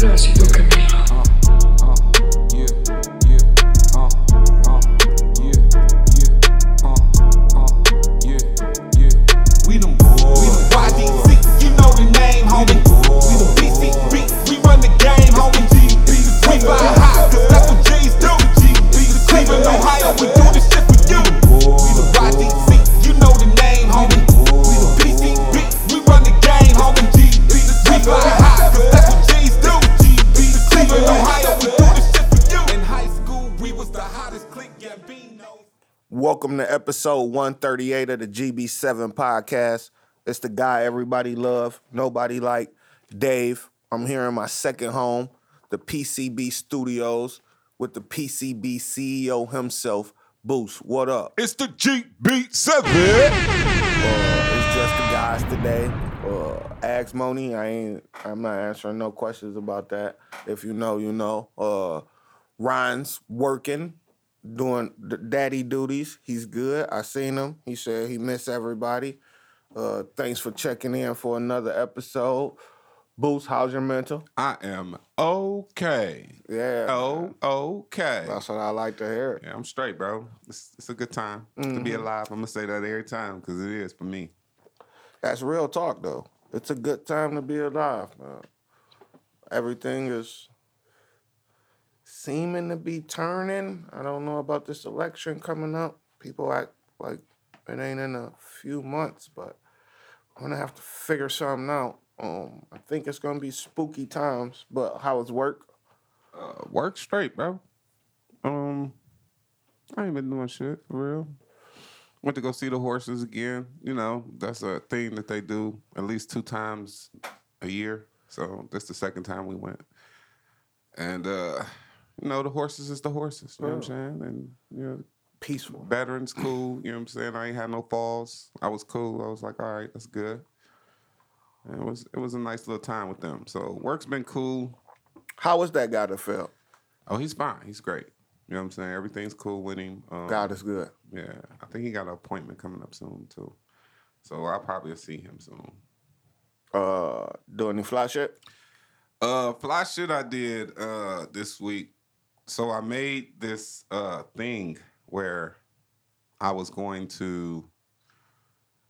Pero si episode 138 of the GB7 podcast. It's the guy everybody love, nobody like, Dave. I'm here in my second home, the PCB Studios, with the PCB CEO himself, Boost. What up? It's the GB7. Uh, it's just the guys today. Uh, ask Moni. I ain't. I'm not answering no questions about that. If you know, you know. Uh, Ryan's working, doing the daddy duties. He's good. I seen him. He said he miss everybody. Uh, thanks for checking in for another episode. Boost, how's your mental? I am okay. Yeah, Oh, okay. that's what I like to hear. Yeah, I'm straight, bro. It's, it's a good time to be alive. I'm gonna say that every time because it is for me. That's real talk, though. It's a good time to be alive, man. Everything is seeming to be turning. I don't know about this election coming up. People act like it ain't in a few months, but I'm gonna have to figure something out. Um, I think it's gonna be spooky times. But how it's work? Uh, work straight, bro. Um, I ain't been doing shit for real. Went to go see the horses again. You know, that's a thing that they do at least two times a year. So that's the second time we went. And uh, you know, the horses is the horses. You know what I'm saying? And you know, Peaceful. veterans cool. You know what I'm saying? I ain't had no falls. I was cool. I was like, all right, that's good. And it was it was a nice little time with them. So work's been cool. How was that guy that felt? Oh, he's fine. He's great. You know what I'm saying? Everything's cool with him. Um, God is good. Yeah, I think he got an appointment coming up soon too. So I'll probably see him soon. Uh, doing any fly shit? Uh, fly shit I did uh this week. So I made this uh thing where I was going to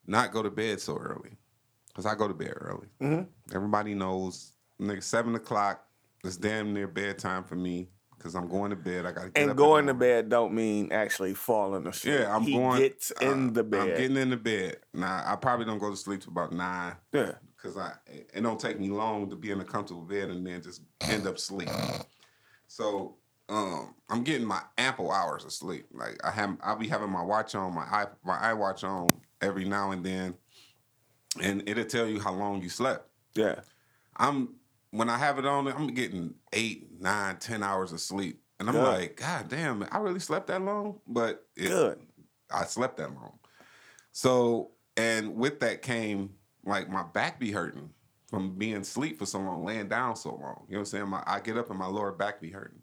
not go to bed so early, cause I go to bed early. Mhm. Everybody knows, nigga, seven o'clock is damn near bedtime for me, cause I'm going to bed. I gotta get And in going to bed don't mean actually falling asleep. Yeah, I'm he going. gets in uh, the bed. I'm getting in the bed. Now I probably don't go to sleep till about nine. yeah. because I it don't take me long to be in a comfortable bed and then just end up sleeping. So um, I'm getting my ample hours of sleep. Like I have, I'll be having my watch on, my eye, my eye watch on every now and then, and it'll tell you how long you slept. Yeah. I'm when I have it on, I'm getting eight, nine, ten hours of sleep, and I'm Good. like, God damn, I really slept that long, but it, Good. I slept that long. So, and with that came like my back be hurting from being asleep for so long, laying down so long. You know what I'm saying? My, I get up and my lower back be hurting.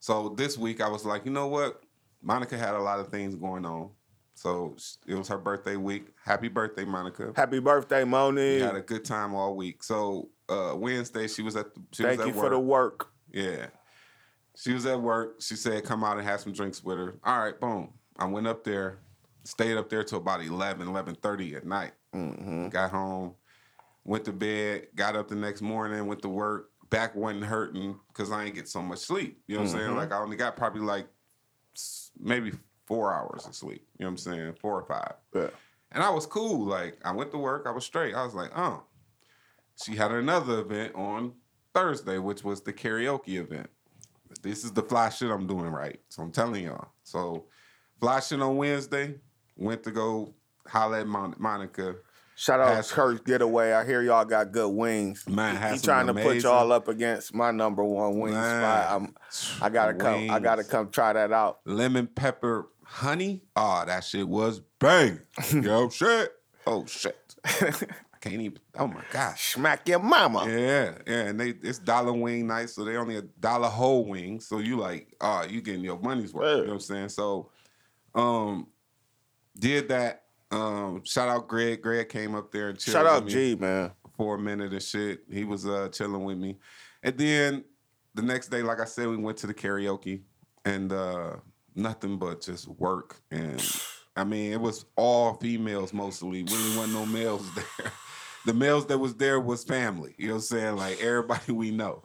So this week I was like, you know what? Monica had a lot of things going on. So it was her birthday week. Happy birthday, Monica. Happy birthday, Moni. We had a good time all week. So uh, Wednesday she was at the, she Thank was you at for the work. Yeah. She was at work. She said, come out and have some drinks with her. All right, boom. I went up there, stayed up there till about 11, 11.30 at night. Mm-hmm. Got home, went to bed, got up the next morning, went to work. Back wasn't hurting because I ain't get so much sleep. You know what I'm saying? Mm-hmm. Like I only got probably like maybe four hours of sleep. You know what I'm saying? Four or five. Yeah. And I was cool. Like I went to work, I was straight. I was like, oh. She had another event on Thursday, which was the karaoke event. This is the fly shit I'm doing right. So I'm telling y'all. So fly shit on Wednesday, went to go holler at Mon- Monica. Shout out Has- Kurt Getaway. I hear y'all got good wings. Man, he, has he trying to put amazing- y'all up against my number one wing Man. spot. I'm, I gotta come. I gotta come try that out. Lemon pepper honey. Oh, that shit was bang. Yo, shit. Oh shit. I can't even. Oh my gosh. Smack your mama. Yeah, yeah, and they it's dollar wing night, so they only a dollar whole wing. So you like, oh, you getting your money's worth. You know what I'm saying? So, um, did that. Um, shout out Greg. Greg came up there and chilled Shout out me. G man. for a minute and shit. He was uh, chilling with me, and then the next day, like I said, we went to the karaoke, and uh, nothing but just work. And I mean, it was all females mostly. Really wasn't no males there. the males that was there was family. You know what I'm saying? Like everybody we know.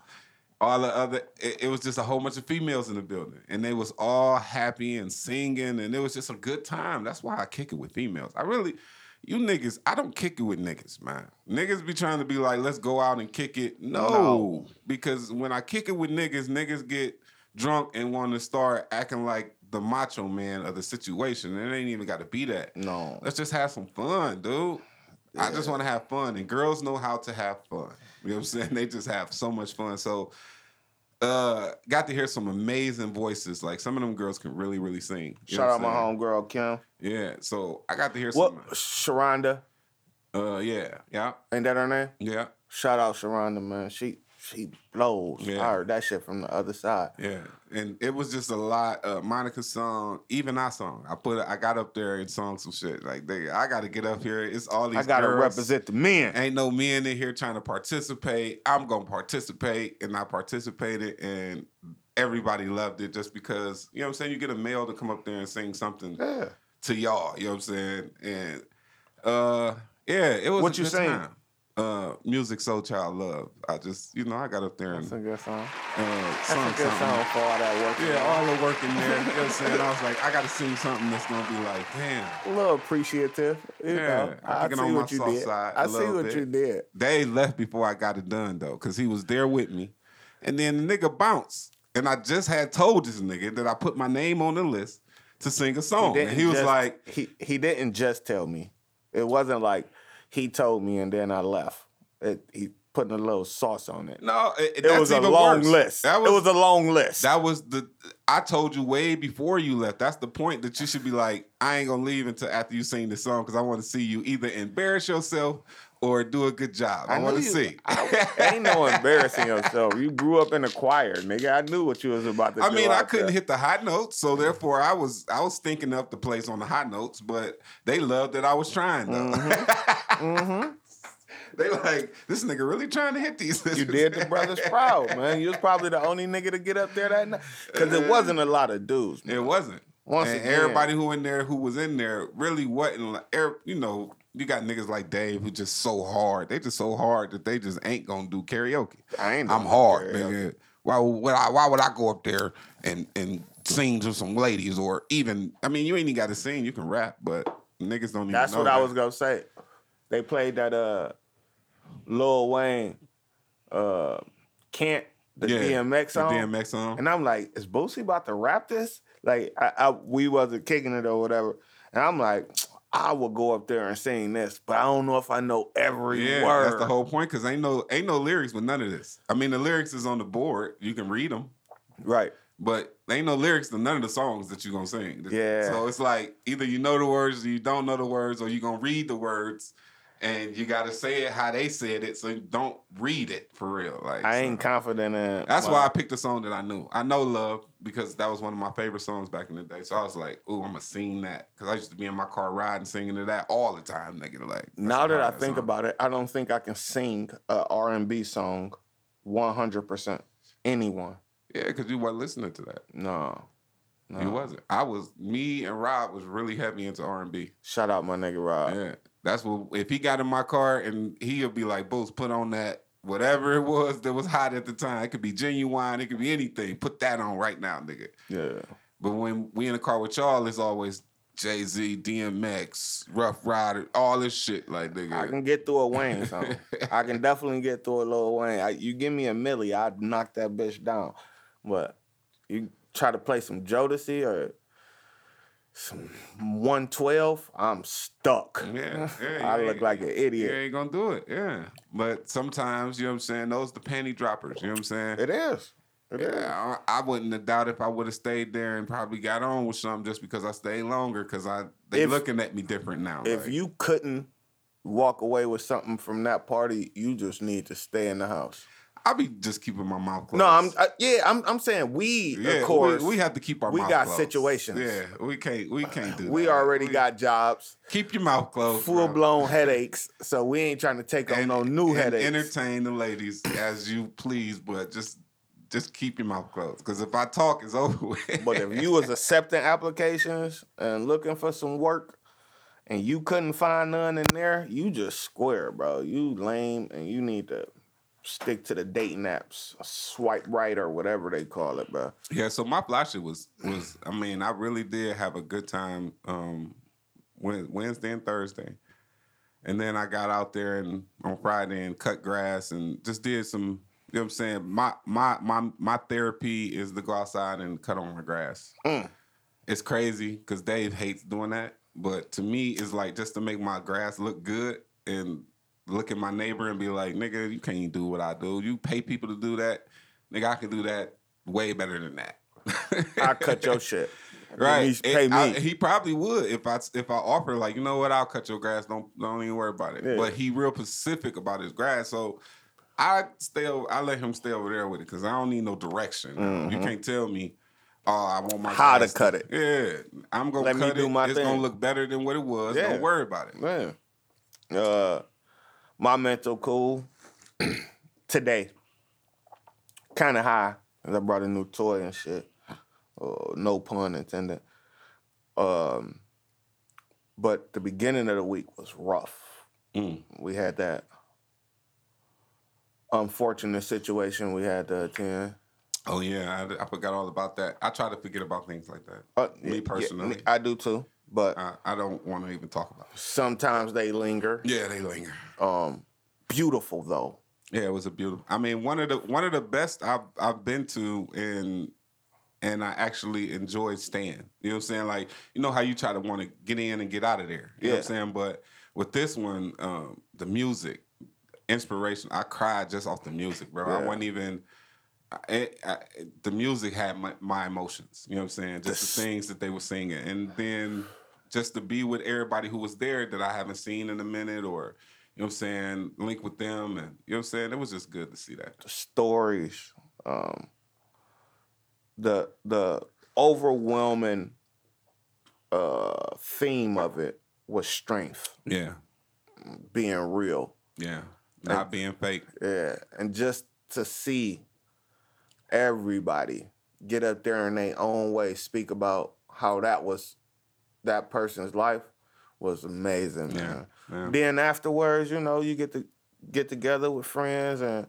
All the other, it, it was just a whole bunch of females in the building, and they was all happy and singing, and it was just a good time. That's why I kick it with females. I really, you niggas, I don't kick it with niggas, man. Niggas be trying to be like, let's go out and kick it. No, No. because when I kick it with niggas, niggas get drunk and want to start acting like the macho man of the situation. And it ain't even got to be that. No. Let's just have some fun, dude. I just want to have fun, and girls know how to have fun. You know what I'm saying? They just have so much fun. So, uh, got to hear some amazing voices. Like some of them girls can really, really sing. You Shout out my homegirl Kim. Yeah. So I got to hear What some. Sharonda? Uh, yeah, yeah, Ain't that her name? yeah, Shout out Sharonda, man. She she blows. Yeah. I heard that shit from the other side. yeah. And it was just a lot. Uh, Monica's song, even our song. I put, I got up there and sung some shit. Like they, I got to get up here. It's all these. I gotta girls. represent the men. Ain't no men in here trying to participate. I'm gonna participate, and I participated, and everybody loved it just because you know what I'm saying. You get a male to come up there and sing something Yeah. to y'all. You know what I'm saying? And uh, yeah, it was. What a you sing? Time. Uh, Musiq, soul child, love. I just, you know, I got up there and That's a good song. uh, That's a good something. song for all that work. Yeah, all the work in there. You know what I'm saying? I was like, I got to sing something that's gonna be like, damn. a little appreciative. You Yeah, know, I I see what you did. I see what bit. you did. They left before I got it done though, because he was there with me. And then the nigga bounced. And I just had told this nigga that I put my name on the list to sing a song. And he was just- like, he he didn't just tell me. It wasn't like he told me and then I left. It, he putting a little sauce on it. No, it, It was a long worse. list. That was, it was a long list. that was the I told you way before you left. That's the point that you should be like, I ain't gonna leave until after you sing the song because I want to see you either embarrass yourself or do a good job. I, knew want to see. I, ain't no embarrassing yourself. You grew up in a choir, nigga. I knew what you was about to do. I mean, I couldn't there. hit the high notes, so therefore I was I was thinking up the place on the high notes, but they loved that I was trying though. Mm-hmm. they like this nigga really trying to hit these. Sisters. You did the brothers proud, man. You was probably the only nigga to get up there that night. Because it wasn't a lot of dudes. man. It wasn't. Once and again. everybody who in there who was in there really wasn't er- you know, you got niggas like Dave who just so hard. They just so hard that they just ain't gonna do karaoke. I ain't I'm hard, karaoke. nigga. Why would I why would I go up there and and sing to some ladies or even I mean you ain't even gotta sing, you can rap, but niggas don't even That's know what that. I was gonna say. They played that uh Lil Wayne uh can't the Yeah, DMX the song. DMX song. And I'm like, is Boosie about to rap this? Like I, I we wasn't kicking it or whatever. And I'm like, I will go up there and sing this, but I don't know if I know every Yeah, word. that's the whole point. Cause ain't no ain't no lyrics with none of this. I mean, the lyrics is on the board. You can read them. Right. But ain't no lyrics to none of the songs that you're gonna sing. Yeah. So it's like either you know the words or you don't know the words, or you're gonna read the words and you gotta say it how they said it, so don't read it for real. Like I ain't so. confident in That's why I picked a song that I knew. I know Love because that was one of my favorite songs back in the day. So I was like, ooh, I'm gonna sing that. Cause I used to be in my car riding singing to that all the time, nigga. Like Now that I think song. about it, I don't think I can sing a R&B song 100%. Anyone. Yeah, because you weren't listening to that. No. no. You wasn't. I was me and Rob was really heavy into R and B. Shout out my nigga Rob. Yeah, that's what. If he got in my car and he'll be like, "Boost, put on that whatever it was that was hot at the time. It could be Ginuwine. It could be anything. Put that on right now, nigga." Yeah. But when we in the car with y'all, it's always Jay Z, DMX, Rough Rider, all this shit. Like nigga, I can get through a Wayne song. I can definitely get through a Lil Wayne. I, you give me a Millie, I'd knock that bitch down. But you try to play some Jodeci or 112, I'm stuck. Yeah, yeah, I you look like an you idiot. ain't gonna do it. Yeah, but sometimes you know what I'm saying. Those the panty droppers. You know what I'm saying. It is. It is. Yeah, I, I wouldn't have doubted if I would have stayed there and probably got on with something just because I stayed longer because I they If- looking at me different now. If like, you couldn't walk away with something from that party, you just need to stay in the house. I be just keeping my mouth closed. No, I'm I, yeah, I'm I'm saying we yeah, of course we, we have to keep our. Mouth closed. We got closed. situations. Yeah, we can't. We can't do. That. We that. already We- got jobs, keep your mouth closed. full bro. blown headaches, so we ain't trying to take on And- no new and headaches. Entertain the ladies as you please, but just just keep your mouth closed. Because if I talk, it's over with. But if you was accepting applications and looking for some work and you couldn't find none in there, you just square, bro. You lame and you need to stick to the dating apps, swipe right or whatever they call it, bro. Yeah, so my fly shit was was I mean, I really did have a good time um Wed- Wednesday and Thursday. And then I got out there and on Friday and cut grass and just did some you know what I'm saying? My my my my therapy is to go outside and cut on my grass. Mm. It's crazy because Dave hates doing that. But to me, it's like just to make my grass look good and look at my neighbor and be like, nigga, you can't do what I do. You pay people to do that. Nigga, I can do that way better than that. I cut your shit. Right. You pay And I- he probably would if I if I offer like, you know what, I'll cut your grass. Don't don't even worry about it. Yeah. But he real specific about his grass. So I stay over, I let him stay over there with it because I don't need no direction. You can't tell me, oh, I want my Mm-hmm. How to cut it. Yeah. I'm gonna Let me cut do it. my it's thing. gonna look better than what it was. Yeah. Don't worry about it. Man. Uh my mental cool today. Kind of high. 'cause I brought a new toy and shit. Uh, no pun intended. Um, but the beginning of the week was rough. Mm. We had that unfortunate situation we had to attend. Oh yeah, I, I forgot all about that. I try to forget about things like that. Uh, Me yeah, personally. I do too. But I, I don't want to even talk about it. sometimes they linger. Yeah, they linger. Um, beautiful though. Yeah, it was a beautiful. I mean, one of the one of the best I've I've been to, and and I actually enjoyed staying. You know what I'm saying? Like, you know how you try to want to get in and get out of there. You know what Yeah. I'm saying? But with this one, um, the music, inspiration. I cried just off the music, bro. I wasn't even. It, I, the music had my, my emotions. You know what I'm saying? Just the things that they were singing, and then just to be with everybody who was there that I haven't seen in a minute, or you know what I'm saying, link with them, and you know what I'm saying. It was just good to see that. the stories, um, the the overwhelming uh, theme of it was strength, Yeah, being real. yeah, not being fake. Yeah, and just to see everybody get up there in their own way, speak about how that was that person's life was amazing, Yeah, man. Then afterwards, you know, you get to get together with friends and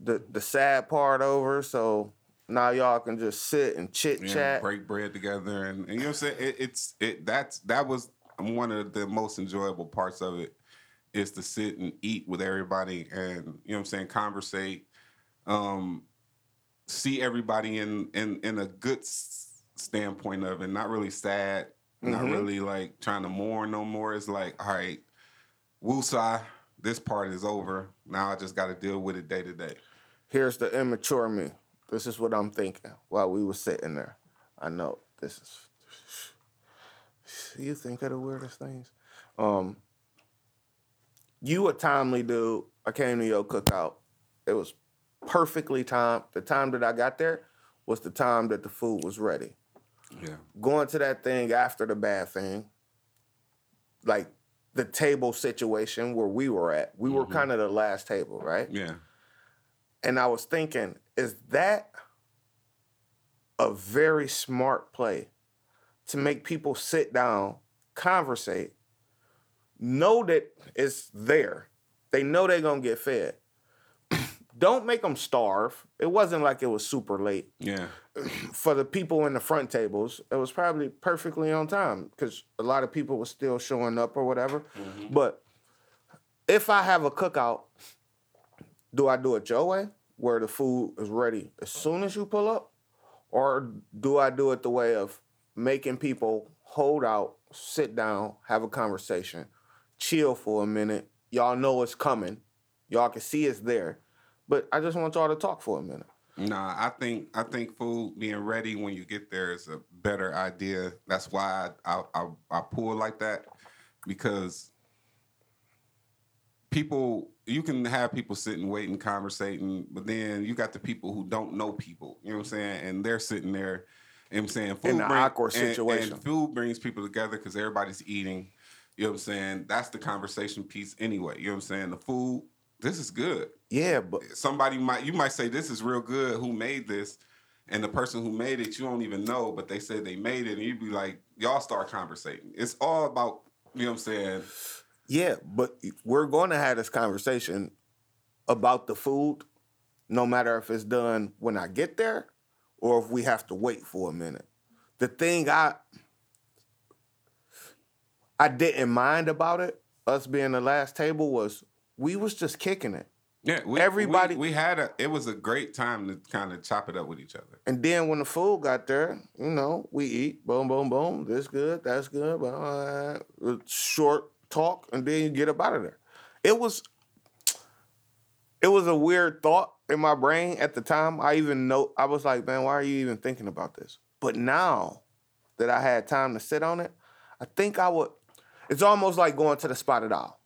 the the sad part over, so now y'all can just sit and chit Yeah, chat. break bread together, and, and you know what I'm saying. It, it's it that's that was one of the most enjoyable parts of it is to sit and eat with everybody, and you know what I'm saying, conversate, um, see everybody in in in a good standpoint of it, not really sad, not Mhm. really like trying to mourn no more. It's like, all right, woosah, this part is over. Now I just got to deal with it day to day. Here's the immature me. This is what I'm thinking while we were sitting there. I know this is. You think of the weirdest things. Um, you a timely dude. I came to your cookout. It was perfectly timed. The time that I got there was the time that the food was ready. Yeah, Going to that thing after the bad thing, like the table situation where we were at, we were Mhm. kind of the last table, right? yeah, And I was thinking, is that a very smart play to make people sit down, conversate, know that it's there. They know they're going to get fed. Don't make them starve. It wasn't like it was super late. yeah, For the people in the front tables, it was probably perfectly on time because a lot of people were still showing up or whatever. Mm-hmm. But if I have a cookout, do I do it your way, where the food is ready as soon as you pull up? Or do I do it the way of making people hold out, sit down, have a conversation, chill for a minute? Y'all know it's coming. Y'all can see it's there. But I just want y'all to talk for a minute. Nah, I think I think food being ready when you get there is a better idea. That's why I I, I, I pull like that because people you can have people sitting waiting conversating but then you got the people who don't know people you know what i'm saying and they're sitting there you know what i'm saying food In an awkward and- situation. and food brings people together because everybody's eating you know what i'm saying that's the conversation piece anyway you know what i'm saying the food this is good. Yeah, but somebody might you might say this is real good who made this and the person who made it you don't even know but they said they made it and you'd be like y'all start conversating. It's all about you know what i'm saying? Yeah, but we're going to have this conversation about the food, no matter if it's done when I get there or if we have to wait for a minute. The thing I I didn't mind about it, us being the last table, was we was just kicking it. Yeah, we, Everybody- We, we had a. It was a great time to kind of chop it up with each other. And then when the food got there, you know, we eat, boom, boom, boom. This good, that's good, but short talk, and then you get up out of there. It was, it was a weird thought in my brain at the time. I even know I was like, man, why are you even thinking about this? But now that I had time to sit on it, I think I would. It's almost like going to the spotted owl,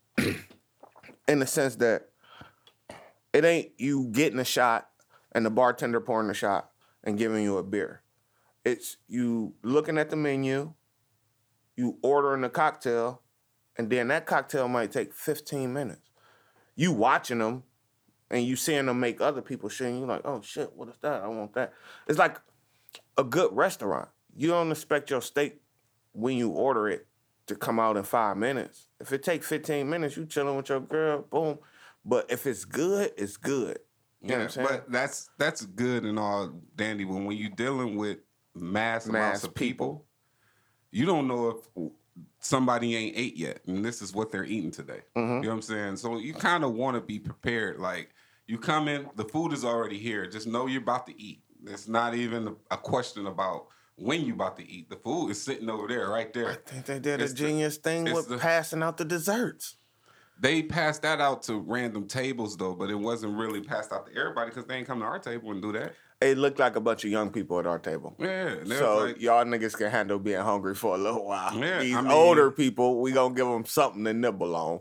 in the sense that it ain't you getting a shot and the bartender pouring the shot and giving you a beer. It's you looking at the menu, you ordering a cocktail, and then that cocktail might take 15 minutes. You watching them and you seeing them make other people shit, and you're like, oh shit, what is that? I want that. It's like a good restaurant. You don't expect your steak when you order it to come out in five minutes. If it takes 15 minutes, you chilling with your girl, boom. But if it's good, it's good. You know what I'm saying? but that's that's good and all dandy. But when you're dealing with mass, amounts Mass of people, you don't know if somebody ain't ate yet, and this is what they're eating today. Mm-hmm. You know what I'm saying? So you kind of want to be prepared. Like you come in, the food is already here. Just know you're about to eat. It's not even a question about when you about to eat. The food is sitting over there, right there. I think they did It's a the- genius thing it's with the- passing out the desserts. They passed that out to random tables though, but it wasn't really passed out to everybody because they ain't come to our table and do that. It looked like a bunch of young people at our table. Yeah, So like, y'all niggas can handle being hungry for a little while. Yeah, These I mean- older people, we gonna give them something to nibble on.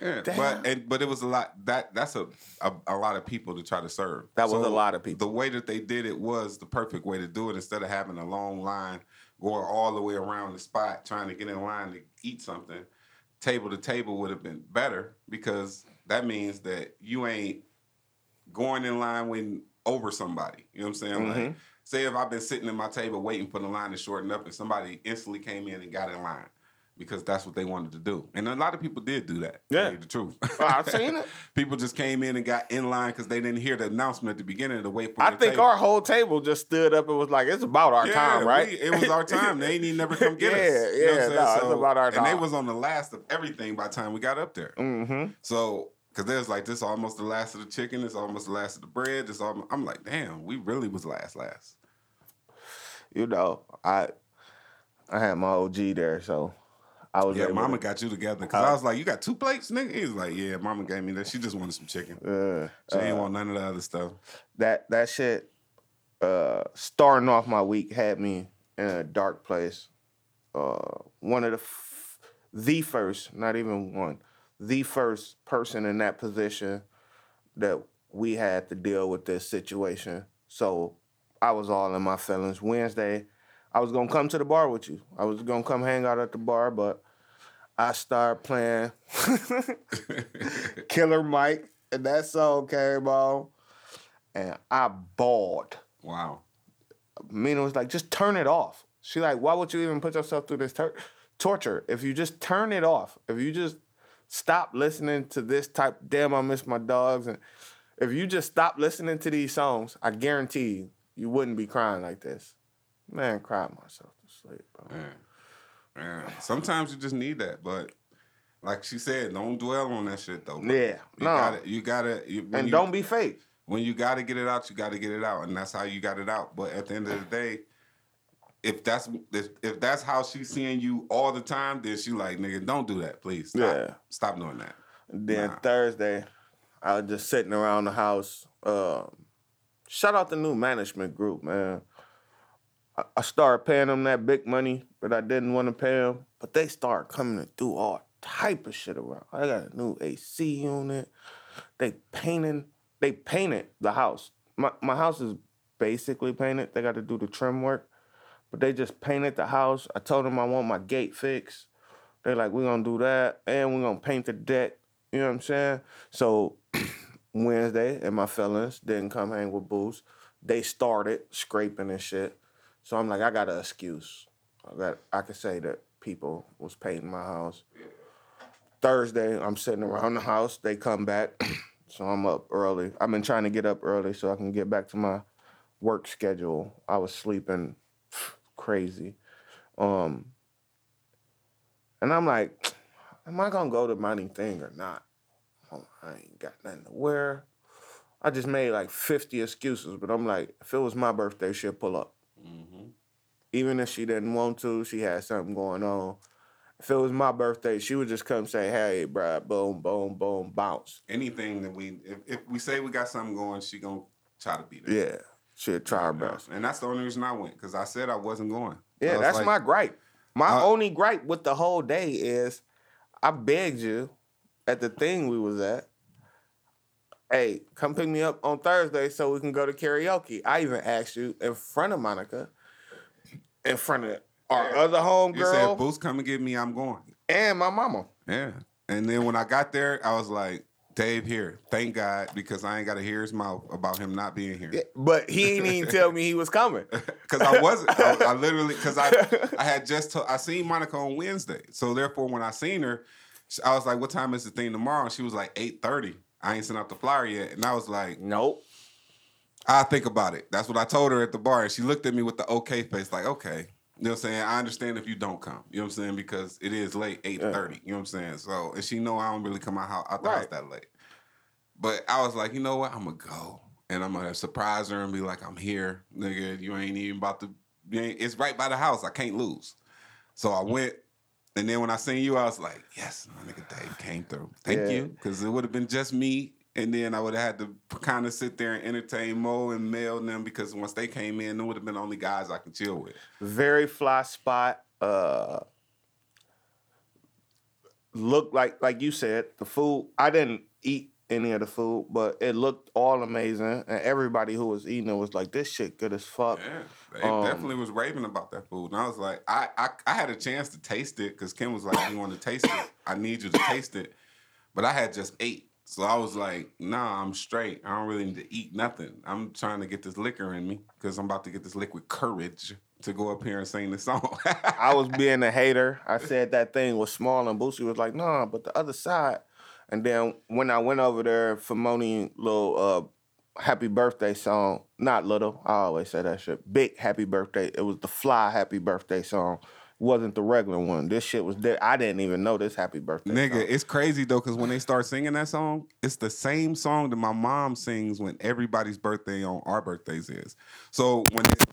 Yeah, Damn. but and but it was a lot that that's a, a a lot of people to try to serve. That was a lot of people. The way that they did it was the perfect way to do it. Instead of having a long line going all the way around the spot trying to get in line to eat something, table to table would have been better because that means that you ain't going in line when over somebody. You know what I'm saying? Mm-hmm. Like, say if I've been sitting at my table waiting for the line to shorten up, and somebody instantly came in and got in line because that's what they wanted to do, and a lot of people did do that. Yeah. the truth. Oh, I've seen it. people just came in and got in line because they didn't hear the announcement at the beginning to wait for. I the think table. our whole table just stood up and was like, "It's about our Yeah, time, right?" we- it was our time. They ain't even never come get Yeah, us. You know what I'm yeah, saying? no, it's about our time. And they was on the last of everything by the time we got up there. mm-hmm. So, because there's like this almost the last of the chicken, it's almost the last of the bread. It's almost, I'm like, damn, we really was last, last. You know, I I had my OG there, so I was Yeah, Mama to- got you together because I was like, you got two plates, nigga. He was like, yeah, Mama gave me that. She just wanted some chicken. Uh, She ain't uh, want none of the other stuff. that that shit uh starting off my week had me in a dark place. Uh one of the f- the first, not even one, the first person in that position that we had to deal with this situation. So I was all in my feelings. Wednesday, I was gonna come to the bar with you. I was gonna come hang out at the bar, but I started playing Killer Mike, and that song came on, and I bawled. wow. Mina was like, just turn it off. She like, why would you even put yourself through this tor- torture? If you just turn it off, if you just stop listening to this type, damn, I miss my dogs, and if you just stop listening to these songs, I guarantee you, you wouldn't be crying like this. Man, cried myself to sleep, bro. Yeah. Yeah. Sometimes you just need that, but like she said, don't dwell on that shit though. bro. Yeah, You no. gotta you gotta you, And you- don't be fake. when you gotta get it out, you gotta get it out. And that's how you got it out. But at the end of the day, if that's if, if that's how she's seeing you all the time, then she like, nigga, don't do that, please. Stop. Yeah. Stop doing that. Then Nah. Thursday, I was just sitting around the house. Um, shout out the new management group, man. I, I started paying them that big money that I didn't want to pay them, but they started coming to do all type of shit around. I got a new AC unit. They painting. They painted the house. My my house is basically painted. They got to do the trim work, but they just painted the house. I told them I want my gate fixed. They're like, we're gonna do that, and we're gonna paint the deck. You know what I'm saying? So Wednesday, and my fellas didn't come hang with Boost. They started scraping and shit. So I'm like, I got an excuse. Got, I could say that people was painting my house. Thursday, I'm sitting around the house. They come back, so I'm up early. I've been trying to get up early so I can get back to my work schedule. I was sleeping crazy. Um, and I'm like, am I gonna go to Mighty Thing or not? Oh, I ain't got nothing to wear. I just made like 50 excuses, but I'm like, if it was my birthday, she'd pull up. Even if she didn't want to, she had something going on. If it was my birthday, she would just come say, hey, bruh, boom, boom, boom, bounce. Anything that we, if, if we say we got something going, she gonna try to be there. Yeah, she'd try her best. And that's the only reason I went because I said I wasn't going. Yeah, was that's like, my gripe. My Uh, only gripe with the whole day is I begged you at the thing we was at, hey, come pick me up on Thursday so we can go to karaoke. I even asked you in front of Monica, in front of our Yeah. other home girl. You said, "Boost, come and get me. I'm going." and my mama. Yeah. And then when I got there, I was like, "Dave here. Thank God because I ain't got to hear his mouth about him not being here." Yeah, But he ain't even tell me he was coming. Because I wasn't. I, I literally because I I had just to, I seen Monica on Wednesday, so therefore when I seen her, I was like, "What time is the thing tomorrow?" And she was like, 8.30. I ain't sent out the flyer yet, and I was like, Nope. "I think about it." That's what I told her at the bar, and she looked at me with the okay face, like, "Okay." You know what I'm saying? I understand if you don't come. You know what I'm saying? Because it is late, 8.30. You know what I'm saying? So, and she know I don't really come out, out the house Right. that late. But I was like, you know what? I'm going to go. And I'm going to surprise her and be like, I'm here. Nigga, you ain't even about to, it's right by the house. I can't lose. So I went. And then when I seen you, I was like, yes, my nigga Dave came through. Thank Yeah. you. Because it would have been just me. And then I would have had to kind of sit there and entertain Mo and Mel and them because once they came in, it would have been the only guys I could chill with. very fly spot. Uh, looked like like you said the food. I didn't eat any of the food, but it looked all amazing, and everybody who was eating it was like, "This shit good as fuck." Yeah, they Um, definitely was raving about that food, and I was like, I I, I had a chance to taste it because Kim was like, "You want to taste it? I need you to taste it," but I had just ate, so I was like, "Nah, I'm straight. I don't really need to eat nothing. I'm trying to get this liquor in me because I'm about to get this liquid courage to go up here and sing this song." I was being a hater. I said that thing was small, and Boosie was like, "Nah," but the other side. And then when I went over there for Moni little uh, happy birthday song, not little, I always say that shit. Big happy birthday. It was the fly happy birthday song. It wasn't the regular one. This shit was there. I didn't even know this happy birthday. Nigga, song. it's crazy though, because when they start singing that song, it's the same song that my mom sings when everybody's birthday on our birthdays is. So when they,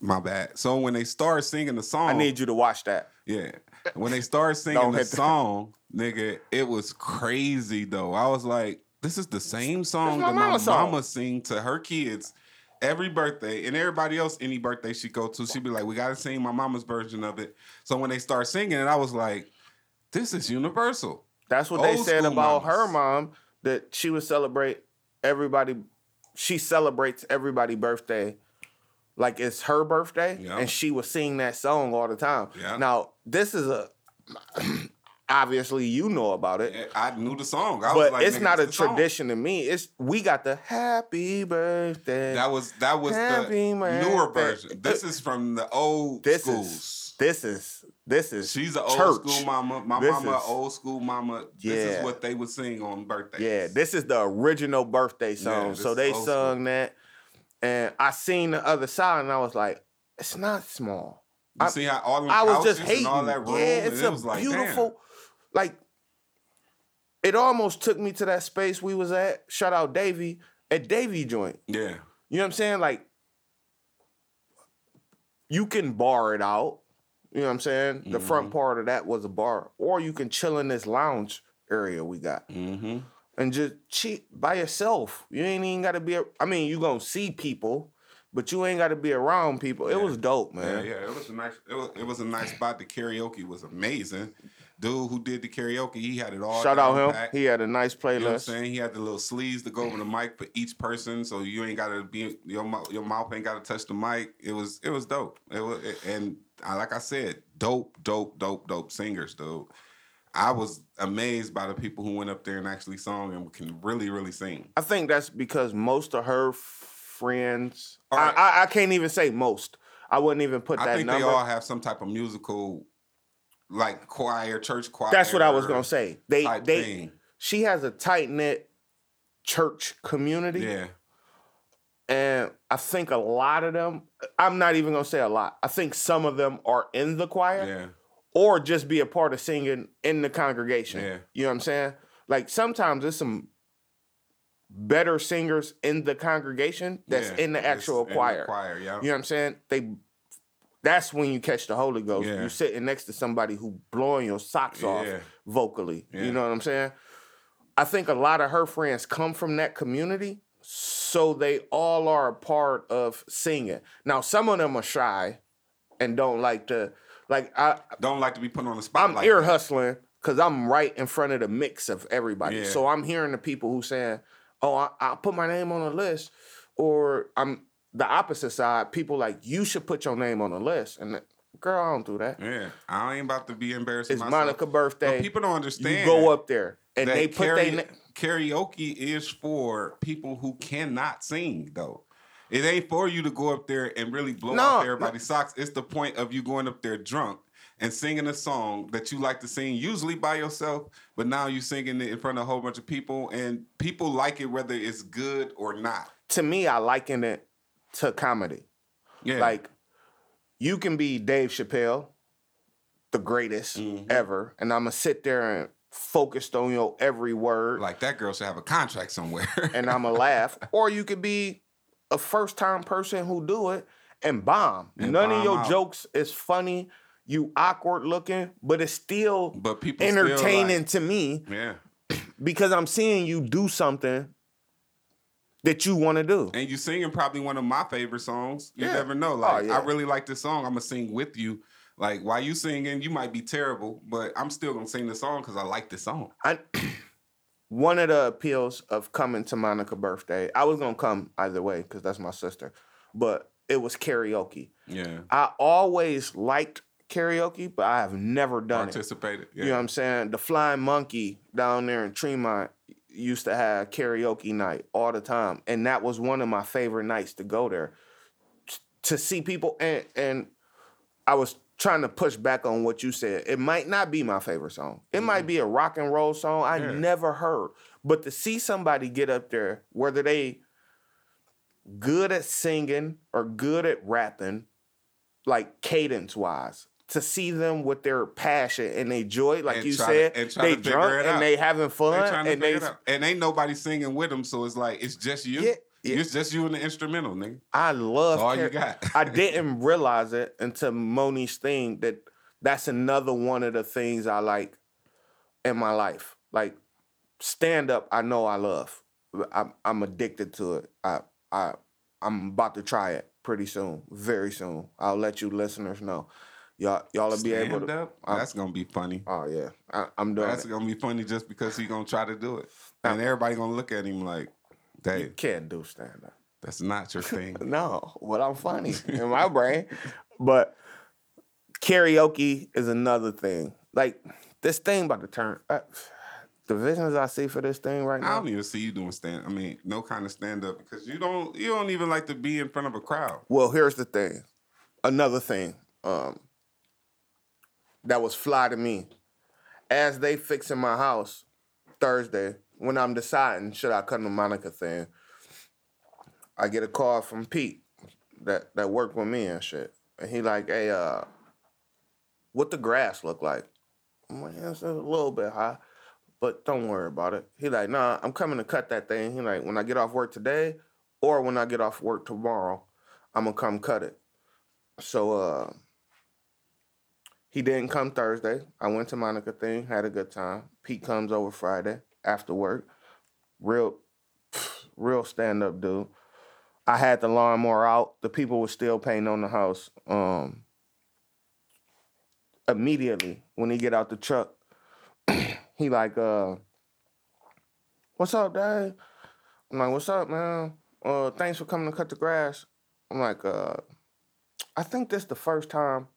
my bad. So when they start singing the song, I need you to watch that. yeah. When they start singing the that. song, nigga, it was crazy though. I was like, this is the same song my that my mama's song. mama sing to her kids every birthday and everybody else any birthday she go to, she'd be like, we gotta sing my mama's version of it. So when they start singing it, I was like, this is universal. That's what they said about her mom that she would celebrate everybody. She celebrates everybody birthday like it's her birthday, Yeah. and she would sing that song all the time. Yeah. Now this is a obviously you know about it. I knew the song. I was But like, it's not a this the song. tradition to me. It's we got the happy birthday. That was that was Happy the newer version. This is from the old this schools. is this is this is She's an old school mama. My This mama, is- old school mama. This Yeah. is what they would sing on birthdays. Yeah, this is the original birthday song. this so they sung school. that, and I seen the other side, and I was like, it's not small. You I- see how all I was just hating. and all that room. yeah, it's it a was like, beautiful, like. It almost took me to that space we was at. Shout out Davy at Davy joint. Yeah. You know what I'm saying? Like, you can bar it out. You know what I'm saying? The front part of that was a bar, or you can chill in this lounge area we got Mm-hmm. and just cheat by yourself. You ain't even got to be. a- I mean, you gonna see people, but you ain't got to be around people. It was dope, Yeah, man. yeah. It was a nice. It was, it was a nice spot. The karaoke was amazing. Dude who did the karaoke, he had it all. Shout out him. He had a nice You know what I'm playlist. saying? He had the little sleeves to go over the mic for each person, so you ain't gotta be your mouth, your mouth ain't gotta touch the mic. It was it was dope. It was and I, like I said, dope, dope, dope, dope singers, dude. I was amazed by the people who went up there and actually sung and can really, really sing. I think that's because most of her friends. All I. I, I can't even say most. I wouldn't even put I that I think number. they all have some type of musical, like choir, church choir. that's what I was gonna say. They they. thing. She has a tight knit church community. Yeah, And I think a lot of them, I'm not even gonna say a lot. I think some of them are in the choir yeah, or just be a part of singing in the congregation. Yeah. You know what I'm saying? Like sometimes there's some better singers in the congregation that's yeah. in the actual in the choir. choir, yeah. You know what I'm saying? They that's when you catch the Holy Ghost. Yeah. You're sitting next to somebody who blowing your socks off Yeah. vocally. Yeah. You know what I'm saying? I think a lot of her friends come from that community, so they all are a part of singing. Now, some of them are shy and don't like to like I Don't like to be put on the spot. I'm like ear hustling because I'm right in front of the mix of everybody. So I'm hearing the people who saying, "Oh, I, I'll put my name on a list," or I'm the opposite side. People like you should put your name on the list, and girl, I don't do that. Yeah, I ain't about to be embarrassing It's myself. Monica birthday. But people don't understand. you go up there and they put karaoke, their na- karaoke is for people who cannot sing though. It ain't for you to go up there and really blow No, off no. everybody's socks. It's the point of you going up there drunk and singing a song that you like to sing, usually by yourself, but now you're singing it in front of a whole bunch of people, and people like it whether it's good or not. To me, I liken it to comedy. Yeah, Like you can be Dave Chappelle, the greatest Mhm. ever, and I'm gonna sit there and focused on your every word. like that girl should have a contract somewhere. and I'ma laugh. Or you could be a first time person who do it and bomb. And None bomb of your out. jokes is funny. You awkward looking, but it's still but people still entertaining like- to me yeah. because I'm seeing you do something that you want to do. And you singing probably one of my favorite songs. You Yeah. never know. Oh, Like yeah. I really like this song. I'm gonna sing with you. Like while you singing, you might be terrible, but I'm still gonna sing the song because I like the song. I, one of the appeals of coming to Monica birthday, I was gonna come either way because that's my sister, but it was karaoke. Yeah. I always liked karaoke, but I have never done it. Participated. Yeah. You know what I'm saying? The Flying Monkey down there in Tremont used to have karaoke night all the time, and that was one of my favorite nights to go there T- to see people. And and I was trying to push back on what you said. It might not be my favorite song. It might mm-hmm. be a rock and roll song I Yeah. never heard, but to see somebody get up there, whether they good at singing or good at rapping, like cadence wise. To see them with their passion and they joy, like And you to- said, and try they to drunk and they having fun to and they and ain't nobody singing with them, so it's like it's just you. Yeah, yeah. It's just you and the instrumental, nigga. I love That's all you got. I didn't realize it until Moni's thing that that's another one of the things I like in my life. Like stand up, I know I love. I'm, I'm addicted to it. I I I'm about to try it pretty soon, very soon. I'll let you listeners know. Y'all y'all will be able to. up. I'm- That's gonna be funny. Oh yeah, I, I'm doing That's it. gonna be funny just because he gonna try to do it, and everybody gonna look at him like, You can't do stand up. that's not your thing." No, well, I'm funny in my brain. But karaoke is another thing. Like this thing about to turn. Uh, the visions I see for this thing right now. I don't even see you doing stand. I mean, no kind of stand up because you don't. You don't even like to be in front of a crowd. Well, here's the thing. Another thing um, that was fly to me. As they fixing my house Thursday, when I'm deciding should I come to Monica thing, I get a call from Pete that that worked with me and shit. And he like, hey, uh, what the grass look like? I'm like, it's a little bit high, but don't worry about it. He like, nah, I'm coming to cut that thing. He like, when I get off work today, or when I get off work tomorrow, I'm gonna come cut it. So uh he didn't come Thursday. I went to Monica thing, had a good time. Pete comes over Friday after work. Real real stand up dude. I had the lawnmower out. The people were still painting on the house. Um immediately when he get out the truck, he like, uh, what's up, Dad? I'm like, what's up, man? Uh, thanks for coming to cut the grass. I'm like, uh, I think this the first time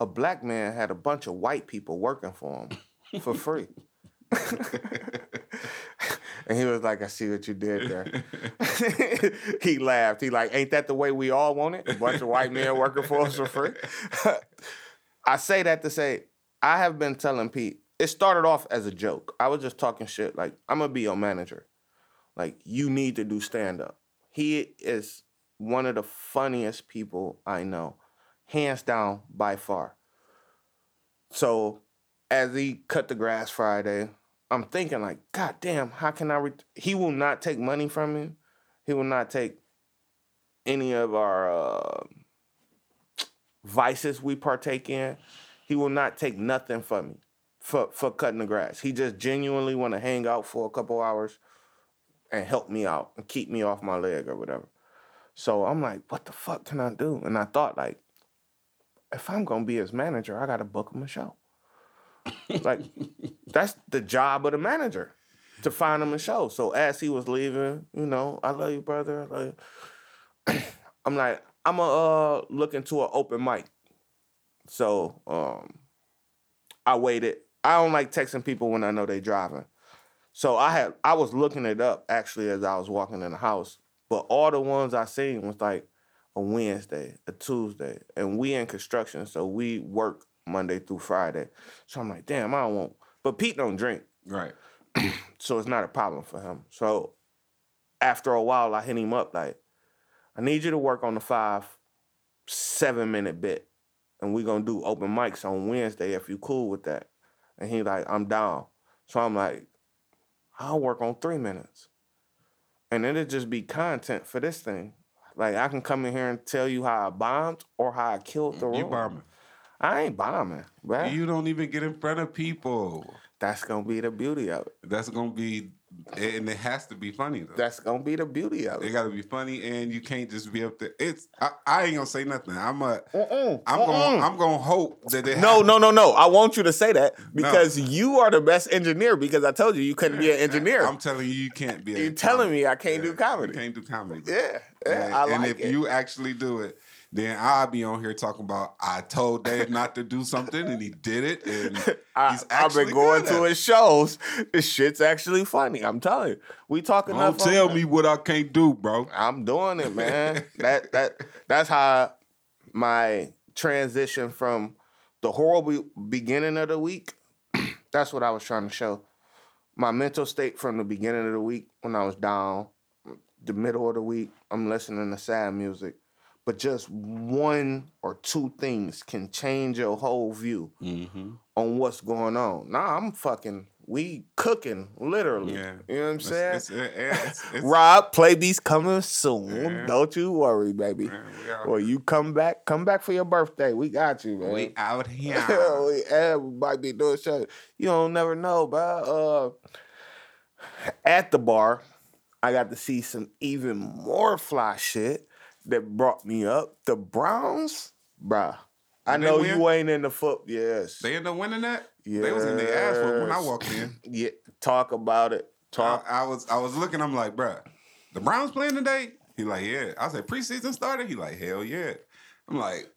a black man had a bunch of white people working for him for free. and he was like, I see what you did there. he laughed. He like, ain't that the way we all want it? A bunch of white men working for us for free. I say that to say, I have been telling Pete, it started off as a joke. I was just talking shit. Like, I'm gonna be your manager. Like, you need to do stand up. He is one of the funniest people I know, hands down by far. So, as he cut the grass Friday, I'm thinking like, God damn, how can I? Re-? He will not take money from me. He will not take any of our uh, vices we partake in. He will not take nothing from me for for cutting the grass. He just genuinely want to hang out for a couple hours and help me out and keep me off my leg or whatever. So I'm like, what the fuck can I do? And I thought like, if I'm gonna be his manager, I gotta book him a show. like, that's the job of the manager to find him a show. So as he was leaving, you know, I love you, brother. I love you. I'm like, I'm gonna uh, look into an open mic. So um, I waited. I don't like texting people when I know they driving. So I had I was looking it up actually as I was walking in the house, but all the ones I seen was like a Wednesday, a Tuesday, and we in construction, so we work Monday through Friday. So I'm like, damn, I don't want. But Pete don't drink, Right. so it's not a problem for him. So after a while, I hit him up like, I need you to work on the five, seven minute bit, and we gonna do open mics on Wednesday if you cool with that. And he like, I'm down. So I'm like, I'll work on three minutes, and it'll just be content for this thing. Like I can come in here and tell you how I bombed or how I killed the mm, room. You bombing. I ain't bombing, bruh. You don't even get in front of people. That's gonna be the beauty of it. That's gonna be, and it has to be funny though. That's gonna be the beauty of It it. got to be funny, and you can't just be up there. It's I, I ain't gonna say nothing. I'm a Mm-mm, I'm mm-mm. gonna I'm gonna hope that it No, happens. no, no, no. I want you to say that because you are the best engineer. Because I told you you couldn't be an engineer. I'm telling you, you can't be. You're telling comedy. me I can't do comedy. You can't do comedy. yeah, yeah, And, I and like if it. you actually do it, then I'll be on here talking about I told Dave not to do something and he did it, and I, he's I've been going to his shows. This shit's actually funny. I'm telling you. We talking. Don't tell me what I can't do, bro. I'm doing it, man. that that that's how my transition from the horrible beginning of the week. that's what I was trying to show. My mental state from the beginning of the week when I was down, the middle of the week, I'm listening to sad music. But just one or two things can change your whole view Mm-hmm. on what's going on. Nah, I'm fucking we cooking, literally. Yeah. You know what I'm saying? It's, it's, it's, it's, Rob, Playbeats coming soon. Yeah. Don't you worry, baby. Well, you come back, come back for your birthday. We got you, man. we out here. we, eh, we might be doing shit. You don't never know, bro. Uh, at the bar, I got to see some even more fly shit that brought me up. The Browns, bruh. I Did they know win? you ain't in the foot. Yes. They end up winning that. Yeah. They was in the ass when I walked in. Yeah. Talk about it. I, Talk. I was I was looking. I'm like, bruh, the Browns playing today. He like, yeah. I said preseason started. He like, hell yeah. I'm like,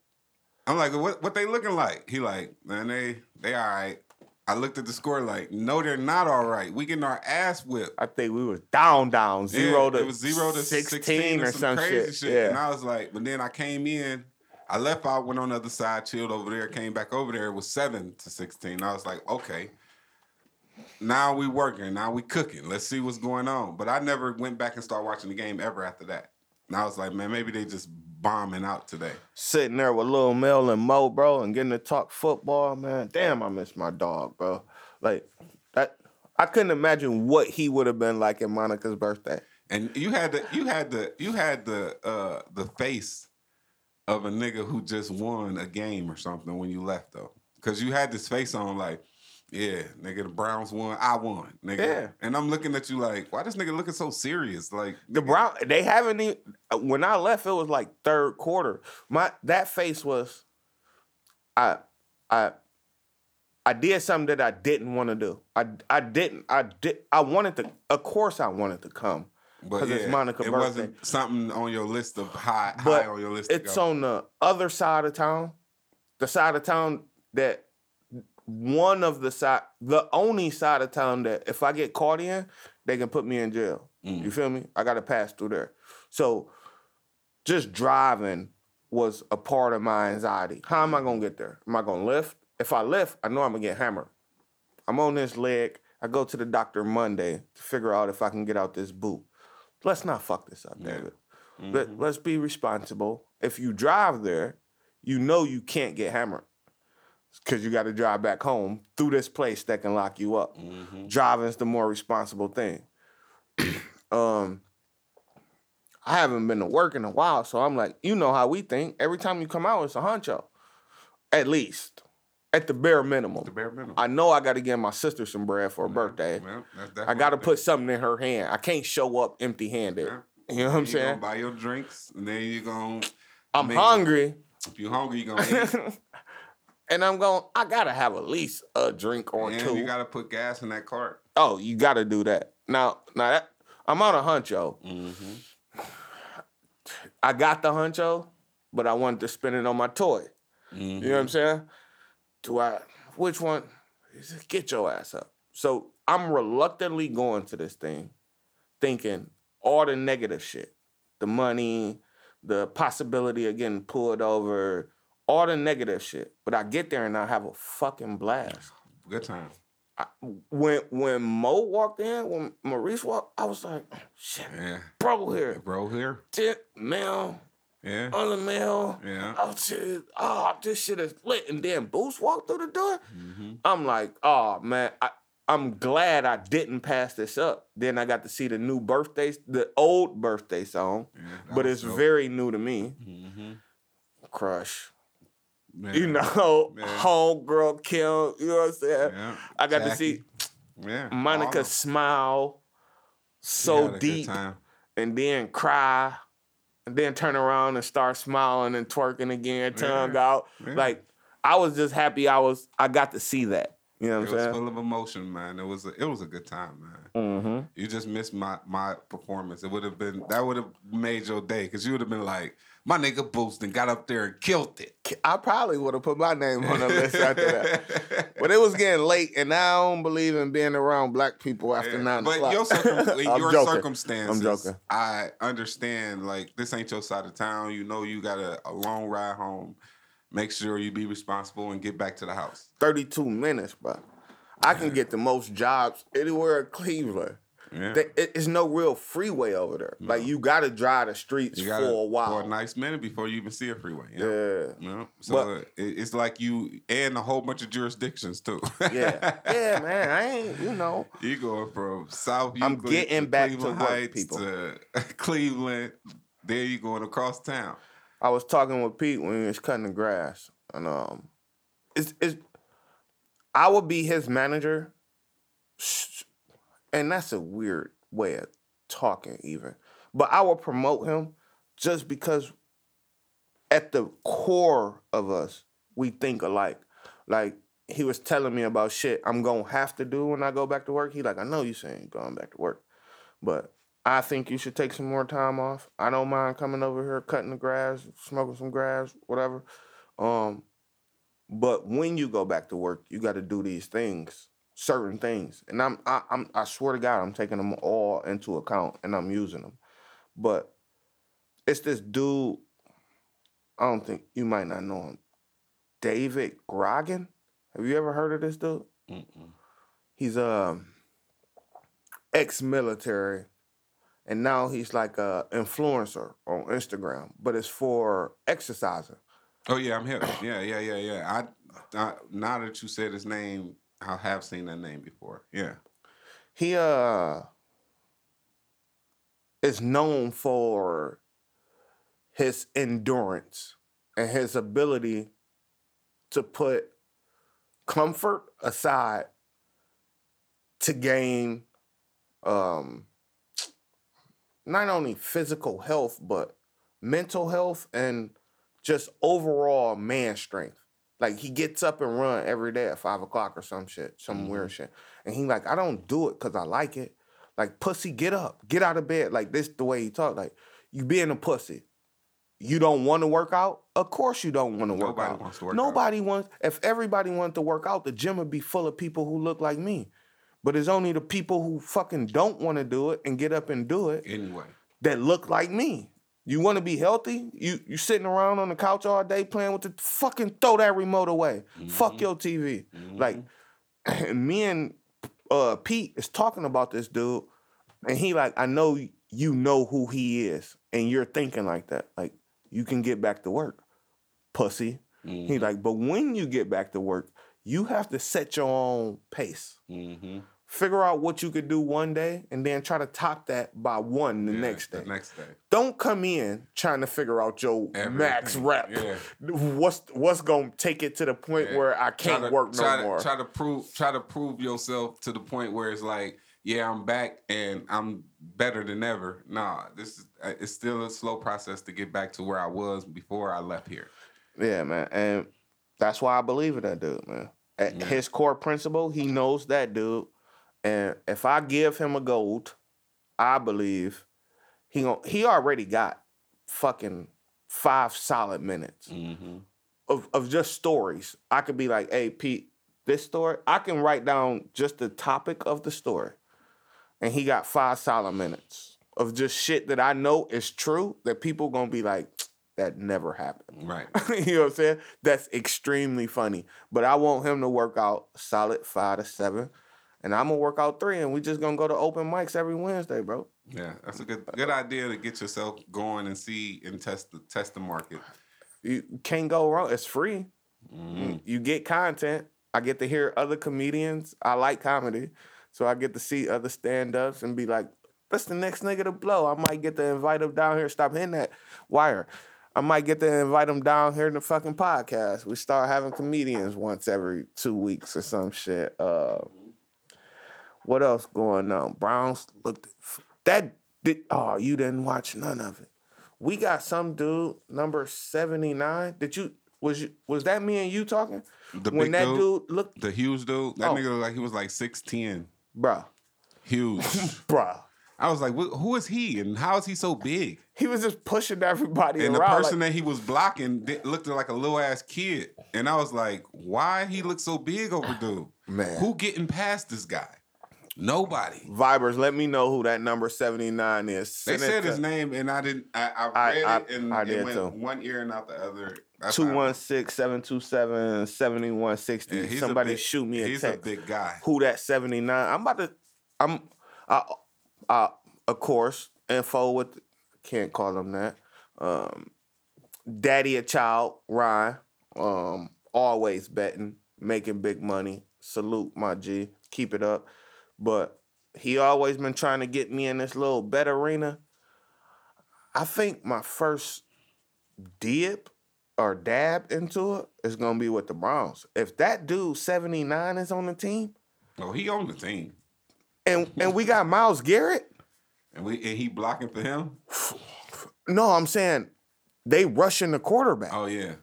I'm like, what what they looking like? He like, man, they they all right. I looked at the score like, no, they're not all right. We getting our ass whipped. I think we was down, down, zero Yeah, to it was zero to 16, or some, crazy shit. And Yeah. I was like, but then I came in, I left out, went on the other side, chilled over there, came back over there. It was seven to sixteen. I was like, okay. Now we working. Now we cooking. Let's see what's going on. But I never went back and started watching the game ever after that. And I was like, man, maybe they just bombing out today. Sitting there with Lil Mel and Mo, bro, and getting to talk football, man. Damn, I miss my dog, bro. Like that. I couldn't imagine what he would have been like at Monica's birthday. And you had the you had the you had the uh the face of a nigga who just won a game or something when you left though. Cause you had this face on like, yeah, nigga, the Browns won, I won, nigga. Yeah. And I'm looking at you like, why this nigga looking so serious? Like The Brown, they haven't even. When I left, it was like third quarter. My that face was, I, I, I did something that I didn't want to do. I I didn't. I did. I wanted to. Of course, I wanted to come But because it's yeah, it birthday. wasn't something on your list of high, but high on your list. it's on the other side of town. The side of town that one of the side, the only side of town that if I get caught in, they can put me in jail. Mm. You feel me? I got to pass through there. So just driving was a part of my anxiety. How am I gonna get there? Am I gonna lift? If I lift, I know I'm gonna get hammered. I'm on this leg. I go to the doctor Monday to figure out if I can get out this boot. Let's not fuck this up. David. Let, let's be responsible. If you drive there, you know you can't get hammered because you got to drive back home through this place that can lock you up. Driving's the more responsible thing. um, I haven't been to work in a while, so I'm like, you know how we think. Every time you come out, it's a honcho, at least, at the bare minimum. the bare minimum. I know I got to get my sister some bread for her birthday. Well, that's I got to put something in her hand. I can't show up empty-handed. Yeah. You know what I'm saying? buy your drinks, and then you're gonna. I'm mean, hungry. If you're hungry, you're gonna eat. and I'm going, I gotta have at least a drink or and two. you gotta put gas in that cart. oh, you gotta do that. Now, now that I'm on a huncho. Mm-hmm. I got the huncho, but I wanted to spend it on my toy. You know what I'm saying? Do I which one? Said, Get your ass up. So I'm reluctantly going to this thing, thinking all the negative shit. The money, the possibility of getting pulled over, all the negative shit. But I get there and I have a fucking blast. Good time. I, when when Mo walked in, when Maurice walked, I was like, shit, Yeah, bro here. bro. Here. Tip, mail, Yeah. the mail. Yeah. Oh, shit. oh, this shit is lit. And then Boost walked through the door. Mm-hmm. I'm like, oh man, I, I'm glad I didn't pass this up. Then I got to see the new birthday, the old birthday song, Yeah, but it's dope. very new to me. Mm-hmm. Crush. Man. You know, homegirl kill. You know what I'm saying? Yeah. I got to see Yeah. Monica smile so We had a good deep and then cry and then turn around and start smiling and twerking again, tongue out. Yeah. Like I was just happy I was I got to see that. You know It what was I'm saying? full of emotion, man. It was a, it was a good time, man. Mm-hmm. You just missed my my performance. It would have been that would have made your day because you would have been like, my nigga Boost and got up there and killed it. I probably would have put my name on the list after that. But it was getting late, and I don't believe in being around black people after Yeah, nine but o'clock. your, circum- your joking. circumstances, I'm joking. I understand. Like this ain't your side of town. You know you got a, a long ride home. Make sure you be responsible and get back to the house. 32 minutes, bro. I can get the most jobs anywhere in Cleveland. Yeah. It- It's no real freeway over there. Like you got to drive the streets you for a while. for a nice minute before you even see a freeway. Yeah. yeah. You know? So But- it, it's like you and a whole bunch of jurisdictions too. Yeah, yeah, man. I ain't, you know. You going from South I'm getting to back to Cleveland work, Heights people. to Cleveland. There you going across town. I was talking with Pete when he was cutting the grass, and um, it's it's. I would be his manager, and that's a weird way of talking, even. But I will promote him just because, at the core of us, we think alike. Like he was telling me about shit I'm gonna have to do when I go back to work. He like, I know you saying going back to work, but I think you should take some more time off. I don't mind coming over here, cutting the grass, smoking some grass, whatever. Um, but when you go back to work, you got to do these things, certain things, and I'm, I, I'm, I swear to God, I'm taking them all into account and I'm using them. But it's this dude. I don't think you might not know him, David Goggins. Have you ever heard of this dude? He's um ex-military and now he's like a influencer on Instagram, but it's for exercising. Oh yeah, I'm here. Yeah, yeah, yeah, yeah. I, I now that you said his name, I have seen that name before. Yeah. He uh is known for his endurance and his ability to put comfort aside to gain um not only physical health but mental health and just overall man strength Like he gets up and run every day at five o'clock or some shit, some weird mm-hmm. shit. And he like, I don't do it because I like it. Like pussy, get up, get out of bed. Like this the way he talk. Like you being a pussy. You don't want to work out? Of course you don't want to work Nobody out. wants to work out. Nobody wants. If everybody wanted to work out, the gym would be full of people who look like me. But it's only the people who fucking don't want to do it and get up and do it Anyway. that look like me. You want to be healthy? You you sitting around on the couch all day playing with the fucking throw that remote away. Fuck your TV. Like me and uh Pete is talking about this dude, and he like, I know you know who he is, and you're thinking like that. Like you can get back to work, pussy. He like, but when you get back to work, you have to set your own pace. Mm-hmm. Figure out what you could do one day, and then try to top that by one the next day The next day. don't come in trying to figure out your max Everything, rep. yeah. What's what's gonna take it to the point Yeah. where I can't to, work no try more? To, try to prove try to prove yourself to the point where it's like, yeah, I'm back and I'm better than ever. Nah, this is uh, it's still a slow process to get back to where I was before I left here. yeah, man, and that's why I believe in that dude, man. At his core principle, he knows that dude, and if I give him a gold, I believe he gon' he already got fucking five solid minutes. Mm-hmm. of, of just stories. I could be like, hey, Pete, this story, I can write down just the topic of the story. And he got five solid minutes of just shit that I know is true that people gonna be like, that never happened. Right. you know what I'm saying? That's extremely funny. But I want him to work out solid five to seven. And I'm gonna work out three, and we just gonna go to open mics every Wednesday, bro. Yeah, that's a good good idea to get yourself going and see and test the test the market. You can't go wrong. It's free. Mm. You get content. I get to hear other comedians. I like comedy. So I get to see other stand-ups and be like, that's the next nigga to blow. I might get to invite him down here. Stop hitting that wire. I might get to invite him down here in the fucking podcast. We start having comedians once every two weeks or some shit. Uh, what else going on? Browns looked that did oh you didn't watch none of it. We got some dude number 79. Did you was you was that me and you talking? The when big that dude? dude, looked The huge dude, that Oh. nigga looked like he was like six ten, bruh, huge. bruh. I was like, who is he, and how is he so big? He was just pushing everybody And the person like, that he was blocking looked like a little ass kid, and I was like, why he look so big over dude? Man. who getting past this guy? Nobody. Vibers, let me know who that number 79 is. They Send it said to his name, and I didn't. I, I I- read I- it, and I it went too. one ear and out the other. That's how- 216-727-7160. Yeah, he's a Somebody big- shoot me a He's text. a big guy. who that 79. I'm about to I'm I I of course, info with can't call him that. Um Daddy a child, Ryan. Um, always betting, making big money. Salute my G. Keep it up. But he always been trying to get me in this little bet arena. I think my first dip or dab into it is gonna be with the Browns. If that dude 79 is on the team, Oh, he on the team, and and we got Myles Garrett. and we and he blocking for him. No, I'm saying they rushing the quarterback. Oh yeah,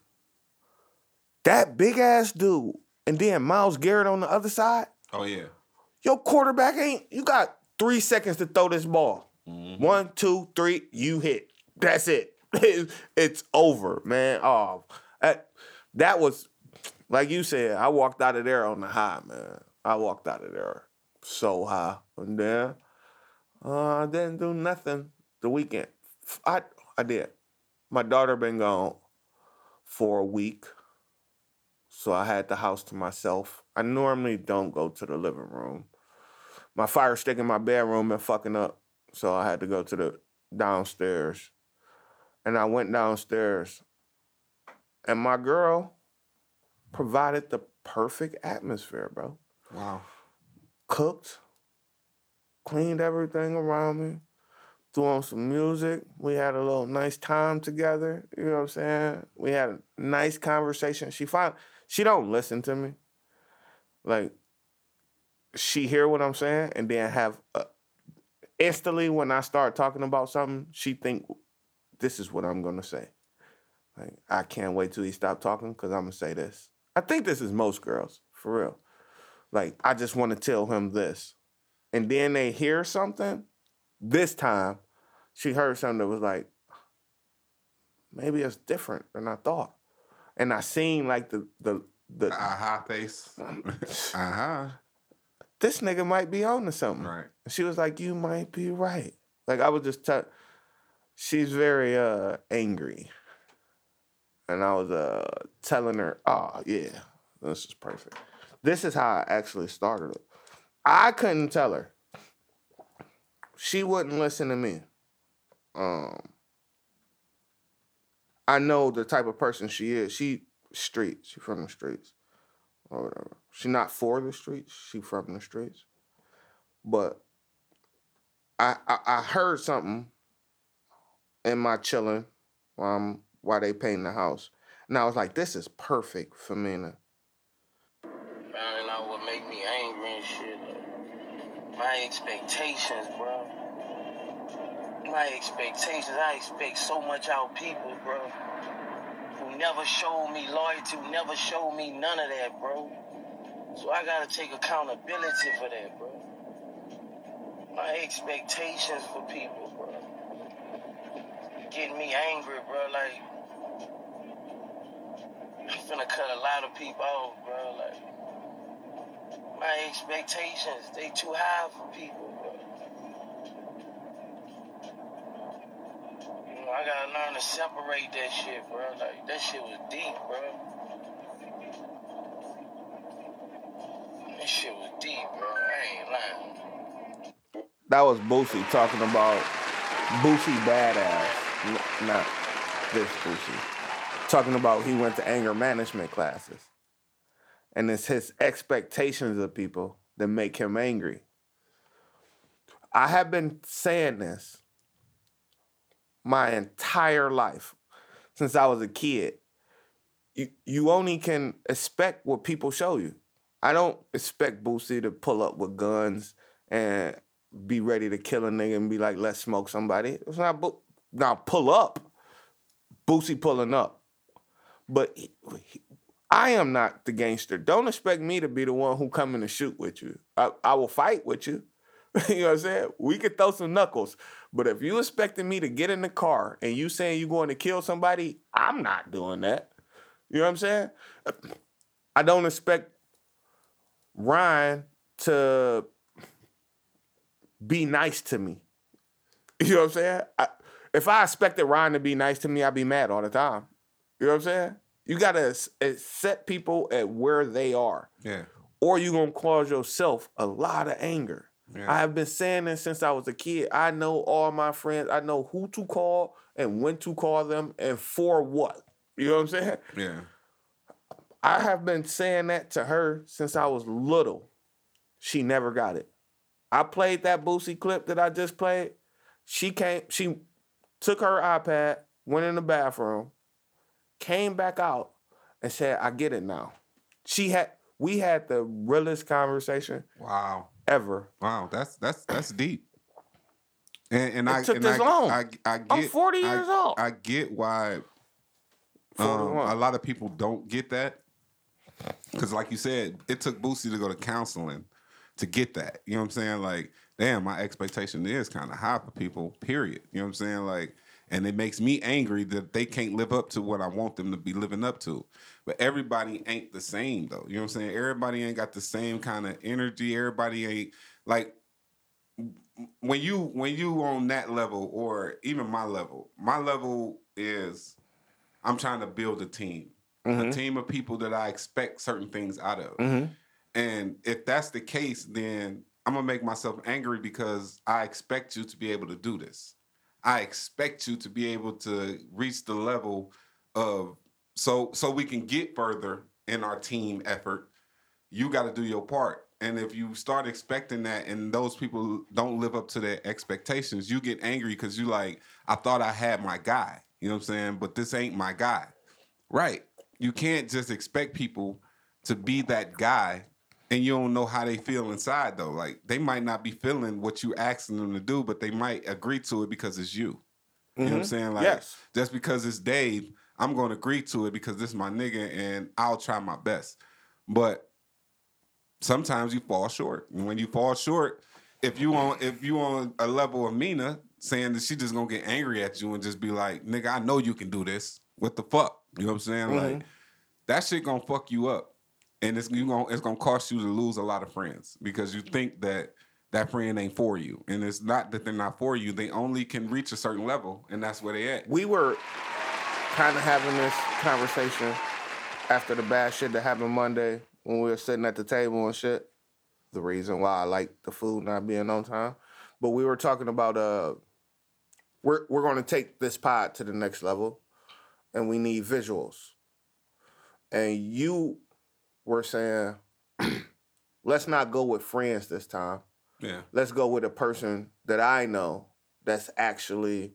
That big ass dude, and then Myles Garrett on the other side. oh yeah. Your quarterback ain't. You got three seconds to throw this ball. Mm-hmm. One, two, three. You hit. That's it. It's, over, man. Oh, that, that was like you said. I walked out of there on the high, man. I walked out of there so high, and then uh, I didn't do nothing the weekend. I I did. My daughter been gone for a week, so I had the house to myself. I normally don't go to the living room. My fire stick in my bedroom and fucking up, so I had to go to the downstairs. And I went downstairs, and my girl provided the perfect atmosphere, bro Wow. cooked, cleaned everything around me, threw on some music. We had a little nice time together. You know what I'm saying? We had a nice conversation. She find she don't listen to me. Like she hear what I'm saying and then have a, instantly when I start talking about something, she think this is what I'm gonna say. Like I can't wait till he stop talking because I'm gonna say this. I think this is most girls, for real. Like, I just want to tell him this. And then they hear something. This time, she heard something that was like, maybe it's different than I thought. And I seen like the the the Aha face. uh-huh. This nigga might be on to something. Right. She was like, You might be right. Like I was just tell she's very uh angry. And I was uh telling her, oh yeah, this is perfect. This is how I actually started it. I couldn't tell her. She wouldn't listen to me. Um I know the type of person she is. She street. She from the streets. Or whatever. She not for the streets. She from the streets. But I, I I heard something in my chilling while I'm while they painting the house. And I was like, this is perfect for me Man, and know what me angry and shit. My expectations, bro. My expectations. I expect so much out people, bro. Who never showed me loyalty, who never showed me none of that, bro. So I gotta take accountability for that, bro. My expectations for people, bro. Getting me angry, bro. Like, I'm finna cut a lot of people off, bro. Like, my expectations, they too high for people, bro. I gotta learn to separate that shit, bro. Like, that shit was deep, bro. That shit was deep, bro. I ain't lying. that was Boosie talking about Boosie Badazz. Not this Boosie. Talking about he went to anger management classes. And it's his expectations of people that make him angry. I have been saying this my entire life since I was a kid. You you only can expect what people show you. I don't expect Boosie to pull up with guns and be ready to kill a nigga and be like, let's smoke somebody. It's not Bo- now pull up. Boosie pulling up. But he- he- I am not the gangster. Don't expect me to be the one who come in to shoot with you. I, I will fight with you. you know what I'm saying? We could throw some knuckles. But if you expecting me to get in the car and you saying you going to kill somebody, I'm not doing that. You know what I'm saying? I don't expect Ryan to be nice to me. You know what I'm saying? I, if I expected Ryan to be nice to me, I'd be mad all the time. You know what I'm saying? You gotta eh, set people at where they are, Yeah. or you gonna cause yourself a lot of anger. Yeah. I have been saying this since I was a kid. I know all my friends. I know who to call and when to call them and for what. You know what I'm saying? Yeah. I have been saying that to her since I was little. She never got it. I played that Boosie clip that I just played. She came, she took her iPad, went in the bathroom, came back out, and said, I get it now. She had we had the realest conversation Wow. ever. Wow. That's that's that's deep. And, and I took and this I, long. I, I get, I'm 40 I- years old. I get why um, a lot of people don't get that. Because, like you said, it took Boosie to go to counseling to get that. You know what I'm saying? Like, damn, my expectation is kind of high for people, period. You know what I'm saying? Like, and it makes me angry that they can't live up to what I want them to be living up to. But everybody ain't the same, though. You know what I'm saying? Everybody ain't got the same kind of energy. Everybody ain't like when you when you on that level or even my level, my level is I'm trying to build a team, Mm-hmm. a team of people that I expect certain things out of. Mm-hmm. And if that's the case, then I'm gonna make myself angry because I expect you to be able to do this. I expect you to be able to reach the level of so so we can get further in our team effort. You got to do your part. And if you start expecting that and those people don't live up to their expectations, you get angry because you like, I thought I had my guy. You know what I'm saying? But this ain't my guy. Right. You can't just expect people to be that guy and you don't know how they feel inside though. Like they might not be feeling what you asking them to do, but they might agree to it because it's you. You know what I'm mm-hmm. saying? Like Yes. just because it's Dave, I'm going to agree to it because this is my nigga and I'll try my best. But sometimes you fall short. And when you fall short, if you on if you on a level of Mina saying that she just gonna get angry at you and just be like, nigga, I know you can do this. What the fuck? You know what I'm saying? Like that shit gonna fuck you up. And it's you gonna it's gonna cost you to lose a lot of friends because you think that that friend ain't for you. And it's not that they're not for you. They only can reach a certain level and that's where they at. we were kind of having this conversation after the bad shit that happened Monday when we were sitting at the table and shit. The reason why I like the food not being on time, but we were talking about uh, we're we're to take this pod to the next level, and we need visuals. And you were saying, let's not go with friends this time Yeah. let's go with a person that I know that's actually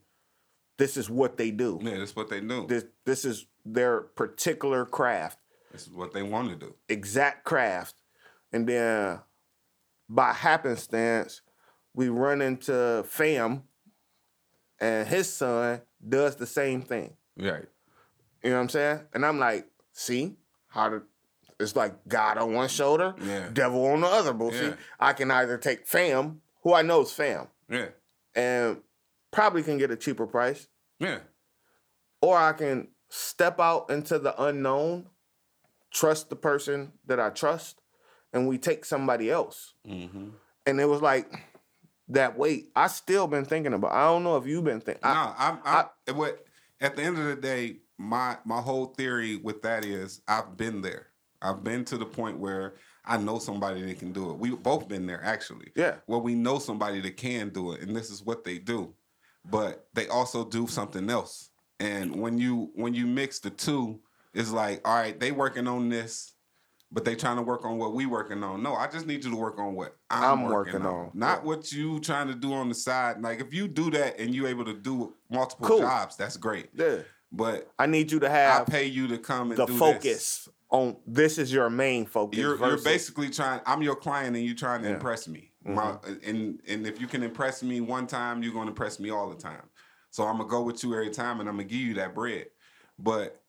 this is what they do. Yeah, that's what they do. This this is their particular craft, This is what they want to do. exact craft. And then by happenstance, we run into Fam and his son does the same thing. Right. You know what I'm saying? And I'm like, see how to it's like God on one shoulder, Yeah. devil on the other. But see, Yeah. I can either take Fam, who I know is Fam, Yeah. and probably can get a cheaper price, Yeah. or I can step out into the unknown, trust the person that I trust, and we take somebody else. Mm-hmm. And it was like that weight. I still been thinking about. I don't know if you've been thinking. No, I'm. I, what at the end of the day, my my whole theory with that is I've been there. I've been to the point where I know somebody that can do it. We've both been there actually. Yeah. Well, we know somebody that can do it, and this is what they do. But they also do something else. And when you when you mix the two, it's like, all right, they working on this, but they trying to work on what we working on. No, I just need you to work on what I'm, I'm working, working on. on. Not what you trying to do on the side. Like if you do that and you able to do multiple Cool. jobs, that's great. yeah. But I need you to have. I pay you to come and the focus This. on this is your main focus. You're, you're basically trying. I'm your client, and you're trying to Yeah. Mm-hmm. impress me. My, and and if you can impress me one time, you're gonna impress me all the time. So I'm gonna go with you every time, and I'm gonna give you that bread. But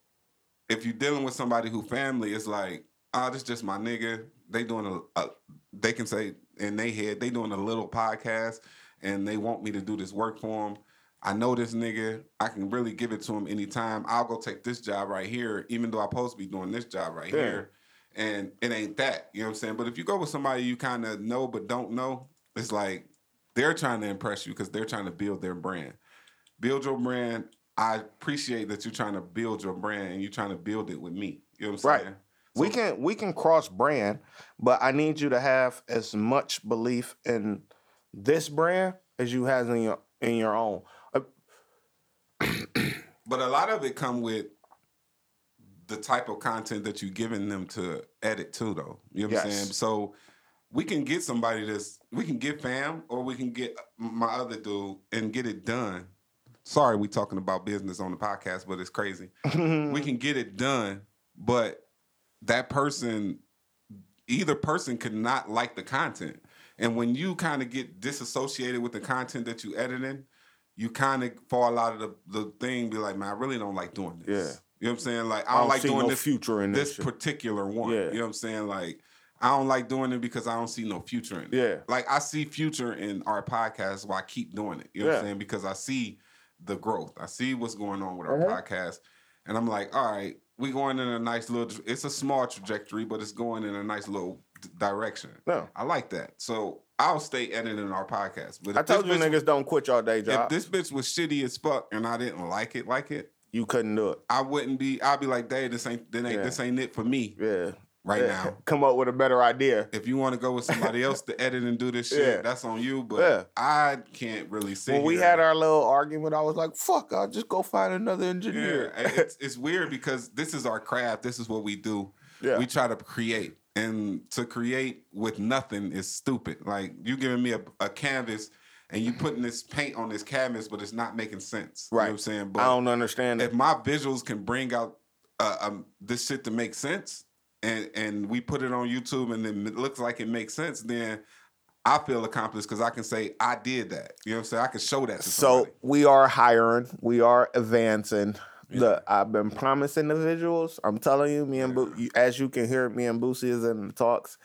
if you're dealing with somebody who family is like, oh, this just my nigga. They doing a, a they can say in their head they doing a little podcast, and they want me to do this work for them. I know this nigga. I can really give it to him anytime. I'll go take this job right here, even though I'm supposed to be doing this job right Yeah. here. And it ain't that. You know what I'm saying? But if you go with somebody you kind of know but don't know, it's like they're trying to impress you because they're trying to build their brand. Build your brand. I appreciate that you're trying to build your brand and you're trying to build it with me. You know what I'm Right. saying? we can we can cross brand, but I need you to have as much belief in this brand as you have in your in your own. But a lot of it come with the type of content that you're giving them to edit too, though. You know what I'm saying? So we can get somebody that's we can get fam or we can get my other dude and get it done. Sorry, we talking about business on the podcast, but it's crazy. we can get it done, but that person, either person could not like the content. And when you kind of get disassociated with the content that you editing, you kind of fall out of the, the thing, be like, man, I really don't like doing this. Yeah. You know what I'm saying? Like, I I don't, don't like doing no this future in this this particular one. Yeah. You know what I'm saying? Like, I don't like doing it because I don't see no future in it. Yeah. Like, I see future in our podcast, why I keep doing it. You know what I'm saying? Because I see the growth. I see what's going on with our Uh-huh. podcast. And I'm like, all right, we going in a nice little, it's a small trajectory, but it's going in a nice little direction. No. I like that. So I'll stay editing our podcast. But I told you niggas don't quit your day job. If this bitch was shitty as fuck and I didn't like it, like it, you couldn't do it. I wouldn't be. I'd be like, "Dave, this ain't, this ain't, Yeah. this ain't it for me Yeah. right Yeah. now." Come up with a better idea. If you want to go with somebody else to edit and do this shit, Yeah. that's on you. But. I can't really see. When we had our little argument, I was like, "Fuck, I'll just go find another engineer." it's, it's weird because this is our craft. This is what we do. Yeah. We try to create, and to create with nothing is stupid. Like you giving me a, a canvas. And you putting this paint on this canvas, but it's not making sense. You know Right. what I'm saying? But I don't understand if it. my visuals can bring out uh, um, this shit to make sense, and and we put it on YouTube, and then it looks like it makes sense, then I feel accomplished because I can say I did that. You know what I'm saying? I can show that to So somebody. we are hiring, we are advancing. Look, I've been promising individuals. I'm telling you, me and Bo- you, as you can hear, me and Boosie is in the talks.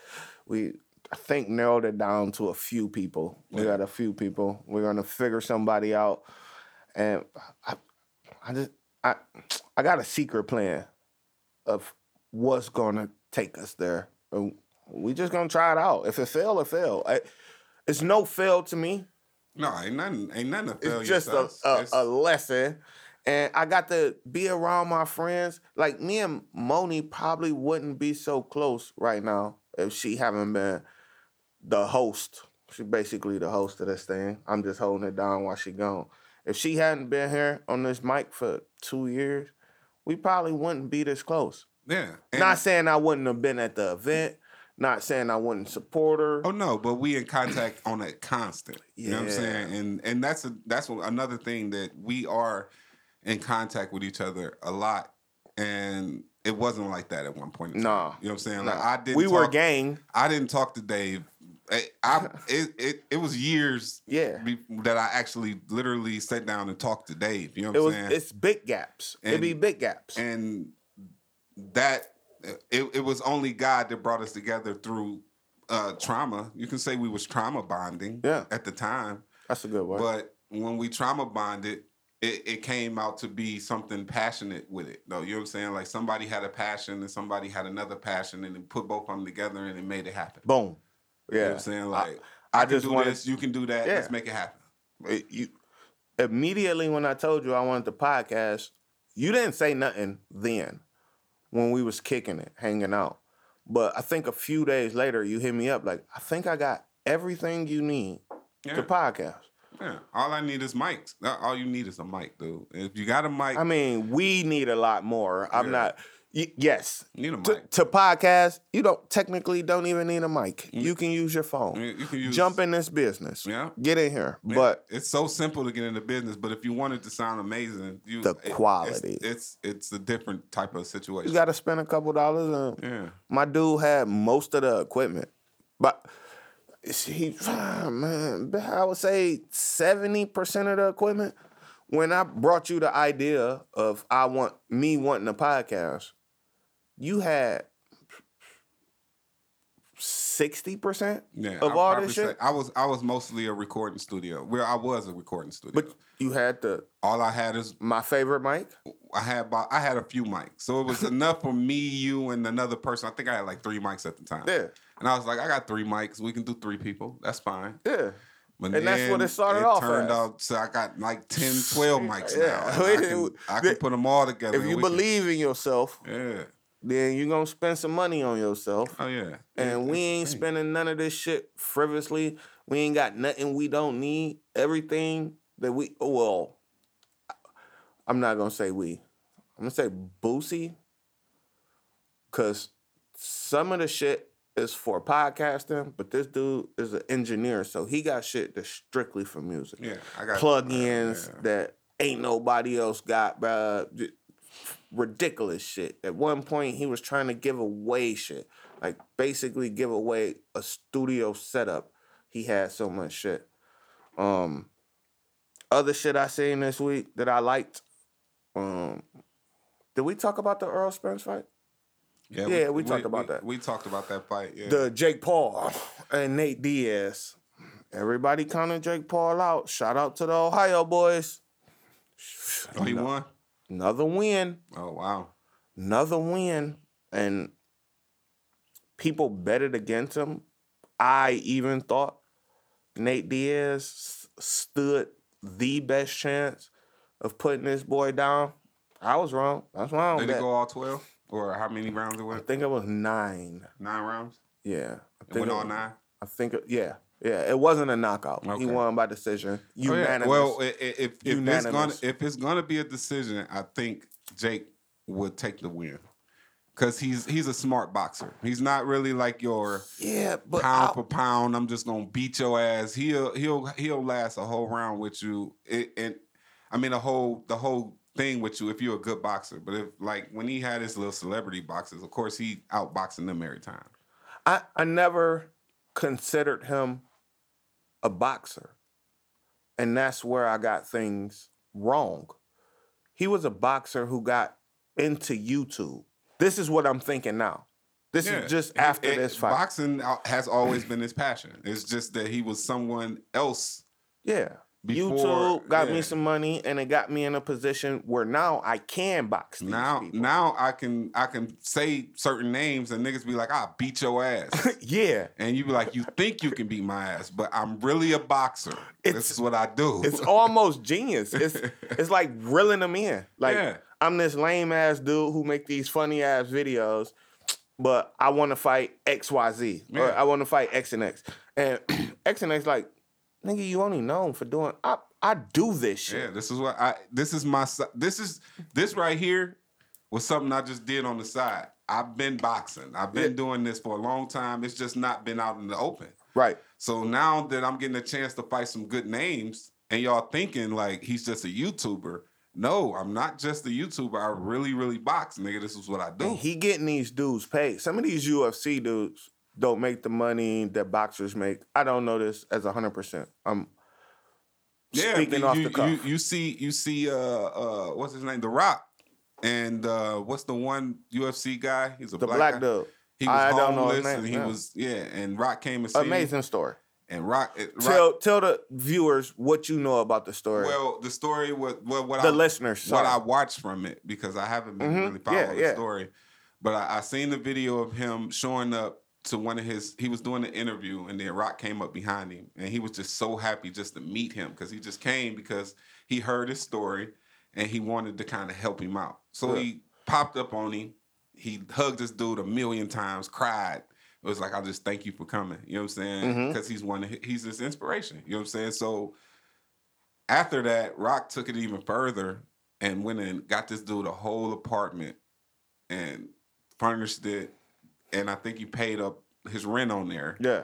We, I think, narrowed it down to a few people. We got a few people. We're gonna figure somebody out, and I, I just, I, I got a secret plan of what's gonna take us there. And we just gonna try it out. If it fail, it fail. I, it's no fail to me. No, ain't nothing. Ain't nothing It's just a, a, a lesson. And I got to be around my friends. Like me and Moni probably wouldn't be so close right now if she haven't been the host. She basically the host of this thing. I'm just holding it down while she gone. If she hadn't been here on this mic for two years, we probably wouldn't be this close. yeah. Not saying I wouldn't have been at the event. Not saying I wouldn't support her. Oh no, but we in contact on a constant. You know what I'm saying? And and that's a that's another thing that we are in contact with each other a lot. And it wasn't like that at one point. No. Nah. You know what I'm saying? Nah. Like I didn't we were gang. I didn't talk to Dave. I, I it, it it was years Yeah. be- that I actually literally sat down and talked to Dave. You know what It I'm was saying? it's big gaps. It'd be big gaps. and that it, it was only God that brought us together through uh, trauma. You can say we was trauma bonding Yeah. at the time, That's a good word. but when we trauma bonded, it, it came out to be something passionate with it. Though you know what I'm saying? Like somebody had a passion and somebody had another passion, and then put both of them together and it made it happen. Boom. You know Yeah. what I'm saying? Like I I, can just do wanted- this, you can do that. Yeah. Let's make it happen. It- you immediately when I told you I wanted the podcast, you didn't say nothing then when we was kicking it, hanging out. But I think a few days later you hit me up like, I think I got everything you need Yeah. to podcast. Yeah. All I need is mics. All you need is a mic, dude. If you got a mic, I mean, we need a lot more. I'm Yeah. not y- yes. need a To, mic. to podcast, you don't technically don't even need a mic. Mm. You can use your phone. You- can use- Jump in this business. Yeah. Get in here. Yeah, But it's so simple to get into business, but if you want it to sound amazing, you The it- it's- quality. It's, it's a different type of situation. you got to spend a couple dollars and yeah, My dude had most of the equipment, but he, man, I would say seventy percent of the equipment. When I brought you the idea of I want me wanting a podcast, you had sixty percent yeah. of I'd all this shit. I was I was mostly a recording studio. Where I was a recording studio. But you had the all I had is my favorite mic. I had about, I had a few mics, so it was enough for me, you, and another person. I think I had like three mics at the time. Yeah, And I was like, I got three mics. We can do three people. That's fine. yeah. But And that's what it started off turned as. out so I got like 10, 12 mics Yeah. now. I can, I can put them all together. If you we can- believe in yourself, yeah. then you're gonna spend some money on yourself. Oh yeah. And we ain't spending none of this shit frivolously. We ain't got nothing we don't need. Everything that we oh, well, I'm not gonna say we. I'm gonna say Boosie. Cause some of the shit is for podcasting, but this dude is an engineer, so he got shit that's strictly for music. Yeah, I got Plugins Yeah. that ain't nobody else got. J- Ridiculous shit. At one point, he was trying to give away shit, like basically give away a studio setup. He had so much shit. Um, other shit I seen this week that I liked. Um, did we talk about the Errol Spence fight? Yeah, we talked about that. We talked about that fight. Yeah. The Jake Paul and Nate Diaz. Everybody counted Jake Paul out. Shout out to the Ohio boys. oh, he won. Another win. Oh wow. Another win. And people betted against him. I even thought Nate Diaz stood the best chance of putting this boy down. I was wrong. That's why I don't Did bet. go all twelve, or how many rounds it was? I think it was nine. Nine rounds. Yeah. I It went it all was- nine. I think, it, yeah, yeah. It wasn't a knockout. He won by decision. Oh, yeah. Unanimous. Well, if if it's gonna Unanimous. if it's gonna be a decision, I think Jake would take the win. Cause he's he's a smart boxer. He's not really like your yeah, but pound I- for pound. I'm just gonna beat your ass. He'll he'll he'll last a whole round with you. It, and I mean the whole the whole thing with you if you're a good boxer. But if like when he had his little celebrity boxes, of course he outboxing them every time. I, I never considered him a boxer. And that's where I got things wrong. he was a boxer who got into YouTube. This is what I'm thinking now. This Yeah. is just after it- this fight. Boxing has always been his passion. It's just that he was someone else. yeah. Before- YouTube got yeah. me some money and it got me in a position where now I can box these Now, people. now I can I can say certain names and niggas be like, "I'll beat your ass," yeah. and you be like, "You think you can beat my ass, but I'm really a boxer. It's- this is what I do." It's almost genius. It's it's like reeling them in. Like Yeah. I'm this lame ass dude who make these funny ass videos, but I want to fight X Y Z or I want to fight X and X, and X and X like, nigga, you only known for doing. I I do this shit. Yeah, this is what I. This is my. This is this right here was something I just did on the side. I've been boxing. I've been Yeah. doing this for a long time. It's just not been out in the open. Right. So now that I'm getting a chance to fight some good names, and y'all thinking like he's just a YouTuber. No, I'm not just a YouTuber. I really, really box, nigga. This is what I do. And he getting these dudes paid. Some of these UFC dudes don't make the money that boxers make. I don't know this as hundred percent. I'm yeah, speaking you, off you, the cuff. You, you see, you see, uh, uh, what's his name, The Rock, and uh, what's the one UFC guy? He's a the black, black guy. dude. He was I don't know homeless, his name, and he yeah. was yeah. And Rock came and Amazing story. and Rock, Rock Tell tell the viewers what you know about the story. well, the story what what, what the I, listeners. what I watched from it because I haven't been Mhm. really following Yeah, the yeah. story, but I, I seen the video of him showing up to one of his. He was doing an interview, and then Rock came up behind him, and he was just so happy just to meet him because he just came because he heard his story and he wanted to kind of help him out. So Yeah. he popped up on him. He hugged this dude a million times, cried. It was like, I just thank you for coming. You know what I'm saying? Mm-hmm. Because he's one. Of, his- he's his inspiration. You know what I'm saying? So after that, Rock took it even further and went and got this dude a whole apartment and furnished it. And I think he paid up his rent on there yeah.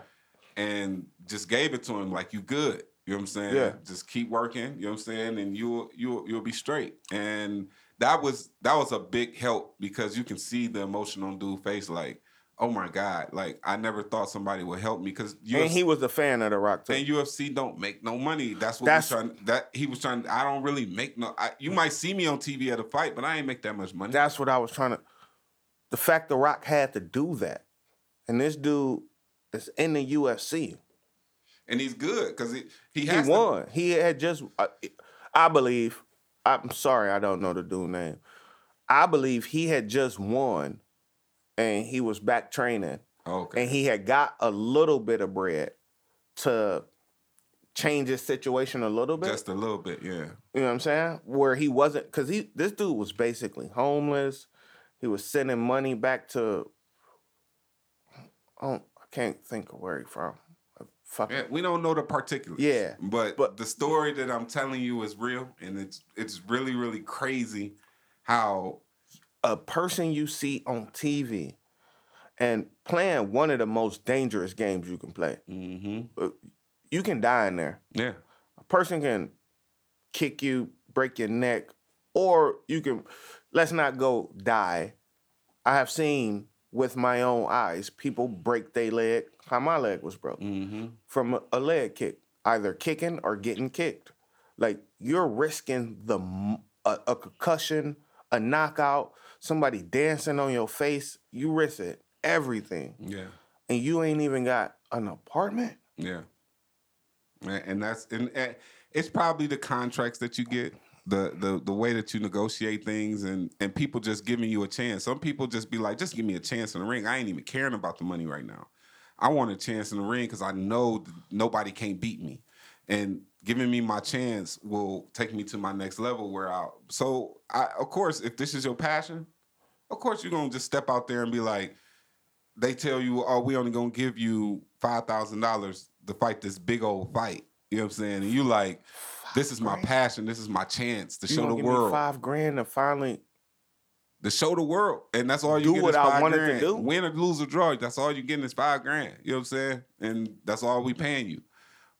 and just gave it to him like you good. You know what I'm saying? Yeah. Just keep working, you know what I'm saying? And you'll you'll you'll be straight. And that was that was a big help because you can see the emotion on dude's face like, oh my God, like I never thought somebody would help me because And he was a fan of the Rock too. and UFC don't make no money. That's what That's- trying. That he was trying. I don't really make no. I, you might see me on TV at a fight, but I ain't make that much money. That's what I was trying to. The fact the Rock had to do that, and this dude is in the UFC. and he's good because he he, He has to- won. He had just, I, I believe. I'm sorry, I don't know the dude name. I believe he had just won, and he was back training, okay. and he had got a little bit of bread to change his situation a little bit. just a little bit, yeah. You know what I'm saying? Where he wasn't, because he this dude was basically homeless. He was sending money back to. I, don't, I can't think of where he from. Fucking Yeah, we don't know the particulars. Yeah, but, but- the story that I'm telling you is real, and it's it's really really crazy how a person you see on TV and playing one of the most dangerous games you can play. mm-hmm. You can die in there. yeah A person can kick you, break your neck, or you can. Let's not go die. I have seen with my own eyes people break their leg. How my leg was broke mm-hmm. from a, leg kick, either kicking or getting kicked. Like you're risking the a, a concussion, a knockout, somebody dancing on your face. You risk it, everything, yeah and you ain't even got an apartment. yeah and, and that's and, and it's probably the contracts that you get the the the way that you negotiate things and and people just giving you a chance. Some people just be like just give me a chance in the ring. I ain't even caring about the money right now. I want a chance in the ring because i know nobody can't beat me. And giving me my chance will take me to my next level where i so i of course if this is your passion of course you're gonna just step out there and be like they tell you oh we only gonna give you five thousand dollars to fight this big old fight. You know what i'm saying? And you like this is my grand? passion this is my chance to You show the world five grand to finally to show the world, and that's all you Do get what I wanted to do. Win or lose or draw, that's all you getting is five grand. You know what I'm saying? And that's all we paying you.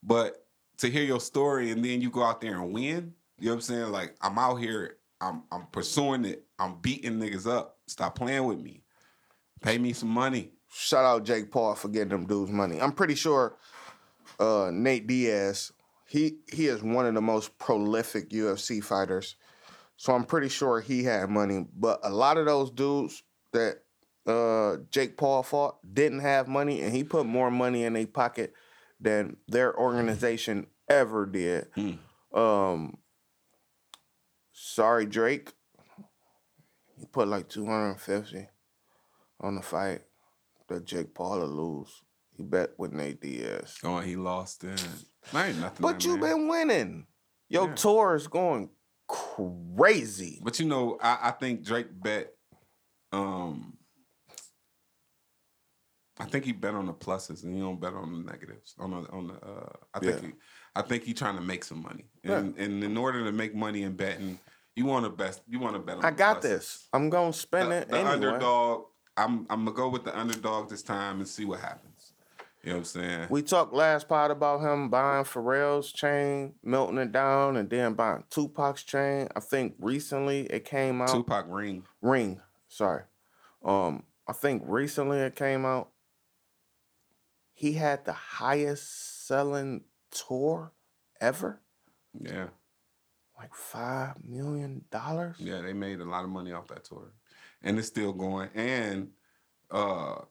But to hear your story and then you go out there and win, you know what I'm saying? Like I'm out here, I'm I'm pursuing it, I'm beating niggas up. Stop playing with me. Pay me some money. shout out Jake Paul for getting them dudes money. I'm pretty sure uh, Nate Diaz, he he is one of the most prolific UFC fighters So I'm pretty sure he had money. But a lot of those dudes that uh, Jake Paul fought didn't have money, and he put more money in their pocket than their organization ever did. Um, sorry, Drake. He put like 250 on the fight that Jake Paul will lose. He bet with Nate Diaz. Oh, he lost then. Ain't nothing. But you've been winning. Your Yeah. tour is going crazy. But you know, I, I think Drake bet. Um, I think he bet on the pluses and he don't bet on the negatives. On the on the, uh, I think Yeah. he, I think he trying to make some money. And, and in order to make money in betting, you want to best. You want to bet on. I got pluses. this. I'm gonna spend The, it the anyway. underdog. I'm I'm gonna go with the underdog this time and see what happens. You know what I'm saying? We talked last part about him buying Pharrell's chain, melting it down, and then buying Tupac's chain. I think recently it came out. Tupac ring. Ring, sorry. Um, I think recently it came out. He had the highest selling tour ever, Yeah. like five million dollars. Yeah, they made a lot of money off that tour, and it's still going. And uh,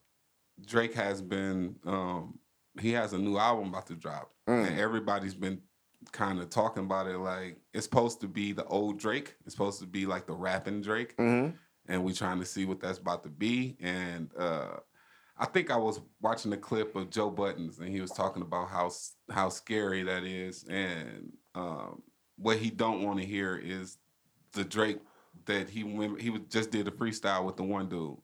Drake has been um, he has a new album about to drop, Mm. and everybody's been kind of talking about it like it's supposed to be the old Drake. It's supposed to be like the rapping Drake, hmm and we trying to see what that's about to be. And uh, I think I was watching a clip of Joe Buttons, and he was talking about how s- how scary that is, and um, what he don't want to hear is the Drake that he went, he was, just did a freestyle with the one dude,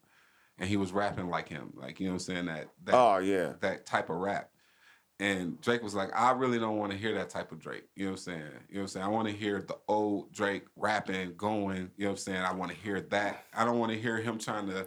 and he was rapping like him, like you know what I'm saying that that Oh yeah. that type of rap. And Drake was like, I really don't want to hear that type of Drake. You know what I'm saying? You know what I'm saying? I want to hear the old Drake rapping, going. You know what I'm saying? I want to hear that. I don't want to hear him trying to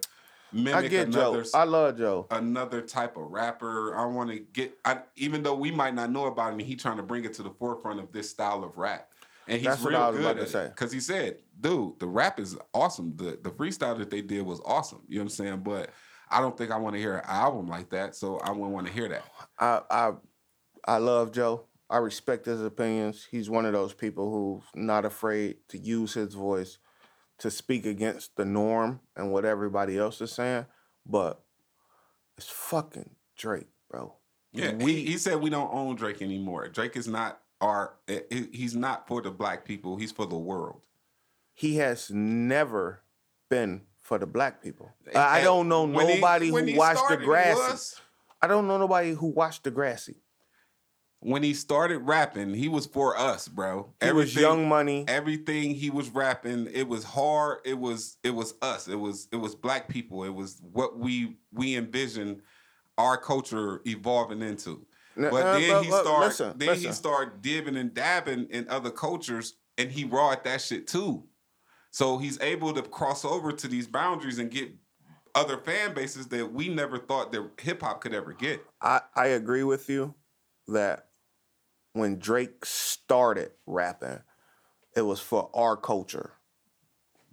mimic I get another Joe. I love Joe. another type of rapper. I want to get, I, even though we might not know about him, he trying to bring it to the forefront of this style of rap. And he's That's what I was good about to say. Because he said, dude, the rap is awesome. The the freestyle that they did was awesome. You know what I'm saying? But I don't think I want to hear an album like that, so I wouldn't want to hear that. I I I love Joe. I respect his opinions. He's one of those people who's not afraid to use his voice to speak against the norm and what everybody else is saying. But it's fucking Drake, bro. Yeah, we he, he said we don't own Drake anymore. Drake is not our. eh, He's not for the black people. He's for the world. he has never been for the black people. I I don't know when he- nobody who he watched started, he Degrassi. was. I don't know nobody who watched Degrassi. When he started rapping, he was for us, bro. He was Young Money. Everything he was rapping, it was hard. It was it was us. It was it was black people. It was what we we envisioned our culture evolving into. But uh, then he but started listen, then he listen. started dibbing and dabbing in other cultures, and he raw at that shit too. So he's able to cross over to these boundaries and get other fan bases that we never thought that hip hop could ever get. I, I agree with you that when Drake started rapping, it was for our culture.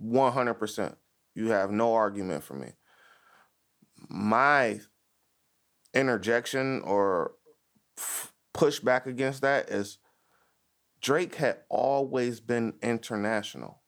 100%. You have no argument for me. My interjection or f- pushback against that is Drake had always been international.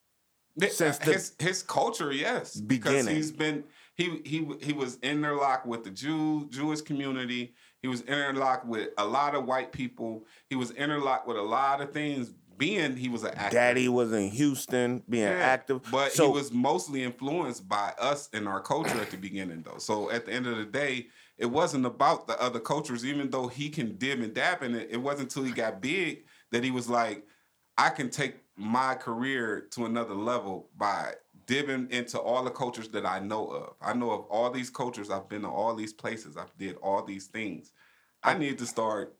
Since uh, the his his culture, yes, because beginning. he's been he he he was interlocked with the Jew Jewish community. He was interlocked with a lot of white people. He was interlocked with a lot of things. Being he was an actor. Daddy was in Houston being Yeah, active. But so he was mostly influenced by us and our culture at the beginning, though. So at the end of the day, it wasn't about the other cultures. Even though he can dib and dab in it, it wasn't until he got big that he was like, I can take my career to another level by dibbing into all the cultures that I know of. I know of all these cultures. I've been to all these places. I've did all these things. I need to start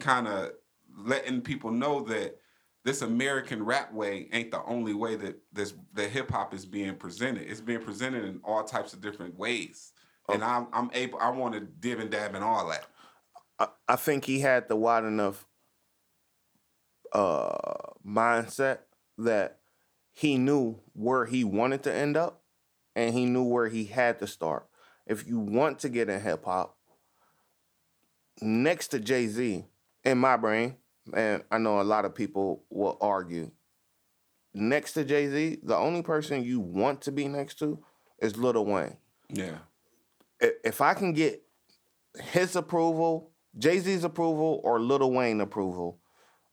kind of letting people know that this American rap way ain't the only way that this that hip hop is being presented. It's being presented in all types of different ways. And I'm I'm able I want to dib and dab and all that. I, I think he had the wide enough uh, mindset that he knew where he wanted to end up and he knew where he had to start. If you want to get in hip hop, next to Jay Z, in my brain, and I know a lot of people will argue, next to Jay Z, the only person you want to be next to is Lil Wayne. Yeah. If I can get his approval, Jay Z's approval, or Lil Wayne approval,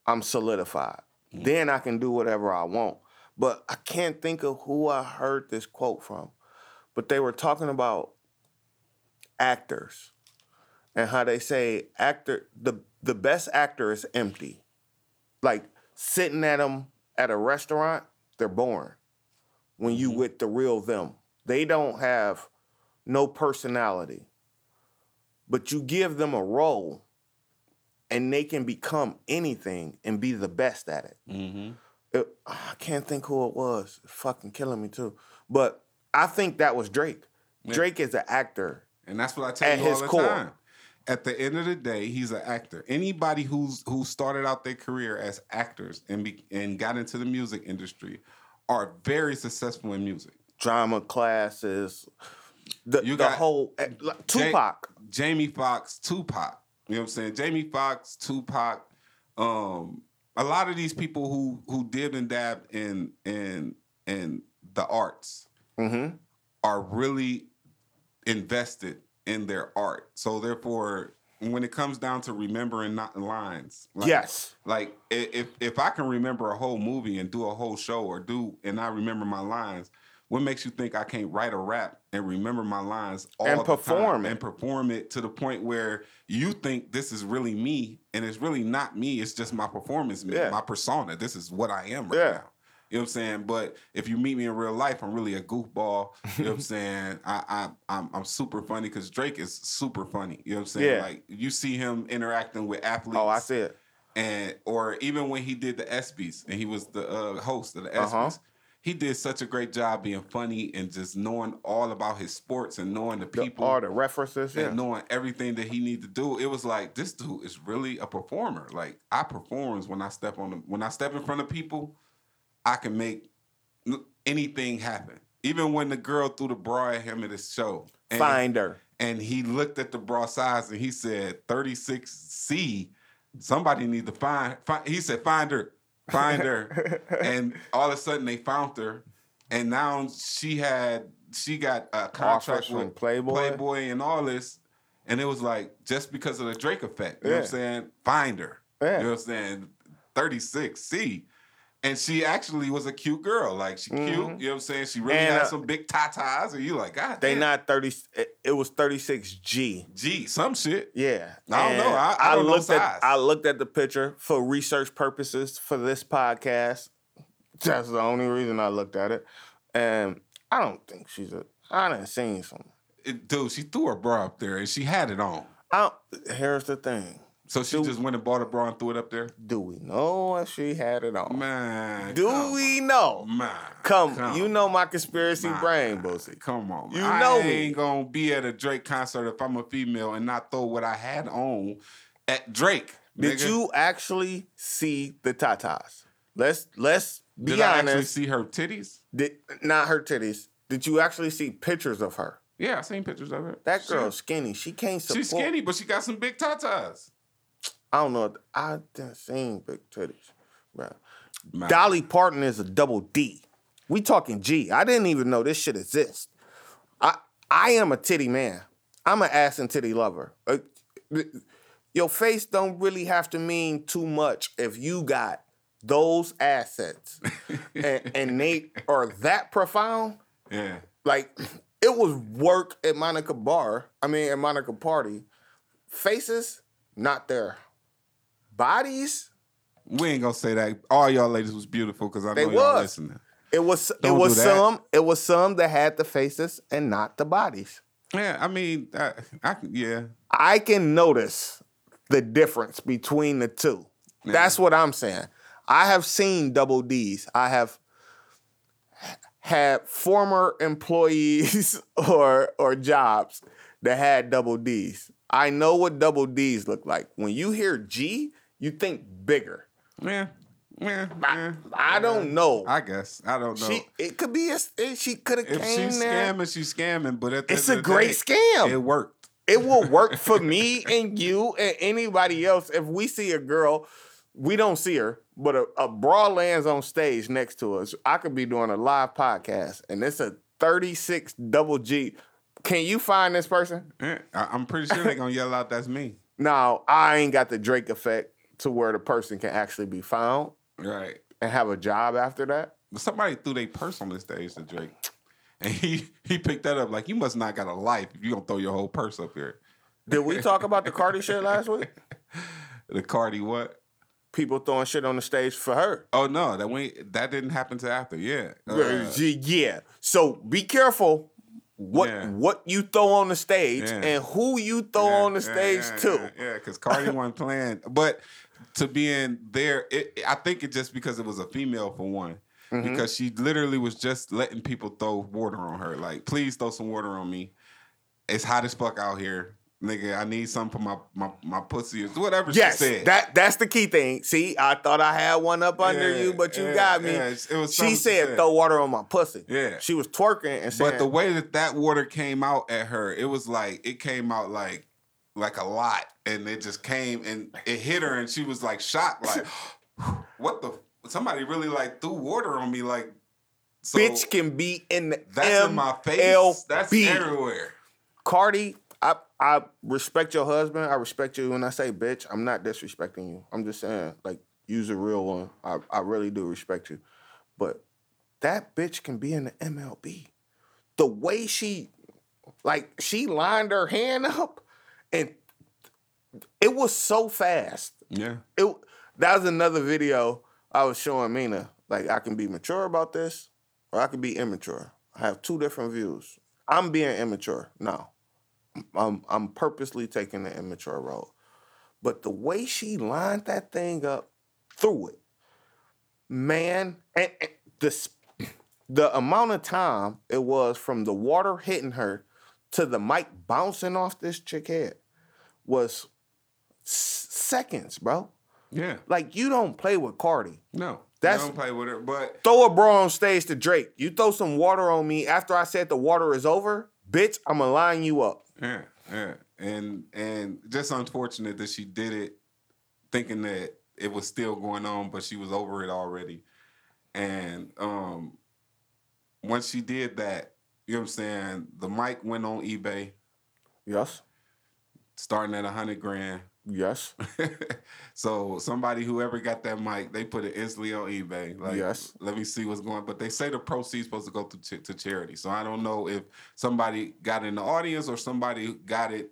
I'm solidified. Mm. Then I can do whatever I want. But I can't think of who I heard this quote from. But they were talking about actors and how they say actor the the best actor is empty. Like sitting at them at a restaurant, they're boring. When you mm-hmm. with the real them, they don't have no personality. But you give them a role, and they can become anything and be the best at it. Mm-hmm. It- I can't think who it was. It's fucking killing me too. But I think that was Drake. Drake is an actor. And that's what I tell At you all the core. time. At the end of the day, he's an actor. Anybody who's who started out their career as actors and be, and got into the music industry are very successful in music. Drama classes. The, You the got whole eh, like, Tupac. Jamie Foxx, Tupac. You know what I'm saying? Jamie Foxx, Tupac. Um, a lot of these people who who did and dabbed in in in the arts Mm-hmm. are really invested in their art. So therefore, when it comes down to remembering not lines, like, yes. like if if I can remember a whole movie and do a whole show or do and I remember my lines, what makes you think I can't write a rap and remember my lines all And the time perform it. and perform it to the point where you think this is really me and it's really not me. It's just my performance, Yeah. my persona. This is what I am right Yeah. now. You know what I'm saying? But if you meet me in real life, I'm really a goofball. You know what I'm saying? I, I I'm I'm super funny because Drake is super funny. You know what I'm saying? Yeah. Like you see him interacting with athletes Oh, I see it. and or even when he did the ESPYS and he was the uh, host of the ESPYS, Uh-huh. He did such a great job being funny and just knowing all about his sports and knowing the The, people all the references. and Yeah. knowing everything that he needed to do. It was like this dude is really a performer. Like I performs when I step on the when I step in front of people, I can make anything happen. Even when the girl threw the bra at him at his show, and, Finder. and he looked at the bra size and he said 36C. Somebody need to find, find he said find her, find her. and all of a sudden they found her. And now she had she got a contract with Playboy. Playboy and all this. And it was like just because of the Drake effect. You know what I'm saying? Find her. Yeah. You know what I'm saying? 36C. And she actually was a cute girl. Like she cute. You know what I'm saying? She really Mm-hmm. And, had uh, some big tatas. And you like, God They damn. not 30 it, was 36G. G, some shit. Yeah. I don't know. I- I don't know looked at size. I looked at the picture for research purposes for this podcast. That's the only reason I looked at it. And I don't think she's a I done seen some. It- dude, she threw her bra up there and she had it on. I here's the thing. So she Dude. just went and bought a bra and threw it up there. Do we know if she had it on? Man, Do come we know? Man, Come, you know my conspiracy Man. brain, Boosie. Come on, man. You I know me. ain't gonna be at a Drake concert if I'm a female and not throw what I had on at Drake. Did nigga. you actually see the tatas? Let's let's be Did I actually see her titties? Did not her titties. Did you actually see pictures of her? Yeah, I seen pictures of her. That Shit. girl's skinny. She can't support. she's skinny, but she got some big tatas. I don't know. I didn't seen big titties. Man. Dolly Parton is a double D. We talking G. I didn't even know this shit exists. I I am a titty man. I'm an ass and titty lover. Uh, Your face don't really have to mean too much if you got those assets and, and they are that profound. Yeah. Like it was work at Monica Bar. I mean, at Monica Party. Faces not there. Bodies We ain't gonna say that. All y'all ladies was beautiful because I They know y'all listening. It was it Don't was some it was some that had the faces and not the bodies. Yeah, I mean, I, I yeah. I can notice the difference between the two. That's what I'm saying. I have seen double D's. I have had former employees or or jobs that had double D's. I know what double D's look like. When you hear G, you think bigger. Yeah. Yeah. I, yeah. I don't know. I guess. I don't know. she it could be a it- she could have if came she's there. scamming, she's scamming. But at the It's end a of great day, scam. It worked. it will work for me and you and anybody else if we see a girl we don't see her, but a, a bra lands on stage next to us. I could be doing a live podcast, and it's a 36 double G. Can you find this person? Yeah, I, I'm pretty sure they're gonna yell out, "That's me." Now, I ain't got the Drake effect to where the person can actually be found Right. and have a job after that. But somebody threw their purse on the stage to Drake, and he he picked that up like you must not got a life if you gonna throw your whole purse up here. Did we talk about the Cardi shit last week? The Cardi what? People throwing shit on the stage for her. Oh no, that we that didn't happen to after. Yeah. Uh, Yeah. So be careful what Yeah. what you throw on the stage Yeah. and who you throw yeah, on the stage. Yeah, yeah, because Cardi wasn't playing, but to being there, it, I think it just because it was a female for one. Mm-hmm. Because she literally was just letting people throw water on her. Like, please throw some water on me. It's hot as fuck out here. Nigga, I need something for my my, my pussy or whatever Yes, she said. that that's the key thing. See, I thought I had one up under Yeah, you, but you yeah, got me. yeah, it was she said, said. "Throw water on my pussy." Yeah. she was twerking and saying, But the way that that water came out at her, it was like it came out like like a lot, and it just came and it hit her, and she was like shocked, like what the somebody really like threw water on me, like so "Bitch can be in the That's in my face. MLB. That's everywhere. Cardi, I I respect your husband. I respect you when I say bitch. I'm not disrespecting you. I'm just saying, like, use a real one. I, I really do respect you. But that bitch can be in the MLB. The way she like she lined her hand up and it was so fast. Yeah, It that was another video I was showing Mina. Like I can be mature about this, or I can be immature. I have two different views. I'm being immature now. I'm I'm purposely taking the immature road. But the way she lined that thing up through it, man, and, and the the amount of time it was from the water hitting her to the mic bouncing off this chick head was s- seconds, bro. yeah. Like you don't play with Cardi. No, That's- I don't play with her, but Throw a bra on stage to Drake. You throw some water on me after I said the water is over, bitch. I'ma line you up. Yeah, yeah, and and just unfortunate that she did it, thinking that it was still going on, but she was over it already. And um, once she did that, you know what I'm saying. The mic went on eBay, Yes. starting at a hundred grand. Yes. so somebody whoever got that mic, they put it instantly on eBay. Like, Yes. let me see what's going. But they say the proceeds supposed to go to ch- to charity. So I don't know if somebody got in the audience or somebody got it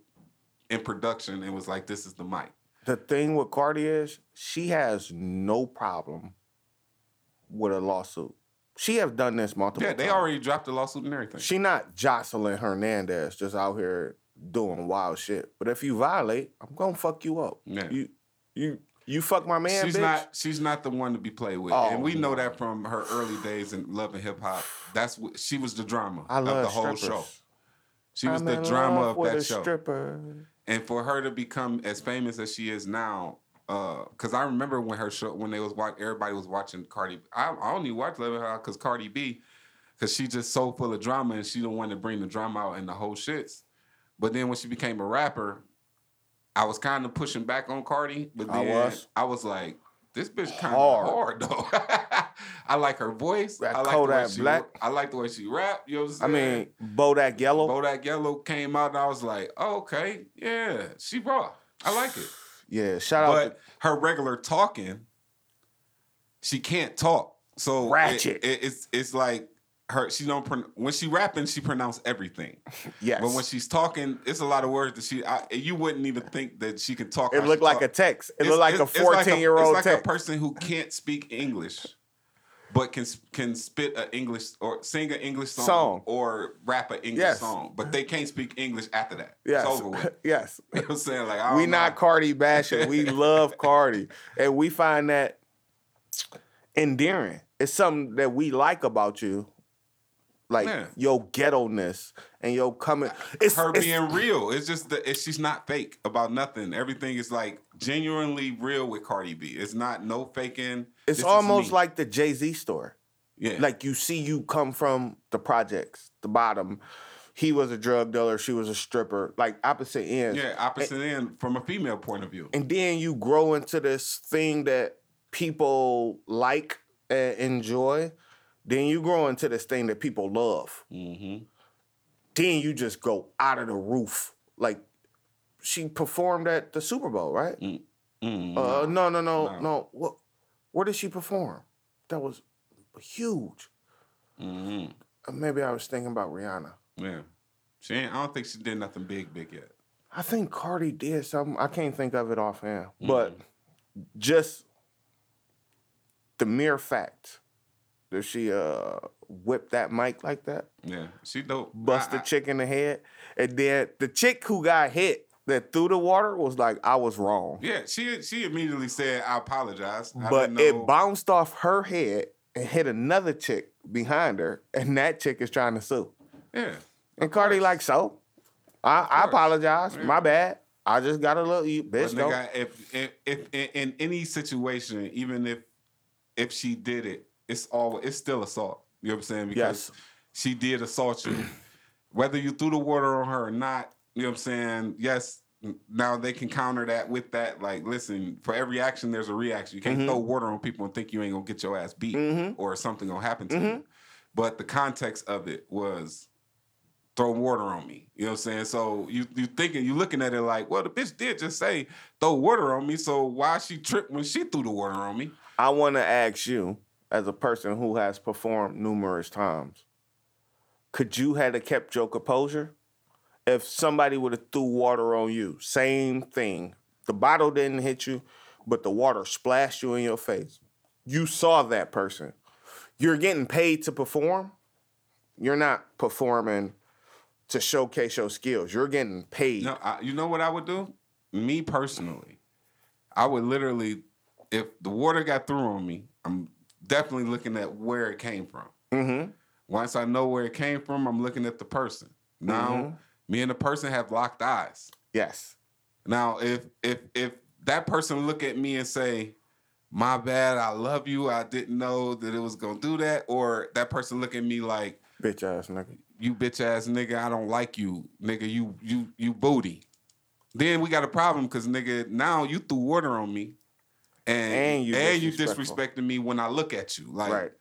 in production and was like, "This is the mic." The thing with Cardi is she has no problem with a lawsuit. She have done this multiple Yeah, they times. already dropped the lawsuit and everything. She not Jocelyn Hernandez just out here doing wild shit. But if you violate, I'm gonna fuck you up. Yeah. You you you fuck my man, she's bitch. not. She's not the one to be played with, Oh, and we know that from her early days in love and hip hop. That's what she was the drama I of the whole strippers. show. She was I'm the drama of that show. Stripper. and for her to become as famous as she is now uh, because i remember when her show when they was watch, everybody was watching cardi i, I only watched love and Hip because cardi b because she just so full of drama and she don't want to bring the drama out and the whole shits but then when she became a rapper i was kind of pushing back on cardi but I then was. I was like this bitch kind of hard though. I like her voice. That I like the way Kodak she. Black. I like the way she rap. You know what I I'm saying? mean, Bodak Yellow. Bodak Yellow came out and I was like, oh, okay, yeah, she raw. I like it. yeah, shout out But her regular talking, she can't talk. So it- Ratchet. it- it's it's like her. She don't pron- when she rapping, she pronounce everything. yes. But when she's talking, it's a lot of words that she. I, you wouldn't even think that she can talk. it looked like talk. a text. It It's- looked like a it's- it's like 14 year old It's like text. a person who can't speak English, but can can spit an English or sing an English song, Song. or rap an English Yes. song, but they can't speak English after that. yes. It's over with. yes. You know what I'm saying? Like I we don't not know. Cardi bashing. We love Cardi, and we find that endearing. It's something that we like about you, like Yeah. your ghetto ness and your coming. It's her it's- being real. It's just that it's, she's not fake about nothing. Everything is like genuinely real with Cardi B. It's not no faking. It's This almost like the Jay Z story. yeah, Like you see, you come from the projects, the bottom. he was a drug dealer, she was a stripper, like opposite ends. Yeah, opposite end from a female point of view. And then you grow into this thing that people like and enjoy. Then you grow into this thing that people love. Mm-hmm. Then you just go out of the roof. Like she performed at the Super Bowl, right? Mm-hmm. Uh, no, no, no, No. no. What? Where did she perform? That was huge. mm-hmm. Uh, Maybe I was thinking about Rihanna. Yeah, she ain't. I don't think she did nothing big, big yet. I think Cardi did something. I can't think of it offhand, but just the mere fact that she uh whipped that mic like that, Yeah, she dope. bust I- the chick in the head, and then the chick who got hit that threw the water was like, "I was wrong," Yeah, she she immediately said, "I apologize." I but it bounced off her head and hit another chick behind her, and that chick is trying to sue. Yeah, And Cardi like, "So, I, I apologize. Yeah. My bad. I just got a little you bitch." nigga, if, if if in, in any situation, even if if she did it, it's all it's still assault. You know what I'm saying? Because Yes. she did assault you, whether you threw the water on her or not. You know what I'm saying? Yes. Now they can counter that with that. Like, listen, for every action, there's a reaction. You can't Mm-hmm. throw water on people and think you ain't gonna get your ass beat or something gonna happen to Mm-hmm. you. But the context of it was throw water on me. You know what I'm saying? So you you thinking you looking at it like, well, the bitch did just say throw water on me. So why she tripped when she threw the water on me? I want to ask you, as a person who has performed numerous times, could you have kept your composure if somebody would have threw water on you? Same thing. The bottle didn't hit you, but the water splashed you in your face. You saw that person. You're getting paid to perform. You're not performing to showcase your skills. You're getting paid. No, I, you know what I would do? Me personally, I would literally, if the water got through on me, I'm definitely looking at where it came from. Mm-hmm. Once I know where it came from, I'm looking at the person. Now, Mm-hmm. me and the person have locked eyes. Yes. Now, if if if that person look at me and say, "My bad, I love you. I didn't know that it was gonna do that," or that person look at me like, Bitch ass nigga. "You bitch ass nigga, I don't like you, nigga. You you you booty." Then we got a problem because nigga, now you threw water on me, and And you and you disrespecting me when I look at you, like Right.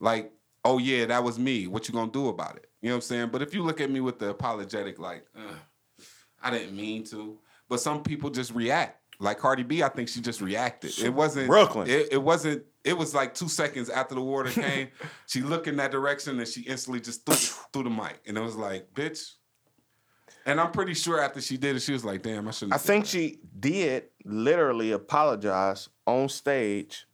like, oh yeah, that was me. What you gonna do about it? You know what I'm saying? But if you look at me with the apologetic, like, I didn't mean to. But some people just react. Like Cardi B, I think she just reacted. It wasn't Brooklyn. It, it wasn't. It was like two seconds after the water came. she looked in that direction and she instantly just threw, threw the mic, and it was like, bitch. And I'm pretty sure after she did it, she was like, damn, I shouldn't. I think that. she did literally apologize on stage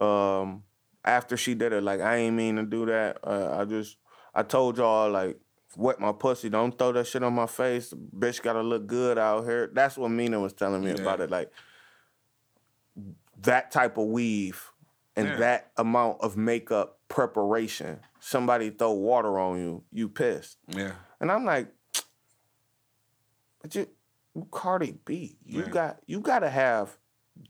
um, after she did it. Like, I ain't mean to do that. Uh, I just, I told y'all, like, wet my pussy. Don't throw that shit on my face. Bitch gotta look good out here. That's what Mina was telling me about it. Like, that type of weave and Yeah. that amount of makeup preparation. Somebody throw water on you, you pissed. Yeah. And I'm like, but you, Cardi B, you Yeah. got you got to have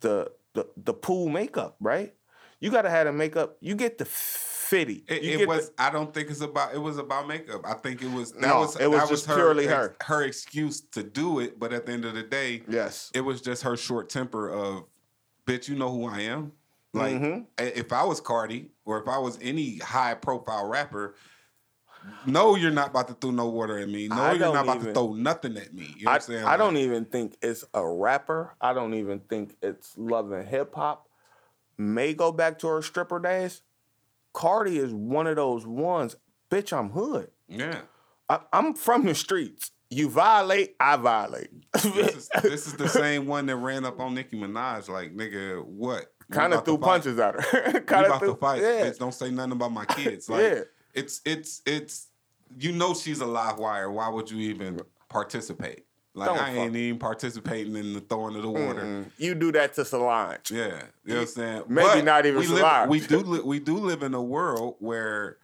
the the the pool makeup, right? You got to have the makeup. You get the fitty. It, it was. the- I don't think it's about. It was about makeup. I think it was. That No, was. it was that just purely her. Her excuse to do it, but at the end of the day, yes. it was just her short temper of, bitch, you know who I am. Like, Mhm. if I was Cardi or if I was any high profile rapper, no, you're not about to throw no water at me. No, I you're don't about even- to throw nothing at me. You know what I, I'm saying? I don't even think it's a rapper. I don't even think it's love and hip hop. May go back to her stripper days. Cardi is one of those ones. Bitch, I'm hood. Yeah. I, I'm from the streets. You violate, I violate. This is, this is the same one that ran up on Nicki Minaj. Like, nigga, what? Kind of threw punches at her. Kind of threw fight. Yeah. Bitch, don't say nothing about my kids. Like, Yeah. It's it's it's you know she's a live wire. Why would you even participate? Like Don't I ain't fuck. even participating in the throwing of the water. Mm, You do that to Solange. Yeah, you know what I'm saying. Maybe not even we live, we do li- we do live in a world where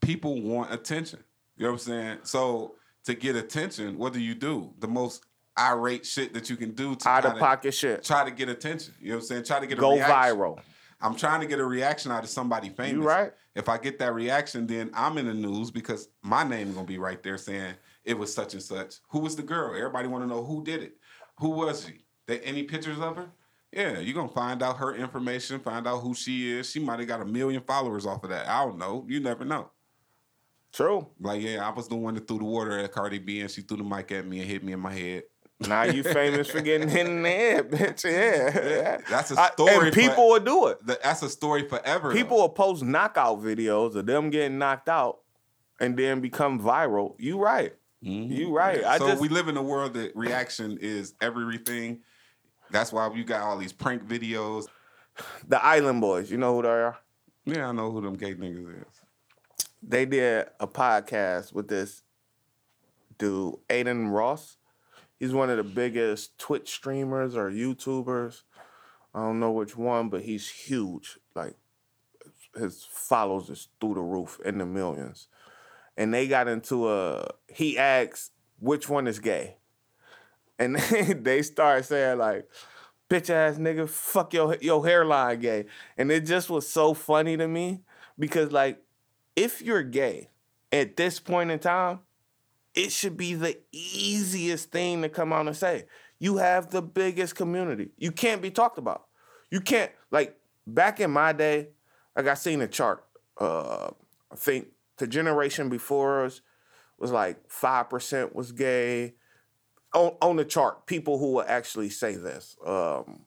people want attention. You know what I'm saying? So to get attention, what do you do? The most irate shit that you can do to Out try of to- pocket shit. try to get attention. You know what I'm saying? Try to get a Go viral. I'm trying to get a reaction out of somebody famous. right. If I get that reaction, then I'm in the news because my name gonna be right there saying it was such and such. Who was the girl? Everybody want to know who did it. Who was she? They, any pictures of her? Yeah, you're gonna find out her information, find out who she is. She might have got a million followers off of that. I don't know. You never know. True. Like, yeah, I was the one that threw the water at Cardi B and she threw the mic at me and hit me in my head. Now you famous for getting hit in the head, bitch. Yeah. That's a I- story and for- people will do it. Th- That's a story forever. People though. will post knockout videos of them getting knocked out and then become viral. You right. Mm-hmm. You right. I so just we live in a world that reaction is everything. That's why you got all these prank videos. the Island Boys, you know who they are? Yeah, I know who them gay niggas is. They did a podcast with this dude, Adin Ross. He's one of the biggest Twitch streamers or YouTubers. I don't know which one, but he's huge. Like his followers is through the roof in the millions. And they got into a he asked which one is gay. And they start saying like, bitch ass nigga, fuck your your hairline gay. And it just was so funny to me because like if you're gay at this point in time, it should be the easiest thing to come out and say. You have the biggest community. You can't be talked about. You can't like back in my day, like I seen a chart. Uh, I think the generation before us was like five percent was gay. On on the chart, people who will actually say this. Um,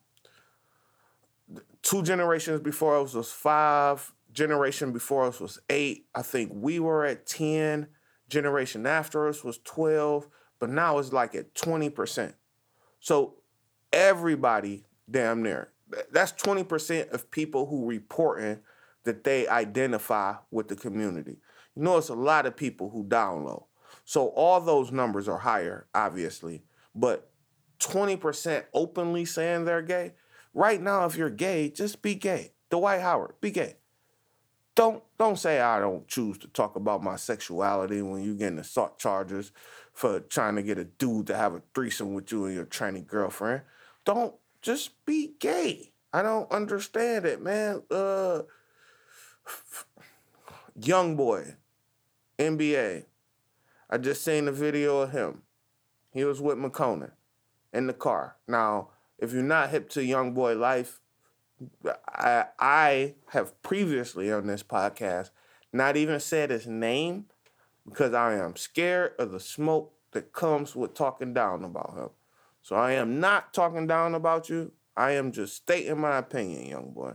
two generations before us was five. Generation before us was eight. I think we were at ten. Generation after us was twelve, but now it's like at twenty percent. So everybody damn near. That's twenty percent of people who reporting that they identify with the community. You know, it's a lot of people who download. So all those numbers are higher, obviously, but 20% openly saying they're gay. Right now, if you're gay, just be gay. Dwight Howard, be gay. Don't don't say I don't choose to talk about my sexuality when you're getting assault charges for trying to get a dude to have a threesome with you and your tranny girlfriend. Don't just be gay. I don't understand it, man. Uh young boy, NBA. I just seen a video of him. He was with McCona in the car. Now, if you're not hip to young boy life, I I have previously on this podcast not even said his name because I am scared of the smoke that comes with talking down about him. So I am not talking down about you. I am just stating my opinion, young boy.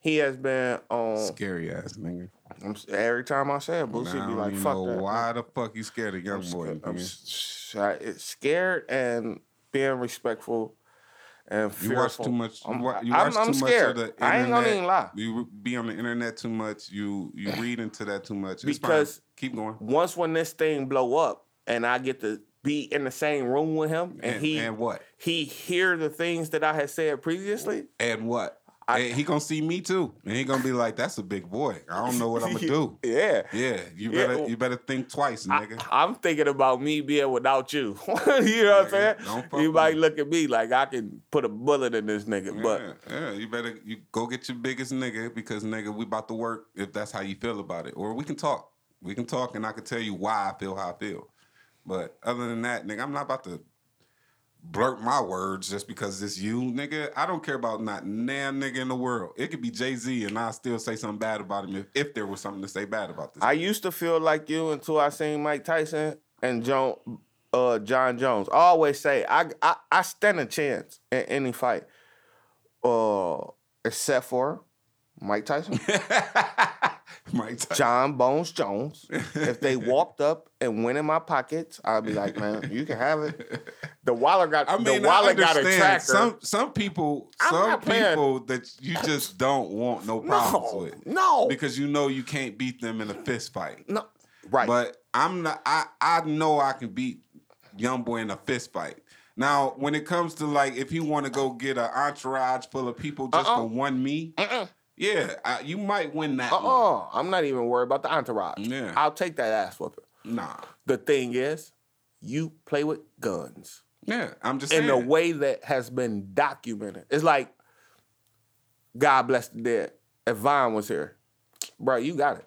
He has been on Scary ass nigga. I'm, every time I say it, Boosie be like, "Fuck know that." Why the fuck you scared of young I'm boy? scared, I'm nigga? s- s- it's scared and being respectful and You watch too much. I'm, you I'm- I'm too scared. much of the I ain't gonna even lie. You be on the internet too much. You you read into that too much. It's fine. Because- keep going. Once when this thing blow up and I get to be in the same room with him and, And, he and what? he hear the things that I had said previously, And what? I- And he gonna see me too, and he gonna be like, "That's a big boy. I don't know what I'm gonna do." yeah. Yeah, you Yeah, better you better think twice, nigga. I'm thinking about me being without you. you know what I'm saying? don't You might me. look at me like I can put a bullet in this nigga, but yeah, yeah, you better you go get your biggest nigga because nigga, we about to work if that's how you feel about it. Or we can talk. We can talk and I can tell you why I feel how I feel. But other than that, nigga, I'm not about to blurt my words just because it's you, nigga. I don't care about not nan nigga in the world. It could be Jay Z and I still say something bad about him if, if there was something to say bad about this. I used to feel like you until I seen Mike Tyson and Jon, uh, Jon Jones. I always say I, I I stand a chance in any fight, uh, except for Mike Tyson, Mike Tyson. Jon Bones Jones. If they walked up and went in my pockets, I'd be like, man, you can have it. The Waller got I mean, the I Waller got a understand. tracker. Some some people, I'm some people that you just don't want no problems no, with no, because you know you can't beat them in a fist fight. no, right. But I'm not. I I know I can beat young boy in a fist fight. Now, when it comes to like, if you want to go get an entourage full of people just Uh-uh. for one me, Uh-uh. Yeah, I, you might win that. uh one. uh, I'm not even worried about the entourage. Yeah. I'll take that ass whooping. Nah, The thing is, you play with guns. yeah, I'm just in saying. a way that has been documented. It's like God bless the dead. If Vine was here, bro, you got it.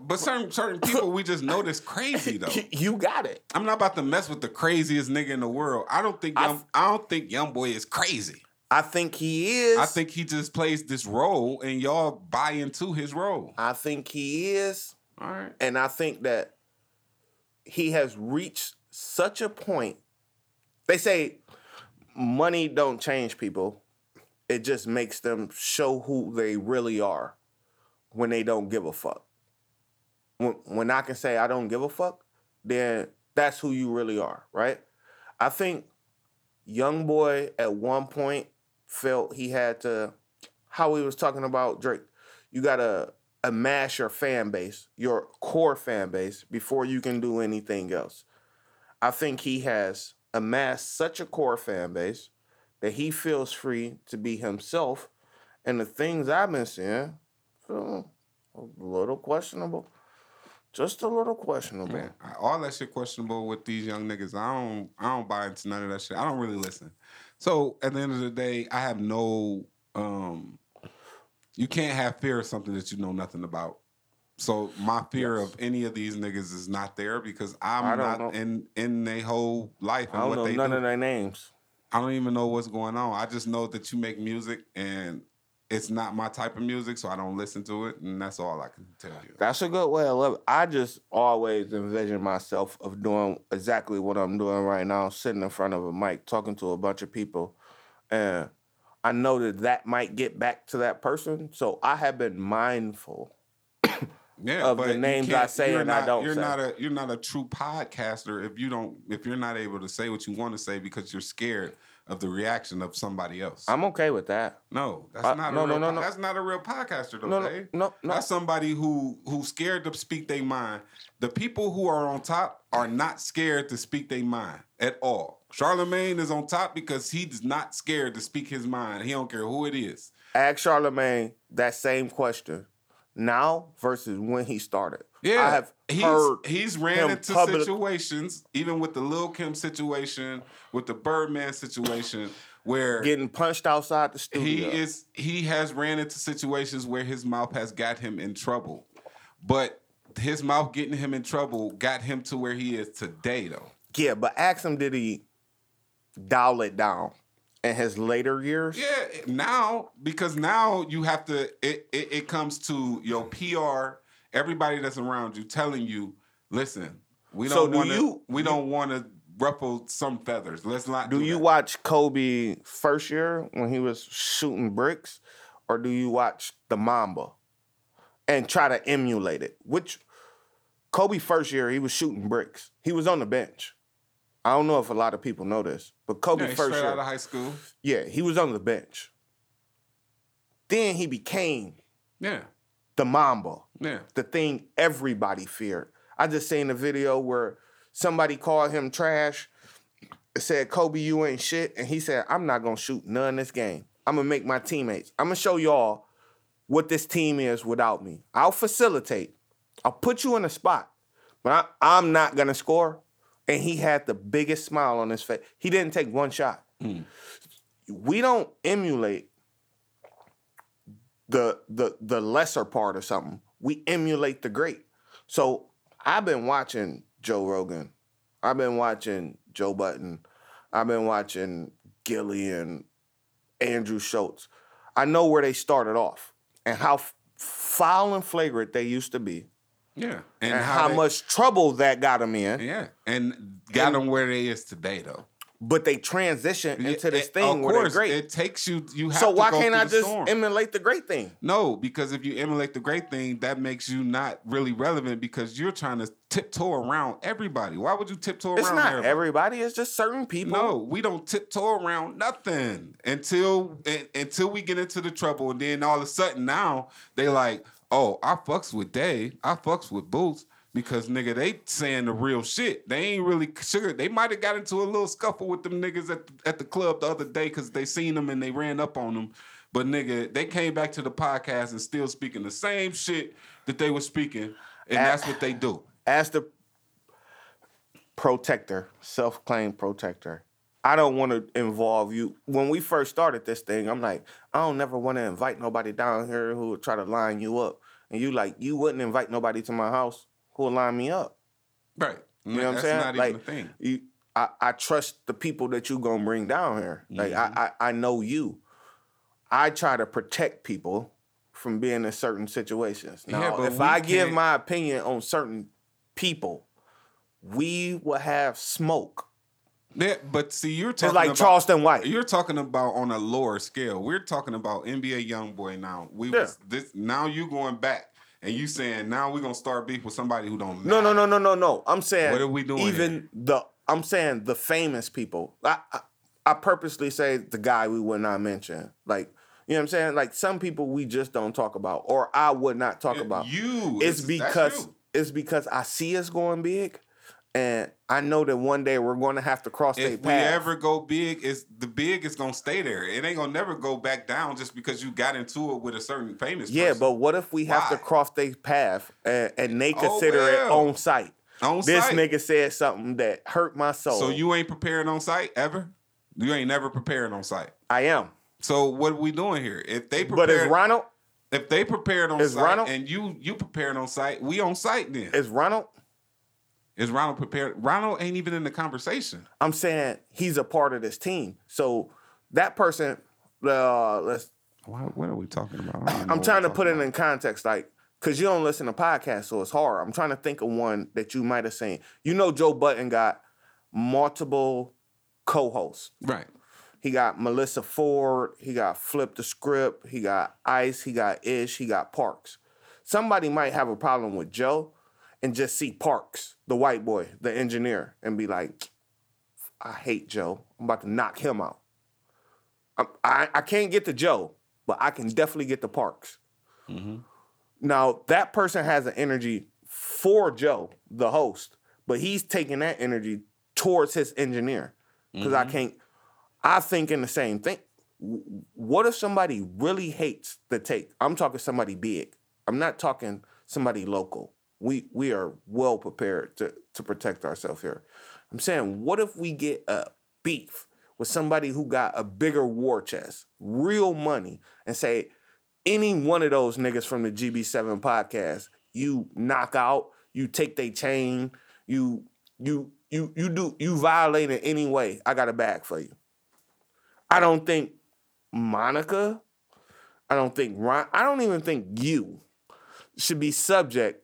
But certain certain people we just know this crazy though. You got it. I'm not about to mess with the craziest nigga in the world. I don't think I young, I, don't think young boy is crazy. I think he is. I think he just plays this role and y'all buy into his role. I think he is, All right. and I think that he has reached such a point. They say money don't change people. It just makes them show who they really are when they don't give a fuck. When, when I can say I don't give a fuck, then that's who you really are, right? I think young boy at one point felt he had to how he was talking about Drake. You gotta amass your fan base, your core fan base, before you can do anything else. I think he has amassed such a core fan base that he feels free to be himself. And the things I've been seeing, feel a little questionable. Just a little questionable. Man, all that shit questionable with these young niggas. I don't I don't buy into none of that shit. I don't really listen. So at the end of the day, I have no um you can't have fear of something that you know nothing about. So my fear of any of these niggas is not there because I'm not know. in in their whole life and I don't what know they none do. of their names. I don't even know what's going on. I just know that you make music and it's not my type of music, so I don't listen to it, and that's all I can tell you. That's a good way of living. I just always envision myself of doing exactly what I'm doing right now, sitting in front of a mic, talking to a bunch of people, and I know that that might get back to that person. So I have been mindful. yeah, of the names I say and I don't You're say. not a you're not a true podcaster if you don't if you're not able to say what you want to say because you're scared of the reaction of somebody else. I'm okay with that. no, that's Uh, not no, a no, real no, po- no. that's not a real podcaster though. No, no, no, no. That's somebody who who's scared to speak their mind. The people who are on top are not scared to speak their mind at all. Charlamagne is on top because he's not scared to speak his mind. He don't care who it is. Ask Charlamagne that same question now versus when he started. Yeah, I have he's, heard he's ran into public- situations, even with the Lil Kim situation, with the Birdman situation, where getting punched outside the studio. he is he has ran into situations where his mouth has got him in trouble, but his mouth getting him in trouble got him to where he is today, though. Yeah, but ask him, did he dial it down in his later years? Yeah, now because now you have to. It it, it comes to your PR, everybody that's around you telling you, listen, we don't do want to. you- We don't want to ruffle some feathers. Let's not. Do Do, you that. watch Kobe first year when he was shooting bricks, or do you watch the Mamba and try to emulate it? Which Kobe first year he was shooting bricks. He was on the bench. I don't know if a lot of people know this, but Kobe Yeah, first straight year, out of high school. yeah, he was on the bench. Then he became Yeah, the Mamba. yeah. the thing everybody feared. I just seen a video where somebody called him trash. Said, Kobe, you ain't shit. And he said, I'm not gonna shoot none this game. I'm gonna make my teammates. I'm gonna show y'all what this team is without me. I'll facilitate. I'll put you in a spot, but I, I'm not gonna score. And he had the biggest smile on his face. He didn't take one shot. Hmm. We don't emulate the the the lesser part of something. We emulate the great. So I've been watching Joe Rogan. I've been watching Joe Budden. I've been watching Gilly and Andrew Schulz. I know where they started off and how foul and flagrant they used to be, Yeah, and, how, they- much trouble that got them in. Yeah, and got them where they is today, though. But they transitioned into this It- thing of where they're course, great. It takes you. You have so why can't I just storm. emulate the great thing? No, because if you emulate the great thing, that makes you not really relevant because you're trying to tiptoe around everybody. Why would you tiptoe around? It's around not everybody? everybody. It's just certain people. No, we don't tiptoe around nothing until un- until we get into the trouble, and then all of a sudden now they like, oh, I fucks with Dave, I fucks with Boots because nigga they saying the real shit. They ain't really sugar. They might have got into a little scuffle with them niggas at the, at the club the other day because they seen them and they ran up on them. But nigga, they came back to the podcast and still speaking the same shit that they were speaking, and At- that's what they do. as the protector, self-claimed protector, I don't want to involve you. When we first started this thing, I'm like, I don't never want to invite nobody down here who would try to line you up. And you like, you wouldn't invite nobody to my house who will line me up. Right. You know what I'm saying? not like, even a thing. You, I, I trust the people that you're gonna bring down here. Like Mm-hmm. I, I, I know you. I try to protect people from being in certain situations. Now, but if I give can't- my opinion on certain people, we will have smoke. But see, you're It's talking like about, Charleston White. You're talking about on a lower scale. We're talking about NBA YoungBoy now. We Yeah. was this now. You going back and you saying now we're gonna start beef with somebody who don't. No, no, matter. no, no, no, no. I'm saying What are we doing Even here? the I'm saying the famous people. I, I I purposely say the guy we would not mention. Like you know what I'm saying? Like some people we just don't talk about, or I would not talk about. You. It's that's because you. it's because I see us going big, and I know that one day we're going to have to cross their path. if we ever go big, it's the big is gonna stay there. It ain't gonna never go back down just because you got into it with a certain famous. yeah, person. but what if we have to cross their path and, and they Oh, consider it on site? on This site. nigga said something that hurt my soul. So you ain't preparing on site ever. You ain't never preparing on site. I am. So what are we doing here? If they prepared, But is Ronald? if they prepared on Is site Ronald- and you you prepared on site, we on site then. Is Ronald? Is Ronald prepared? Ronald ain't even in the conversation. I'm saying he's a part of this team. So that person, uh, let's. Why, what are we talking about? I don't even know I'm trying to put it in context, like, cause you don't listen to podcasts, so it's hard. I'm trying to think of one that you might have seen. You know, Joe Budden got multiple co-hosts. Right. He got Melyssa Ford. He got Flip the Script. He got Ice. He got Ish. He got Parks. Somebody might have a problem with Joe and just see Parks, the white boy, the engineer, and be like, I hate Joe. I'm about to knock him out. I, I can't get to Joe, but I can definitely get to Parks. Mm-hmm. Now, that person has an energy for Joe, the host, but he's taking that energy towards his engineer. Because I mm-hmm. can't, I think in the same thing. What if somebody really hates the take? I'm talking somebody big. I'm not talking somebody local. We we are well prepared to to protect ourselves here. I'm saying, what if we get a beef with somebody who got a bigger war chest, real money, and say, any one of those niggas from the GB7 podcast, you knock out, you take their chain, you you you you do you violate in any way, I got a bag for you. I don't think Monica, I don't think Ron, I don't even think you should be subject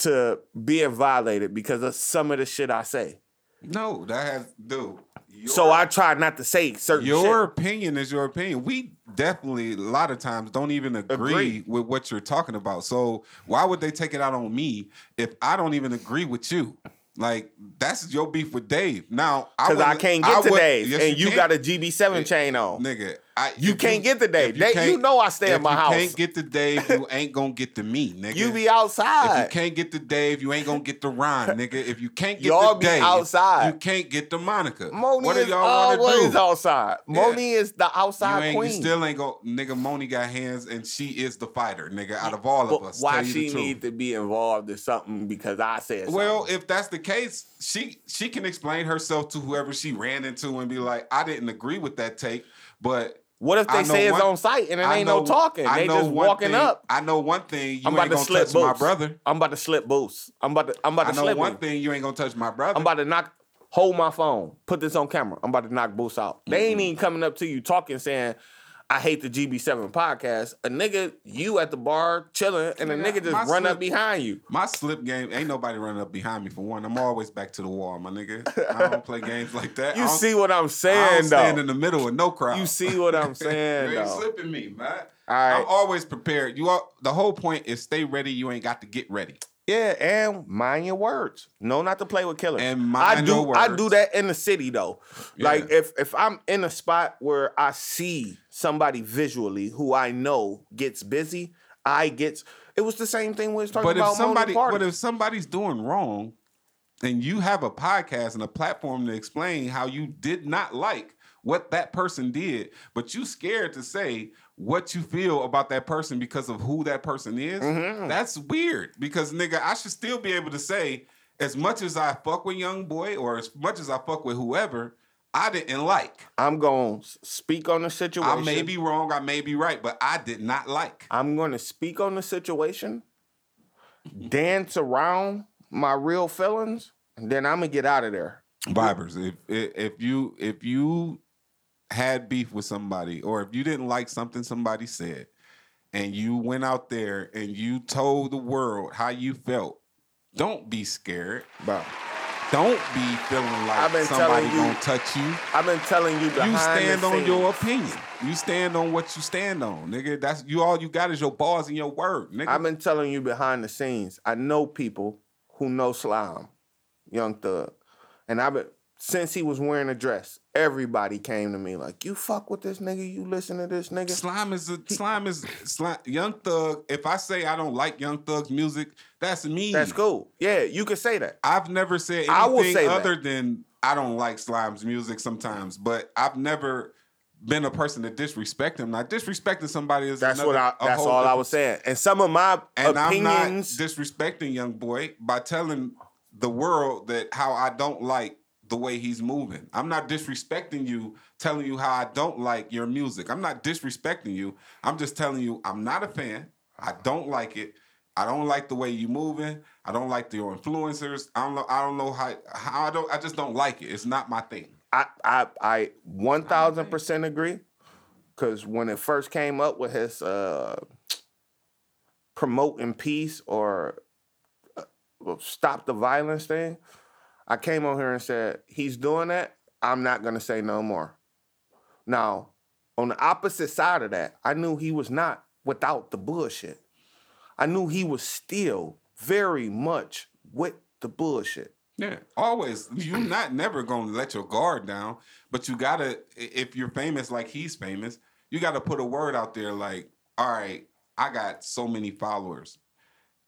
to being violated because of some of the shit I say. No, that has dude. Your, so I try not to say certain shit. your shit. opinion is your opinion. We definitely a lot of times don't even agree, Agree. with what you're talking about. So why would they take it out on me if I don't even agree with you? Like that's your beef with Dave. Now Because I wouldn't- can't get to Dave, yes, and you, can. got a GB7 eh, chain on. nigga. I, You can't get the Dave. if Dave- you know I stay if at my you house. Can't get the Dave. You ain't gonna get to me, nigga. You be outside. If you can't get the Dave, you ain't gonna get the Ron, nigga. If you can't get Y'all to be Dave, outside. you can't get the Monica. Moni what do is y'all always do? outside. Moni is the outside ain't, you queen. still ain't go, nigga. Moni got hands, and she is the fighter, nigga. Out of all of us, why you the she need to be involved in something because I said something? Well, if that's the case, she she can explain herself to whoever she ran into and be like, I didn't agree with that take, but what if they know say it's on site and it I ain't no talking? I They just walking thing- up. I know one thing. You I'm ain't about to gonna slip touch my brother. I'm about to slip boots. I'm about to. I'm about I know slip one him. thing. You ain't gonna touch my brother. I'm about to knock. Hold my phone. Put this on camera. I'm about to knock Boost out. They ain't even coming up to you talking, saying, "I hate the GB7 podcast." A nigga, you at the bar chilling, and a Yeah, nigga just run slip- up behind you. my slip game ain't nobody running up behind me for one. I'm always back to the wall, my nigga. I don't play games like that. You see what I'm saying? I don't saying, stand in the middle with no crowd. You see what I'm saying, you ain't slipping me, man. All right. I'm always prepared. You all, the whole point is stay ready. You ain't got to get ready. Yeah, and mind your words. No, not to play with killers. And I mind do. your I do that in the city though. Like if if I'm in a spot where I see somebody visually who I know gets busy, I get. It was the same thing we was talking But about. if somebody, but if somebody's doing wrong, and you have a podcast and a platform to explain how you did not like what that person did, but you scared to say what you feel about that person because of who that person is, Mm-hmm. that's weird. Because nigga, I should still be able to say, as much as I fuck with young boy or as much as I fuck with whoever, I didn't like. I'm going to speak on the situation. I may be wrong, I may be right, but I did not like. I'm going to speak on the situation, dance around my real feelings, and then I'm gonna get out of there. Vibers, if if if you if you had beef with somebody, or if you didn't like something somebody said, and you went out there and you told the world how you felt, don't be scared. Bro, Don't be feeling like somebody you- gonna touch you. I've been telling you You stand on scenes. your opinion. You stand on what you stand on, nigga. That's you. All you got is your balls and your word, nigga. I've been telling you behind the scenes. I know people who know Slime, Young Thug, and I've been since he was wearing a dress. Everybody came to me like, "You fuck with this nigga? You listen to this nigga?" Slime is a slime is slime, Young Thug. If I say I don't like Young Thug's music, that's me. That's cool. Yeah, you can say that. I've never said I will anything say that. other than I don't like Slime's music sometimes, but I've never been a person to disrespect him. Now disrespecting somebody is That's another, what I. That's all I was saying. And some of my And I'm not disrespecting Young Boy by telling the world that how I don't like the way he's moving. I'm not disrespecting you, telling you how I don't like your music. I'm not disrespecting you. I'm just telling you I'm not a fan. I don't like it. I don't like the way you're moving. I don't like your influencers. I don't know. I don't know how. How I don't. I just don't like it. It's not my thing. I I I one thousand percent agree. Cause when it first came up with his uh promoting peace or uh, stop the violence thing, I came on here and said he's doing that. I'm not gonna say no more. Now, on the opposite side of that, I knew he was not without the bullshit. I knew he was still very much with the bullshit. Yeah, always. You're not never gonna let your guard down, but you gotta. If you're famous like he's famous, you gotta put a word out there like, "All right, I got so many followers,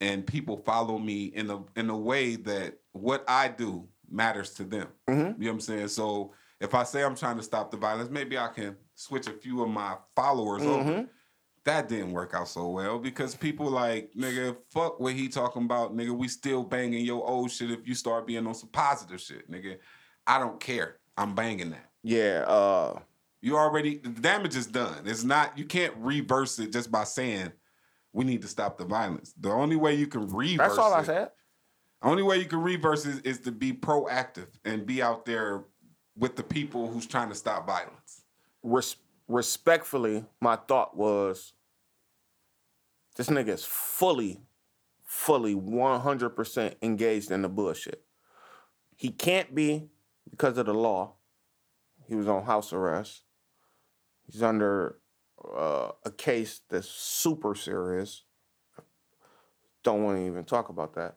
and people follow me in a in a way that what I do matters to them." Mhm. You know what I'm saying? So if I say I'm trying to stop the violence, maybe I can switch a few of my followers over. Mhm. That didn't work out so well because people like nigga, fuck what he talking about, nigga. We still banging your old shit if you start being on some positive shit, nigga. I don't care. I'm banging that. Yeah, uh, You already the damage is done. It's not you can't reverse it just by saying we need to stop the violence. The only way you can reverse that's all I said. Only way you can reverse is to be proactive and be out there with the people who's trying to stop violence. res- respectfully, my thought was this nigga is fully, fully 100% engaged in the bullshit. He can't be because of the law. He was on house arrest. He's under uh, a case that's super serious. Don't want to even talk about that.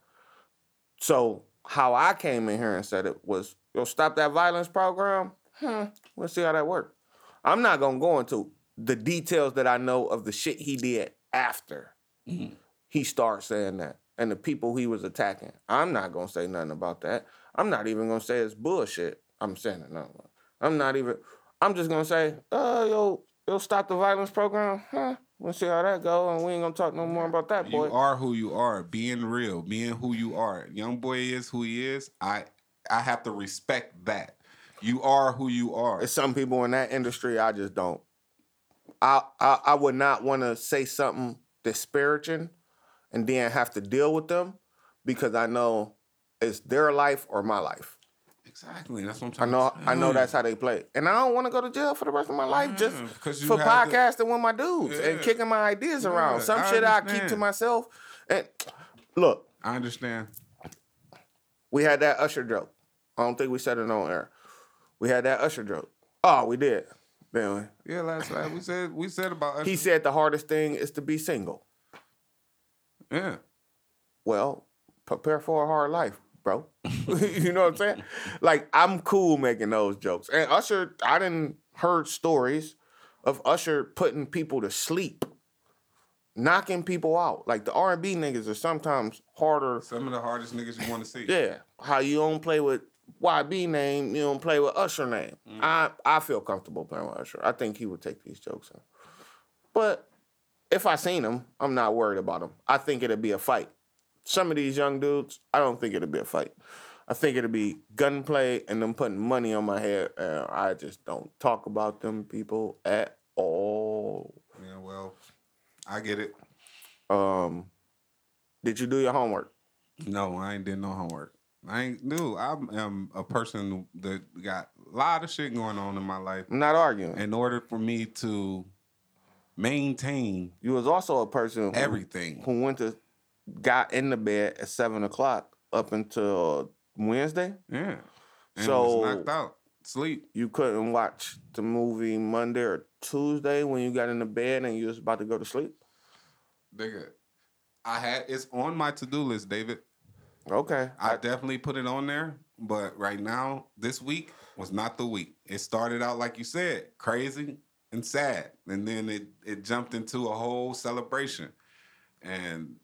So, how I came in here and said it was, yo, stop that violence program. Hmm, let's see how that works. I'm not gonna go into the details that I know of the shit he did after he starts saying that and the people he was attacking. I'm not gonna say nothing about that. I'm not even gonna say it's bullshit. I'm saying it no. I'm not even. I'm just gonna say, uh, yo, yo, stop the violence program. Huh? We'll see how that go, and we ain't gonna talk no more about that, boy. You are who you are, being real, being who you are. Young boy is who he is. I I have to respect that. You are who you are. It's some people in that industry I just don't. I I, I would not want to say something disparaging and then have to deal with them because I know it's their life or my life. Exactly. That's what I'm I know to I know that's how they play. And I don't want to go to jail for the rest of my life mm, just Yeah, 'cause you for have to- podcasting with my dudes and kicking my ideas around. Some I shit I keep to myself. And look. I understand. we had that Usher joke. I don't think we said it on air. We had that Usher joke. Oh, we did. Then Yeah, last night we said we said about us. he said the hardest thing is to be single. yeah. Well, prepare for a hard life, bro. you know what I'm saying? Like I'm cool making those jokes. And Usher, I didn't heard stories of Usher putting people to sleep, knocking people out. Like the R&B niggas are sometimes harder. Some of the hardest niggas you want to see. Yeah, how you don't play with YB name, you don't play with Usher name. Mm. I I feel comfortable playing with Usher. I think he would take these jokes in. But if I seen him, I'm not worried about him. I think it'd be a fight. Some of these young dudes, I don't think it'll be a fight. I think it'll be gunplay and them putting money on my head. And I just don't talk about them people at all. Yeah, well, I get it. Um, did you do your homework? No, I ain't did no homework. I ain't do. I am a person that got a lot of shit going on in my life. I'm not arguing. In order for me to maintain you was also a person who, everything, who went to got in the bed at seven o'clock up until Wednesday. yeah, and So- was knocked out, sleep. You couldn't watch the movie Monday or Tuesday when you got in the bed and you was about to go to sleep. Nigga, I had it's on my to do list, David. Okay, I definitely put it on there, but right now, this week was not the week. It started out like you said, crazy and sad, and then it it jumped into a whole celebration and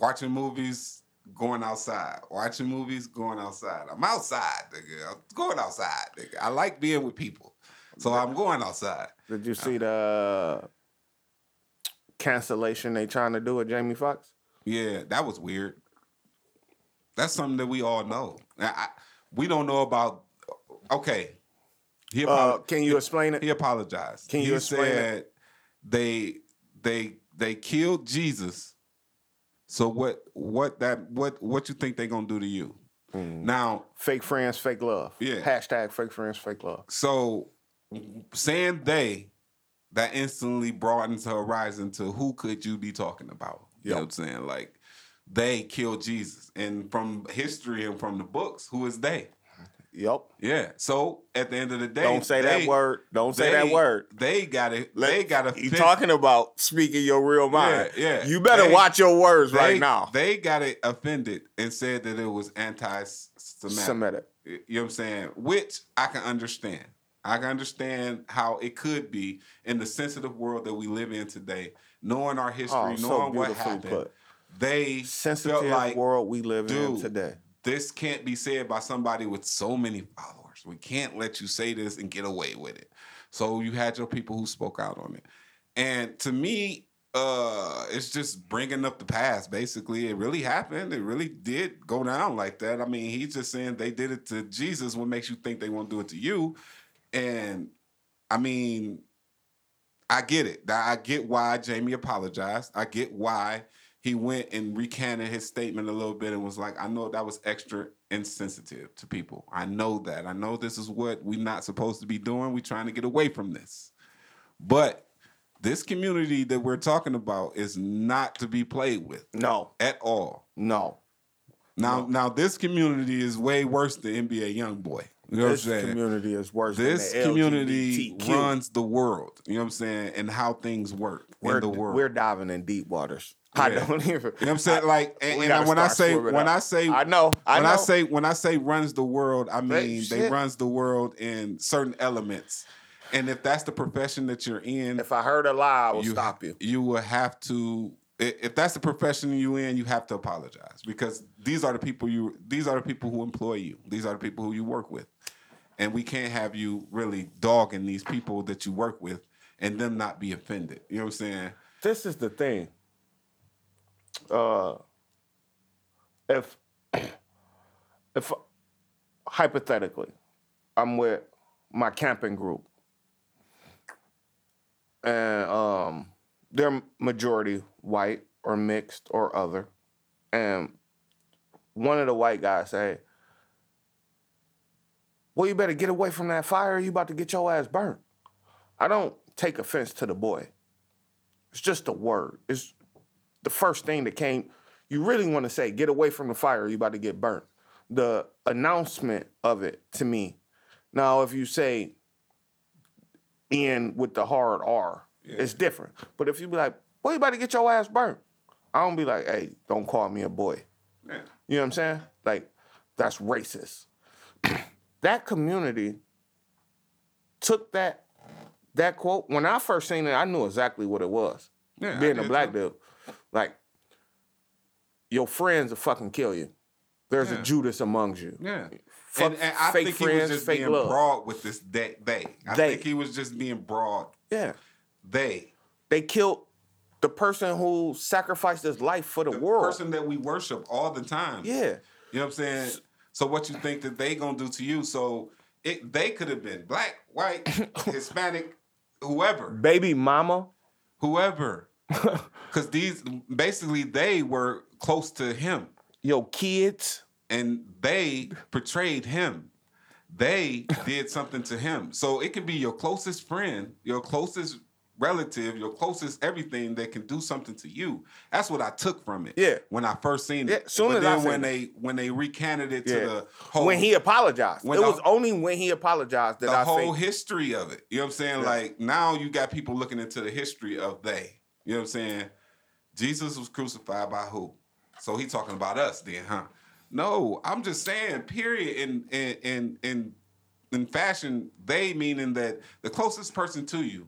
watching movies, going outside, watching movies, going outside. I'm outside, nigga. I'm going outside, nigga. I like being with people, so I'm going outside. Did you see the cancellation they trying to do with Jamie Foxx? Yeah, that was weird. That's something that we all know. I, I- we don't know about. Okay, he Uh, can you explain it? he apologized. Can you he explain it? they they they killed Jesus. So what what that what what you think they gonna do to you? Mm. Now, Fake friends, fake love. Yeah. Hashtag fake friends, fake love. so saying they that instantly broadens the horizon to who could you be talking about? You know what I'm saying? Like they killed Jesus. And from history and from the books, who is they? Yup. Yeah. So at the end of the day, Don't say they- that word. Don't say that word. They got it. They got to You talking about speaking your real mind? yeah. You better They- watch your words they, right now. They got it offended and said that it was anti-Semitic. Semitic. You know what I'm saying? Which I can understand. I can understand how it could be in the sensitive world that we live in today, knowing our history, Oh, so knowing what beautifully happened. put. They Sensitive felt like world we live in today. This can't be said by somebody with so many followers. We can't let you say this and get away with it. So you had your people who spoke out on it. And to me, uh, it's just bringing up the past. Basically, it really happened. It really did go down like that. I mean, he's just saying they did it to Jesus. What makes you think they won't do it to you? And I mean, I get it. I get why Jamie apologized. I get why he went and recanted his statement a little bit and was like, I know that was extra insensitive to people. I know that. I know this is what we're not supposed to be doing. We're trying to get away from this. But this community that we're talking about is not to be played with No, at all. no. Now, now this community is way worse than NBA YoungBoy. You know This what I'm saying? community is worse. this community runs the world. You know what I'm saying? And how things work We're, in the world. we're diving in deep waters. I don't even. You know what I'm saying? Like, and, and when I say when up. I say I know, I when know. I say when I say runs the world, I mean they shit. runs the world in certain elements. And if that's the profession that you're in, if I heard a lie, I will you stop you. You will have to. If that's the profession you in, you have to apologize because these are the people you. These are the people who employ you. These are the people who you work with, and we can't have you really dogging these people that you work with and them not be offended. You know what I'm saying? This is the thing. Uh, if if hypothetically, I'm with my camping group, and um, they're majority white or mixed or other, and one of the white guys say, "Well, you better get away from that fire. You about to get your ass burnt." I don't take offense to the boy. It's just a word. It's the first thing that came. You really want to say, get away from the fire, you about to get burnt. The announcement of it to me. Now, if you say in with the hard R, it's different. But if you be like, boy, you about to get your ass burnt, I don't be like, hey, don't call me a boy. Yeah. You know what I'm saying? Like, that's racist. that community took that that quote. When I first seen it, I knew exactly what it was. Yeah, Being a black too. dude. Like, your friends will fucking kill you. There's Yeah. a Judas amongst you. Yeah. Fuck and, and I fake think he friends, was just being love. broad with this they. they. I They. think he was just being broad. Yeah. They. They killed the person who sacrificed his life for the, The world. person that we worship all the time. yeah. You know what I'm saying? So what you think that they gonna do to you? So it they could have been black, white, Hispanic, whoever, Baby mama. whoever, because these basically they were close to him Yo, kids. and they portrayed him. They did something to him. So it can be your closest friend, your closest relative, your closest everything that can do something to you. That's what I took from it. Yeah. When I first seen it. Yeah, soon but as I then when it. they when they recanted it to Yeah. the whole when he apologized. When it the- was only when he apologized that the I whole think history of it. You know what I'm saying? Yeah. Like now you got people looking into the history of they. You know what I'm saying? Jesus was crucified by who? So he talking about us then, huh? No, I'm just saying, period. In in in in in fashion, they meaning that the closest person to you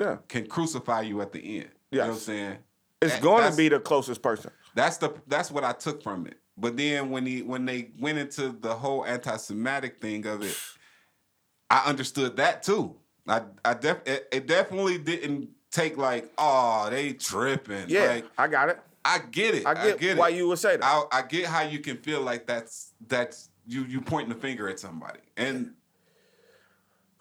yeah, can crucify you at the end. You know what I'm saying? it's That- going to be the closest person. that's the that's what I took from it. But then when he when they went into the whole anti-Semitic thing of it, I understood that too. I I def it, it definitely didn't take like oh they tripping. Yeah, Like I got it. I get it. I get, it. why you would say that. I, I get how you can feel like that's that's you you pointing the finger at somebody and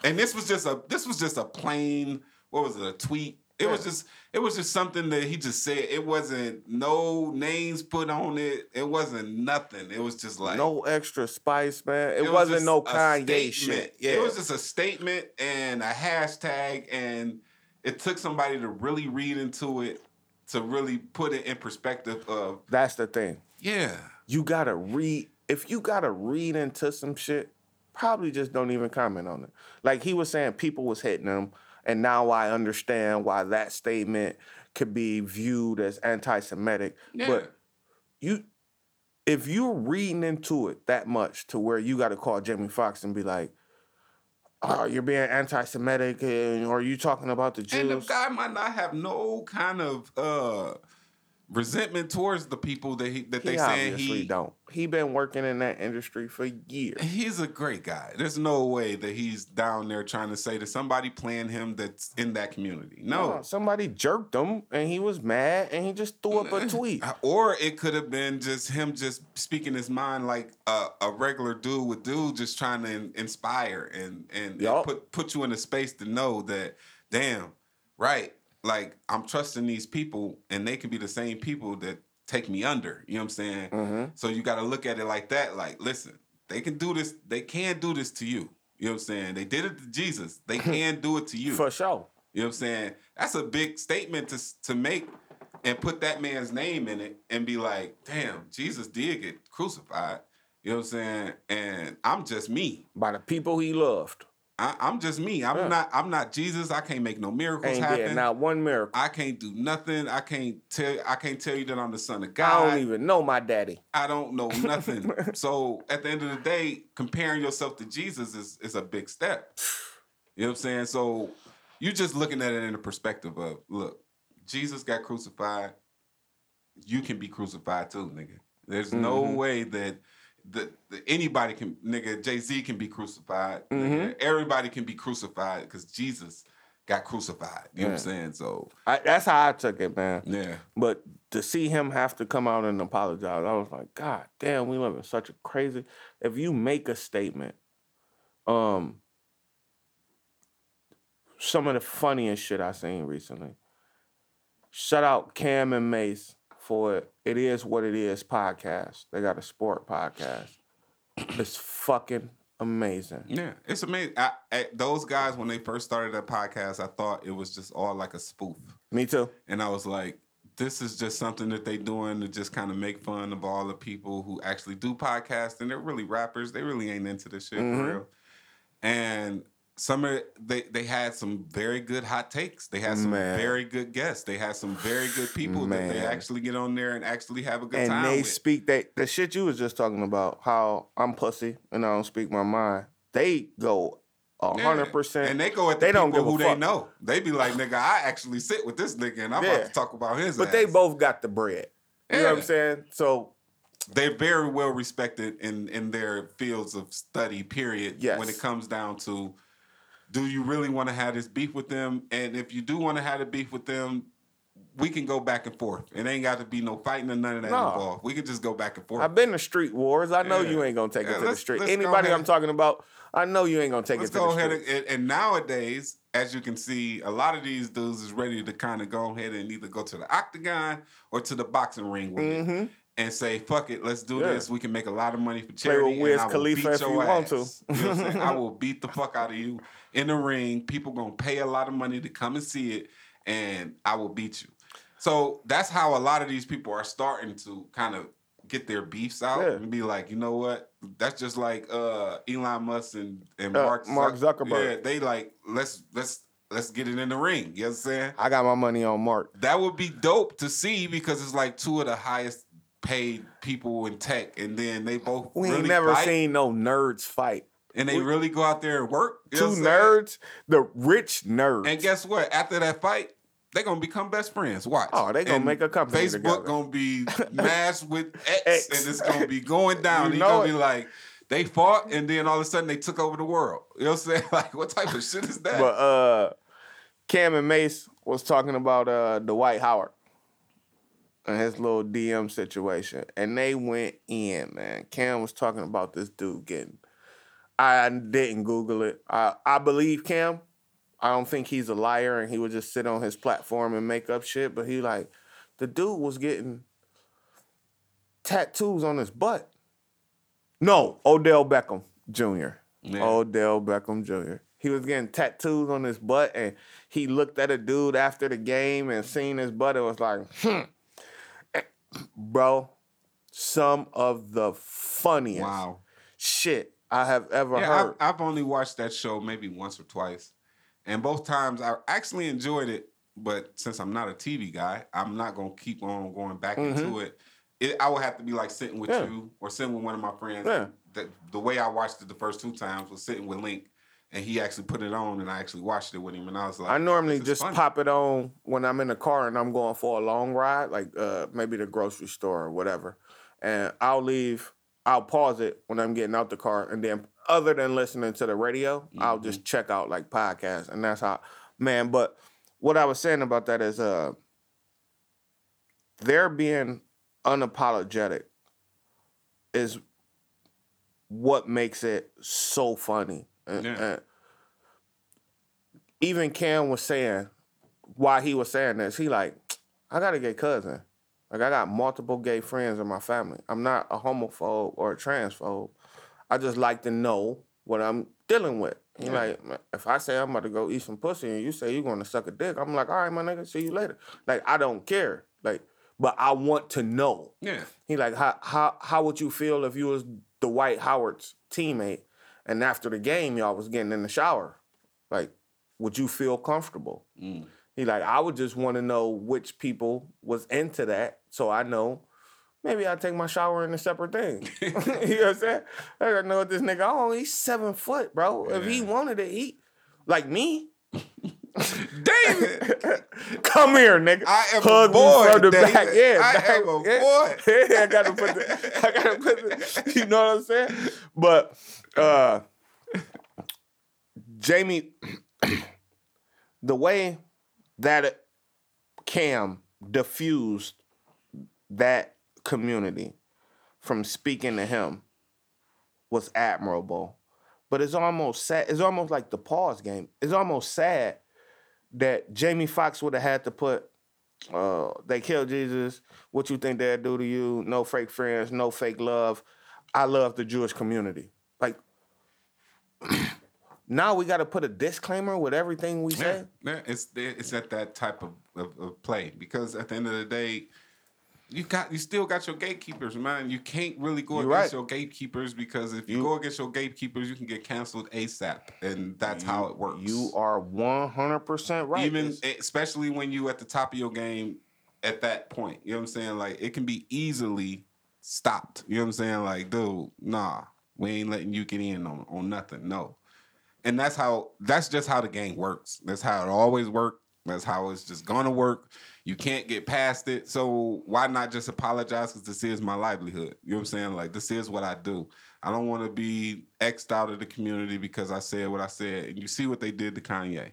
and this was just a this was just a plain what was it a tweet it was just it was just something that he just said it wasn't no names put on it it wasn't nothing it was just like no extra spice, man. It, was wasn't just no Kanye shit. Yeah, it was just a statement and a hashtag and it took somebody to really read into it to really put it in perspective of that's the thing. yeah You gotta read. If you gotta read into some shit, probably just don't even comment on it. Like he was saying, people was hitting him, and now I understand why that statement could be viewed as anti-Semitic. yeah But you if you're reading into it that much to where you got to call Jamie Foxx and be like, "Oh, you're being anti-Semitic, and or you talking about the Jews. And the guy might not have no kind of uh resentment towards the people that he that he they saying obviously he don't. He been working in that industry for years. he's a great guy. There's no way that he's down there trying to say that somebody playing him that's in that community. No. Somebody jerked him, and he was mad, and he just threw up a tweet. Or it could have been just him just speaking his mind like a, a regular dude would do, just trying to in- inspire and and, and put put you in a space to know that, damn, right, like I'm trusting these people and they can be the same people that take me under. You know what I'm saying? Mhm. So you got to look at it like that. Like, listen, they can do this. They can do this to you. You know what I'm saying? They did it to Jesus. They can do it to you. For sure. You know what I'm saying? That's a big statement to to make and put that man's name in it and be like, damn, Jesus did get crucified. You know what I'm saying? And I'm just me. By the people he loved. I, I'm just me. I'm Yeah. not. I'm not Jesus. I can't make no miracles Ain't happen. there not one miracle. I can't do nothing. I can't tell. I can't tell you that I'm the son of God. I don't even know my daddy. I don't know nothing. so at the end of the day, comparing yourself to Jesus is, is a big step. You know what I'm saying? So you're just looking at it in the perspective of, look, Jesus got crucified. You can be crucified too, nigga. There's no Mhm. way that that that anybody can, nigga. Jay Z can be crucified. Mhm. Everybody can be crucified because Jesus got crucified. You know what I'm saying? So I, that's how I took it, man. yeah, But to see him have to come out and apologize, I was like, God damn, we live in such a crazy. If you make a statement, um, some of the funniest shit I seen recently. Shout out Cam and Mase for it is what it is podcast. They got a sport podcast. It's fucking amazing. Yeah, it's amazing. I, I, those guys, when they first started that podcast, I thought it was just all like a spoof, Me too. and I was like, "This is just something that they doing to just kind of make fun of all the people who actually do podcasts, and they're really rappers. They really ain't into this shit Mhm. for real." And some of they they had some very good hot takes. They had some Man. very good guests. They had some very good people that they actually get on there and actually have a good and time they with. speak that the shit you was just talking about how I'm pussy and I don't speak my mind. They go a Yeah. hundred percent. And they go at the They don't people give who they know. They be like, nigga, I actually sit with this nigga and I'm Yeah. about to talk about his But ass. they both got the bread. You know what I'm saying? So They're very well respected in, in their fields of study, period. Yes. When it comes down to do you really want to have this beef with them? And if you do want to have a beef with them, we can go back and forth. It ain't got to be no fighting or none of that No. involved. We can just go back and forth. I've been to street wars. I know Yeah. you ain't gonna take Yeah, it to the street. Anybody. I'm talking about, I know you ain't gonna take Let's it to go the ahead street. and, and nowadays, as you can see, a lot of these dudes is ready to kind of go ahead and either go to the octagon or to the boxing ring with it and say, "Fuck it, let's do Mm-hmm. Yeah. this. We can make a lot of money for with charity." Wiz and I will Khalifa beat if you want to. ass. You know what I'm saying? I will beat the fuck out of you in the ring. People gonna pay a lot of money to come and see it, and I will beat you. So that's how a lot of these people are starting to kind of get their beefs out Yeah. and be like, you know what? That's just like uh, Elon Musk and, and Uh, Mark, Mark Zuckerberg. Yeah, they like let's let's let's get it in the ring. You know what I'm saying? I got my money on Mark. That would be dope to see because it's like two of the highest paid people in tech, and then they both We really ain't never fight, seen no nerds fight. And they really go out there and work. You know Two what I'm saying? nerds, the rich nerds. And guess what? After that fight, they're gonna become best friends. Watch. Oh, they gonna And make a company Facebook together. gonna be mashed with X, X. and it's gonna be going down. You know you're gonna it. be like, they fought, and then all of a sudden they took over the world. You know what I'm saying? Like, what type of shit is that? But uh Cam and Mase was talking about uh Dwight Howard and his little DM situation. And they went in, man. Cam was talking about this dude getting I didn't Google it. I, I believe Cam. I don't think he's a liar and he would just sit on his platform and make up shit. But he like the dude was getting tattoos on his butt. No, Odell Beckham Jr. Yeah. Odell Beckham Jr. He was getting tattoos on his butt, and he looked at a dude after the game and seen his butt and was like, hmm. Bro, some of the funniest wow. shit I have ever Yeah, heard. I've, I've only watched that show maybe once or twice, and both times I actually enjoyed it. But since I'm not a TV guy, I'm not gonna keep on going back into it. it. I would have to be like sitting with Mm-hmm. Yeah. you or sitting with one of my friends. Yeah. The, the way I watched it the first two times was sitting with Link, and he actually put it on, and I actually watched it with him, and I was like, I normally just funny. pop it on when I'm in the car and I'm going for a long ride, like uh, maybe the grocery store or whatever. And I'll leave, I'll pause it when I'm getting out the car. And then, other than listening to the radio, I'll Mm-hmm. just check out like podcasts. And that's how, man. But what I was saying about that is uh, they're being unapologetic is what makes it so funny. And- Yeah. and even Cam was saying, why he was saying this, he like, I gotta get cousin. Like I got multiple gay friends in my family. I'm not a homophobe or a transphobe. I just like to know what I'm dealing with. He like, if I say I'm about to go eat some pussy and you say you're gonna suck a dick, I'm like, all right, my nigga, see you later. Like I don't care. Like, but I want to know. yeah, He like, how how how would you feel if you was Dwight Howard's teammate and after the game y'all was getting in the shower? Like, would you feel comfortable? Mm. He like, I would just want to know which people was into that, so I know. Maybe I take my shower in a separate thing. you know what I'm saying? I gotta know what this nigga. Oh, he's seven foot, bro. If he wanted to eat like me. David. Come here, nigga. I am a Hug me boy, from the David. back. Yeah, I back- am a yeah. boy. Yeah, I gotta put the. I gotta put the. You know what I'm saying? But uh Jamie, the way that Cam diffused that community from speaking to him was admirable. But it's almost sad. It's almost like the pause game. It's almost sad that Jamie Foxx would have had to put uh, they killed Jesus. What you think they'll do to you? No fake friends, no fake love. I love the Jewish community. Like now we got to put a disclaimer with everything we Yeah, say. yeah, it's it's at that type of, of, of play because at the end of the day, you got you still got your gatekeepers, man. You can't really go You're against right. your gatekeepers because if you, You- go against your gatekeepers, you can get canceled ASAP, and that's how it works. You are one hundred percent right. even especially when you at the top of your game at that point. You know what I'm saying? Like it can be easily stopped. You know what I'm saying? Like, dude, nah, we ain't letting you get in on, on nothing. No. And that's how that's just how the game works. That's how it always worked. That's how it's just gonna work. You can't get past it. So why not just apologize? Because this is my livelihood. You know what I'm saying? Like this is what I do. I don't want to be xed out of the community because I said what I said. And you see what they did to Kanye. You know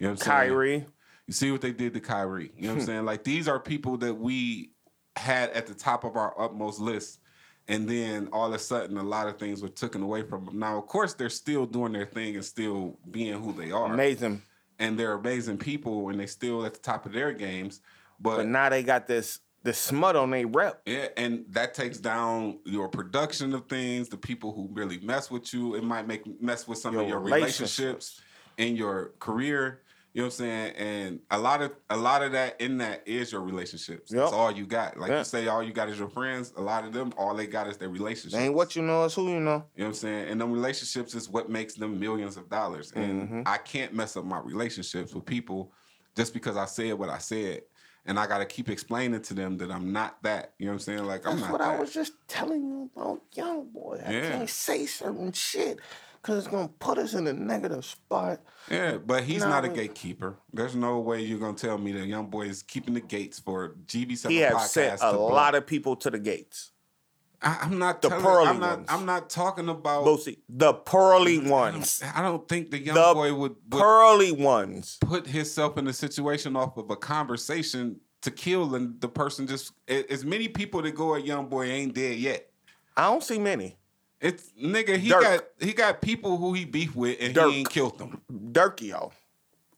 what I'm saying? Kyrie, You see what they did to Kyrie. You know what I'm saying? Like these are people that we had at the top of our utmost list. And then all of a sudden, a lot of things were taken away from them. Now, of course, they're still doing their thing and still being who they are. Amazing. And they're amazing people and they still at the top of their games. But, But now they got this this smut on their rep. yeah, and that takes down your production of things, the people who really mess with you. It might make mess with some Your of your relationships. relationships in your career. You know what I'm saying? And a lot of a lot of that in that is your relationships. That's all you got. Like Yeah. you say, all you got is your friends. A lot of them, all they got is their relationships. Ain't what you know, it's who you know. You know what I'm saying? And them relationships is what makes them millions of dollars. And Mm-hmm. I can't mess up my relationships with people just because I said what I said. And I gotta keep explaining to them that I'm not that. You know what I'm saying? Like I'm That's not what that. I was just telling you about young boy. I Yeah. can't say certain shit because it's gonna put us in a negative spot. Yeah, but he's No, not a gatekeeper. There's no way you're gonna tell me that young boy is keeping the gates for GB7 He has podcast. sent a blow. lot of people to the gates. I, I'm not The telling, pearly I'm not. ones. I'm not talking about. Boosie, the pearly ones, I don't think the young The boy would, would pearly ones. put himself in a situation off of a conversation to kill, and the person just as many people that go at young boy ain't dead yet. I don't see many. It's nigga. He Durk. got he got people who he beef with, and Durk. he ain't killed them. Dirkio,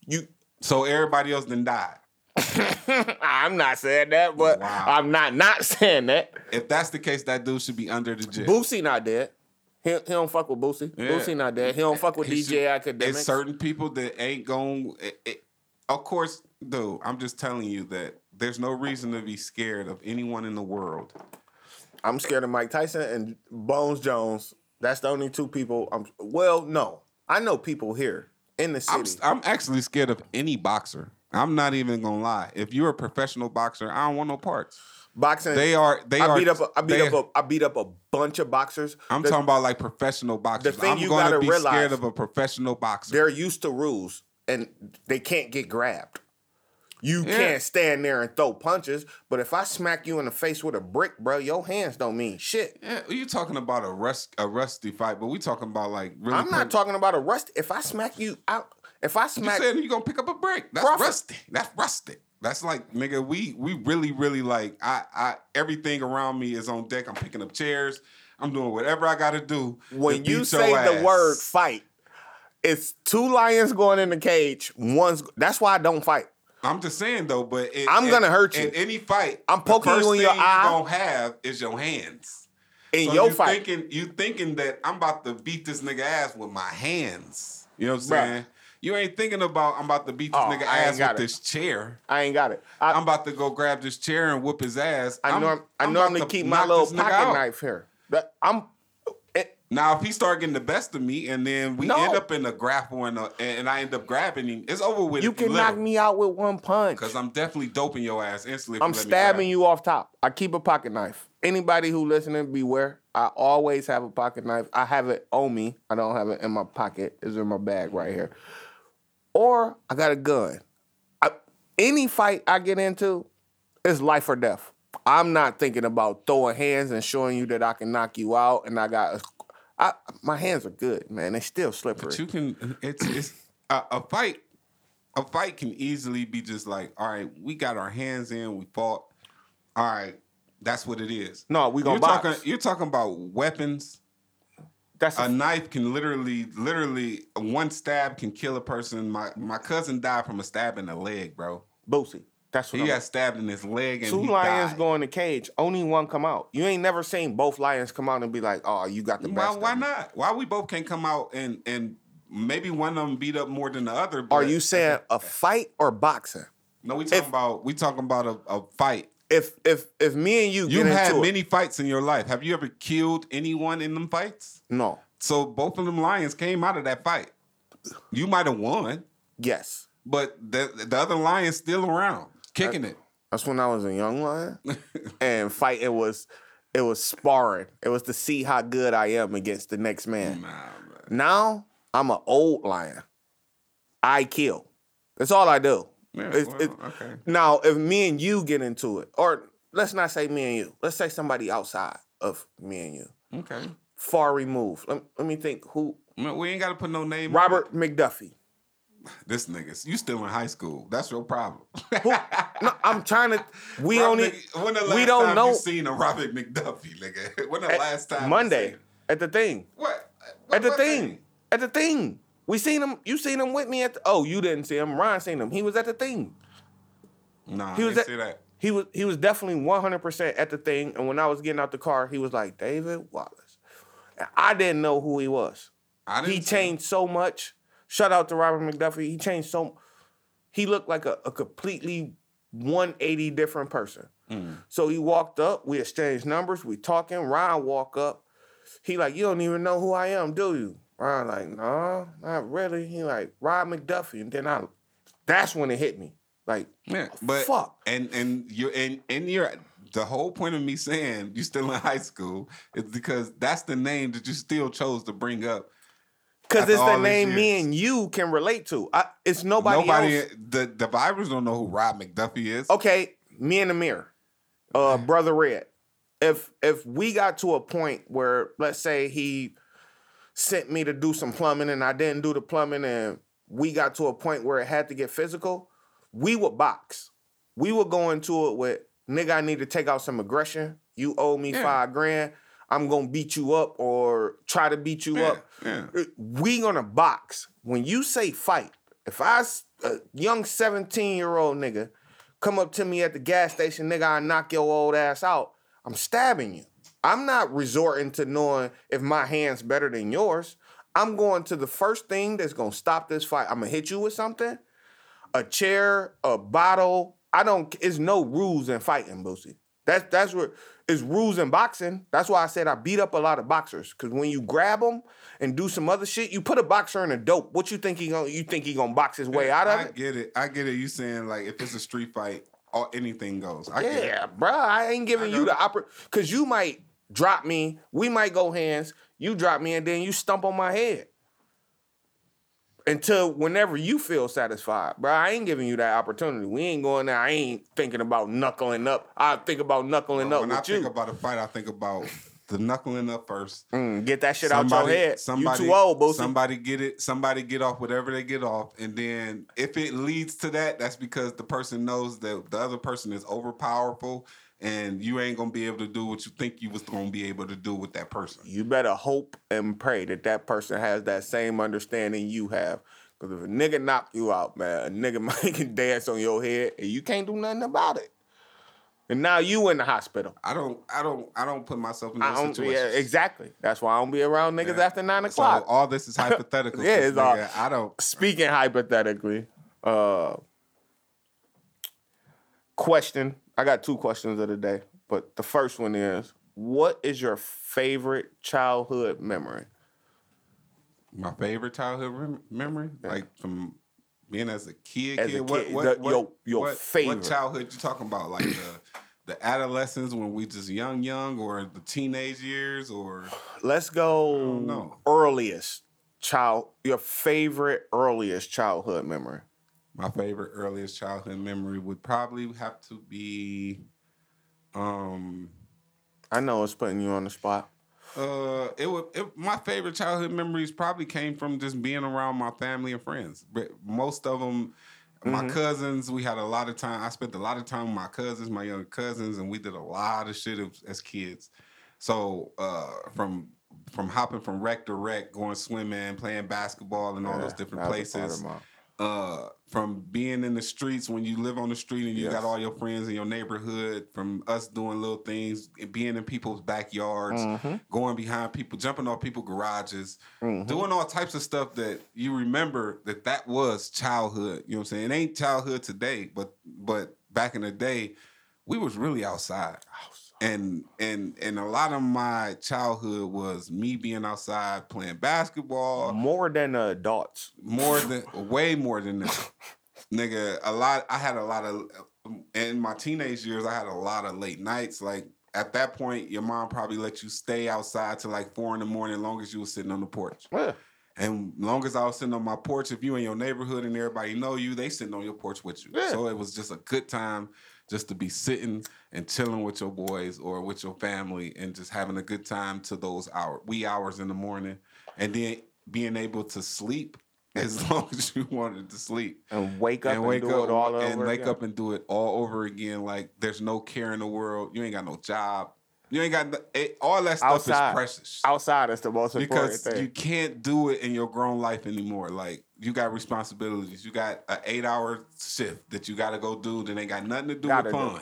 you. So everybody else then died. I'm not saying that, but Wow. I'm not not saying that. If that's the case, that dude should be under the jail. Boosie not dead. He, he don't fuck with Boosie. Yeah. Boosie not dead. He don't fuck with He DJ should- Academics. It's certain people that ain't going. Of course, dude. I'm just telling you that there's no reason to be scared of anyone in the world. I'm scared of Mike Tyson and Bones Jones. That's the only two people. I'm well, no, I know people here in the I'm, city. I'm actually scared of any boxer. I'm not even gonna lie. If you're a professional boxer, I don't want no parts. Boxing. They are. They I are. beat up. A, I beat they- up. A, I beat up a bunch of boxers. I'm The- talking about like professional boxers. The thing I'm you gonna gotta be realize- scared of a professional boxer. They're used to rules and they can't get grabbed. You Yeah. can't stand there and throw punches. But if I smack you in the face with a brick, bro, your hands don't mean shit. Yeah, you talking about a rust a rusty fight, but we talking about like really. I'm not talking about a rust. If I smack you out, if I smack You said you gonna pick up a brick. That's Crawford. rusty. That's rusty. That's like nigga. We we really really like. I I everything around me is on deck. I'm picking up chairs. I'm doing whatever I got to do. when you say the word fight, it's two lions going in the cage. One's that's why I don't fight. I'm just saying though, but I'm gonna hurt you. in any fight. I'm the poking you in your thing eye. You gonna have is your hands. In So your you fight, thinking you thinking that I'm about to beat this nigga ass with my hands. You know what I'm Bruh. saying? You ain't thinking about I'm about to beat this Oh, nigga ass with it. this chair. I ain't got it. I, I'm about to go grab this chair and whoop his ass. I, I'm- norm, I normally keep my little pocket knife here. That I'm. Now, if he start getting the best of me, and then we No. end up in a grapple, and, a, and I end up grabbing him, it's over with. you can knock me out with one punch. because I'm definitely doping your ass instantly. I'm you stabbing you off top. I keep a pocket knife. Anybody who listening, beware. I always have a pocket knife. I have it on me. I don't have it in my pocket. It's in my bag right here. Or I got a gun. I, any fight I get into is life or death. I'm not thinking about throwing hands and showing you that I can knock you out. And I got, I, my hands are good, man. They still slippery. But you can. It's it's a, a fight. A fight can easily be just like, all right, we got our hands in, we fought. All right, that's what it is. No, we gonna you're box. talking. You're talking about weapons. That's A a, knife can literally, literally, one stab can kill a person. My my cousin died from a stab in the leg, bro. boosie. That's what He I'm got stabbed in his leg and Two lions died. go in the cage. Only one come out. You ain't never seen both lions come out and be like, "Oh, you got the Why, best." why of me." not? Why we both can't come out and and maybe one of them beat up more than the other? But Are you saying a fight or boxing? No, we talking if- about we talking about a, a fight. If if if me and you You've get had many fights in your life. Have you ever killed anyone in them fights? no, So both of them lions came out of that fight. You might have won, yes, but the the other lion's still around, kicking it. that's when I was a young lion, and fighting was it was sparring. It was to see how good I am against the next man. Nah, man. Now I'm an old lion. I kill. That's all I do. Yeah, It's- well, it's- okay. Now, if me and you get into it, or let's not say me and you, let's say somebody outside of me and you, Okay. far removed. Let, let me think. Who? We ain't got to put no name. Robert McDuffie. This niggas, you still in high school. That's your problem. No, I'm trying to. We Rob only. Mc- when the last we don't time know. you seen a Robert McDuffie, nigga? When the At last time? Monday at the thing. What? what At the what thing. At the thing. We seen him. You seen him with me at the. Oh, you didn't see him. Ryan seen him. He was at the thing. Nah, He was at- see that. He was he was definitely 100% at the thing. And when I was getting out the car, he was like, David Wallace. And I didn't know who he was. I didn't He him. changed so much. Shout out to Robert McDuffie. He changed so he looked like a, a completely 180 different person. Mm. So he walked up, we exchanged numbers, we talking. Ryan walk up. He like, you don't even know who I am, do you? Ryan like, no, not really. He like, Rob McDuffie. And then I that's when it hit me. Like, Yeah, but fuck. and and you're and and you're the whole point of me saying you're still in high school is because that's the name that you still chose to bring up. Cause it's the name me and you can relate to. I, it's nobody, Nobody, else. the the vibers don't know who Rob McDuffie is. Okay, me and Amir, uh, brother Red. If if we got to a point where, let's say, he sent me to do some plumbing and I didn't do the plumbing, and we got to a point where it had to get physical, we would box. We would go into it with nigga. I need to take out some aggression. You owe me Yeah. five grand. I'm gonna beat you up or try to beat you Yeah, up. yeah. We gonna box. When you say fight, if I a young 17 year old nigga come up to me at the gas station, nigga, I knock your old ass out. I'm stabbing you. I'm not resorting to knowing if my hand's better than yours. I'm going to the first thing that's gonna stop this fight. I'm gonna hit you with something, a chair, a bottle. I don't. It's no rules in fighting, Boosie. That's that's where it's rules in boxing. That's why I said I beat up a lot of boxers. Cause when you grab them and do some other shit, you put a boxer in a dope. What you think he gonna? You think he gonna box his way out of it? I get it. I get it. You saying like if it's a street fight, or anything goes. I get it. Yeah, bruh. I ain't giving I you the oppor Cause you might drop me. We might go hands. You drop me and then you stump on my head. Until whenever you feel satisfied, bro. I ain't giving you that opportunity. We ain't going there. I ain't thinking about knuckling up. I think about knuckling up when I think you. about a fight, I think about the knuckling up first. Mm, get that shit out your head. Somebody, you too old, Boosie. Somebody get it. Somebody get off whatever they get off, and then if it leads to that, that's because the person knows that the other person is overpowerful, and you ain't gonna be able to do what you think you was gonna be able to do with that person. you better hope and pray that that person has that same understanding you have. Because if a nigga knock you out, man, a nigga might can dance on your head and you can't do nothing about it. And now you in the hospital. I don't. I don't. I don't put myself in those don't, situations. yeah, exactly. That's why I don't be around niggas Yeah. after nine So o'clock. all this is hypothetical. Yeah, 'cause, it's all- I don't. Speaking hypothetically, uh, question. I got two questions of the day, but the first one is: What is your favorite childhood memory? My favorite childhood rem- memory, like from being as a kid. As a kid, what, what, the- what, your- your what, favorite. What childhood you talking about? Like the the adolescence when we just young, young, or the teenage years, or Let's go earliest child. Your favorite earliest childhood memory. My favorite earliest childhood memory would probably have to be, um, I know it's putting you on the spot. Uh, it would. It, my favorite childhood memories probably came from just being around my family and friends. But most of them, my cousins, we had a lot of time. I spent a lot of time with my cousins, my younger cousins, and we did a lot of shit as, as kids. So uh, from from hopping from wreck to wreck, going swimming, playing basketball, and all those different That was a part places uh from being in the streets when you live on the street and you Yes. got all your friends in your neighborhood from us doing little things and being in people's backyards Mm-hmm. going behind people jumping off people's garages doing all types of stuff that you remember that that was childhood you know what i'm saying it ain't childhood today but but back in the day we was really outside and and and a lot of my childhood was me being outside playing basketball More than adults. more than way more than that. Nigga, a lot I had a lot of in my teenage years I had a lot of late nights. Like at that point, your mom probably let you stay outside till like four in the morning, as long as you were sitting on the porch. Yeah. And long as I was sitting on my porch, if you in your neighborhood and everybody know you, they sitting on your porch with you. Yeah. So it was just a good time just to be sitting and chilling with your boys or with your family and just having a good time to those hour wee hours in the morning. And then being able to sleep as long as you wanted to sleep. and wake up and, and wake do up it all and wake again. up and do it all over again. Like there's no care in the world. You ain't got no job. You ain't got it, all that stuff Outside. is precious Outside is the most important because thing. you can't do it in your grown life anymore. Like you got responsibilities. You got an eight hour shift that you got to go do. That ain't got nothing to do Gotta with do. fun.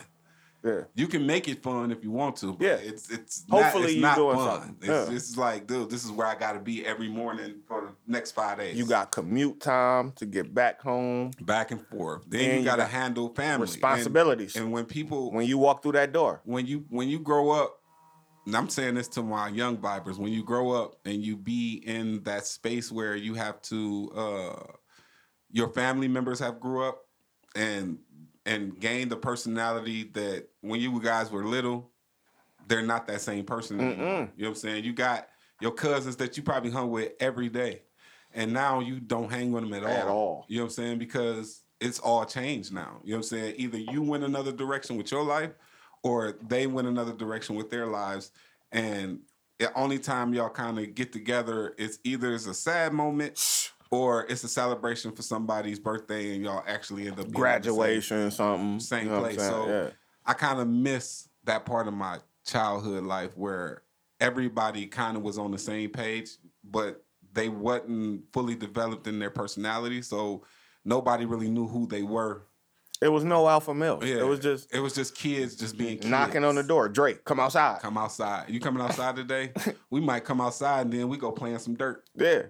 yeah. You can make it fun if you want to. But Yeah. it's it's Hopefully not, it's not fun. something. It's, Yeah. it's like, dude, this is where I got to be every morning for the next five days. You got commute time to get back home. back and forth. Then And you you got to handle family And- responsibilities. And, when people When you walk through that door, when you when you grow up, and I'm saying this to my young vibers, when you grow up and you be in that space where you have to uh your family members have grew up and and gained the personality that when you guys were little, they're not that same person. You know what I'm saying? You got your cousins that you probably hung with every day. And now you don't hang with them at all. At all. You know what I'm saying? Because it's all changed now. You know what I'm saying? Either you went another direction with your life or they went another direction with their lives. And the only time y'all kind of get together is either it's a sad moment or it's a celebration for somebody's birthday and y'all actually end up the same- graduation, something. same you know place. So yeah. I kind of miss that part of my childhood life where everybody kind of was on the same page, but they wasn't fully developed in their personality. So nobody really knew who they were. It was no alpha male. Yeah, It was just it was just kids just being kids. knocking on the door. Drake, come outside. Come outside. You coming outside today? we might come outside and then we go play in some dirt. Yeah.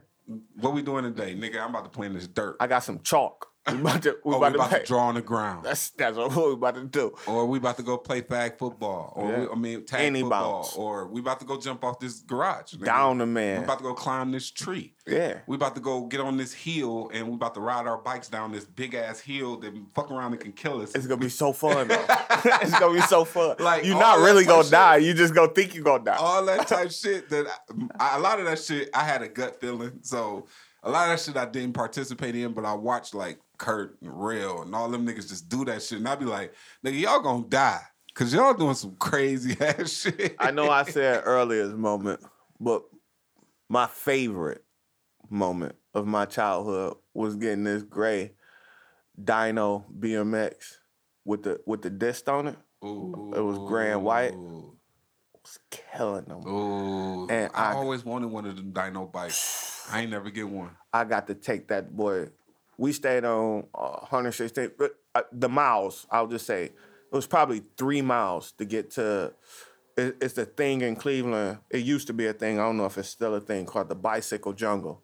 What we doing today, nigga? I'm about to play in this dirt. I got some chalk. We about to, we about, we about to, to draw on the ground. That's that's what we about to do. or we about to go play flag football, or Yeah. we, I mean tag Any football, bounce. or we about to go jump off this garage. nigga. Down the man. We about to go climb this tree. Yeah. We about to go get on this hill, and we about to ride our bikes down this big ass hill that fuck around and can kill us. It's gonna be so fun though. it's gonna be so fun. Like, you're not really gonna shit. die. You just gonna think you're gonna die. All that type shit that I, a lot of that shit I had a gut feeling. So a lot of that shit I didn't participate in, but I watched like Kurt and Rail and all them niggas just do that shit, and I'd be like, nigga, y'all gonna die. Cause y'all doing some crazy ass shit. I know I said earlier this moment, but my favorite moment of my childhood was getting this gray Dyno BMX with the with the disc on it. Ooh. It was gray and white. Was killing them. Ooh. And I, I- always wanted one of them Dyno bikes. I ain't never get one. I got to take that boy. We stayed on uh, 116. but, uh, the miles, I'll just say, it was probably three miles to get to. It's the thing in Cleveland. It used to be a thing. I don't know if it's still a thing called the bicycle jungle,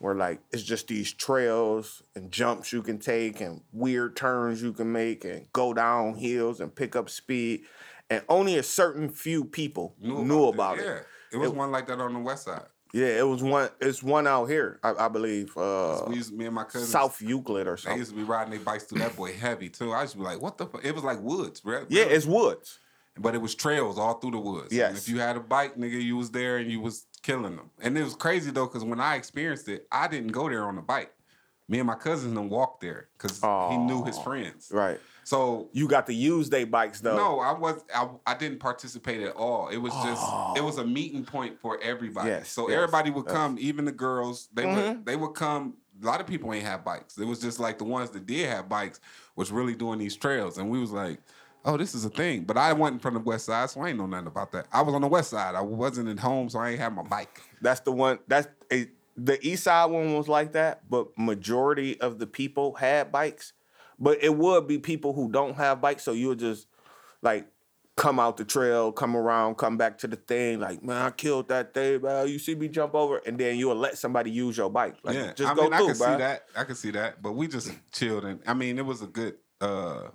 where like it's just these trails and jumps you can take and weird turns you can make and go down hills and pick up speed. And only a certain few people knew, about, that. it. Yeah. It was It- one like that on the west side. Yeah, it was one. It's one out here, I, I believe. Uh, we used, me and my cousins. South Euclid or something. They used to be riding their bikes through that boy heavy too. I used to be like, what the fuck? It was like woods, right? Yeah, it's woods. but it was trails all through the woods. Yes. And if you had a bike, nigga, you was there and you was killing them. And it was crazy though, because when I experienced it, I didn't go there on the bike. Me and my cousins then walked there because he knew his friends. Right. So You got to use their bikes though. No, I was I, I didn't participate at all. It was just it was a meeting point for everybody. Yes, so yes, everybody would yes. come, even the girls. They Mhm. would they would come. A lot of people ain't have bikes. It was just like the ones that did have bikes was really doing these trails, and we was like, oh, this is a thing. But I wasn't from the west side, so I ain't know nothing about that. I was on the west side. I wasn't at home, so I ain't have my bike. That's the one. That's a, the East Side one was like that, but majority of the people had bikes. But it would be people who don't have bikes, so you would just like come out the trail, come around, come back to the thing. Like, man, I killed that thing, man. You see me jump over, and then you will let somebody use your bike. Like, yeah, just I go mean, I through, can see that. I can see that. But we just chilled, and I mean, it was a good. uh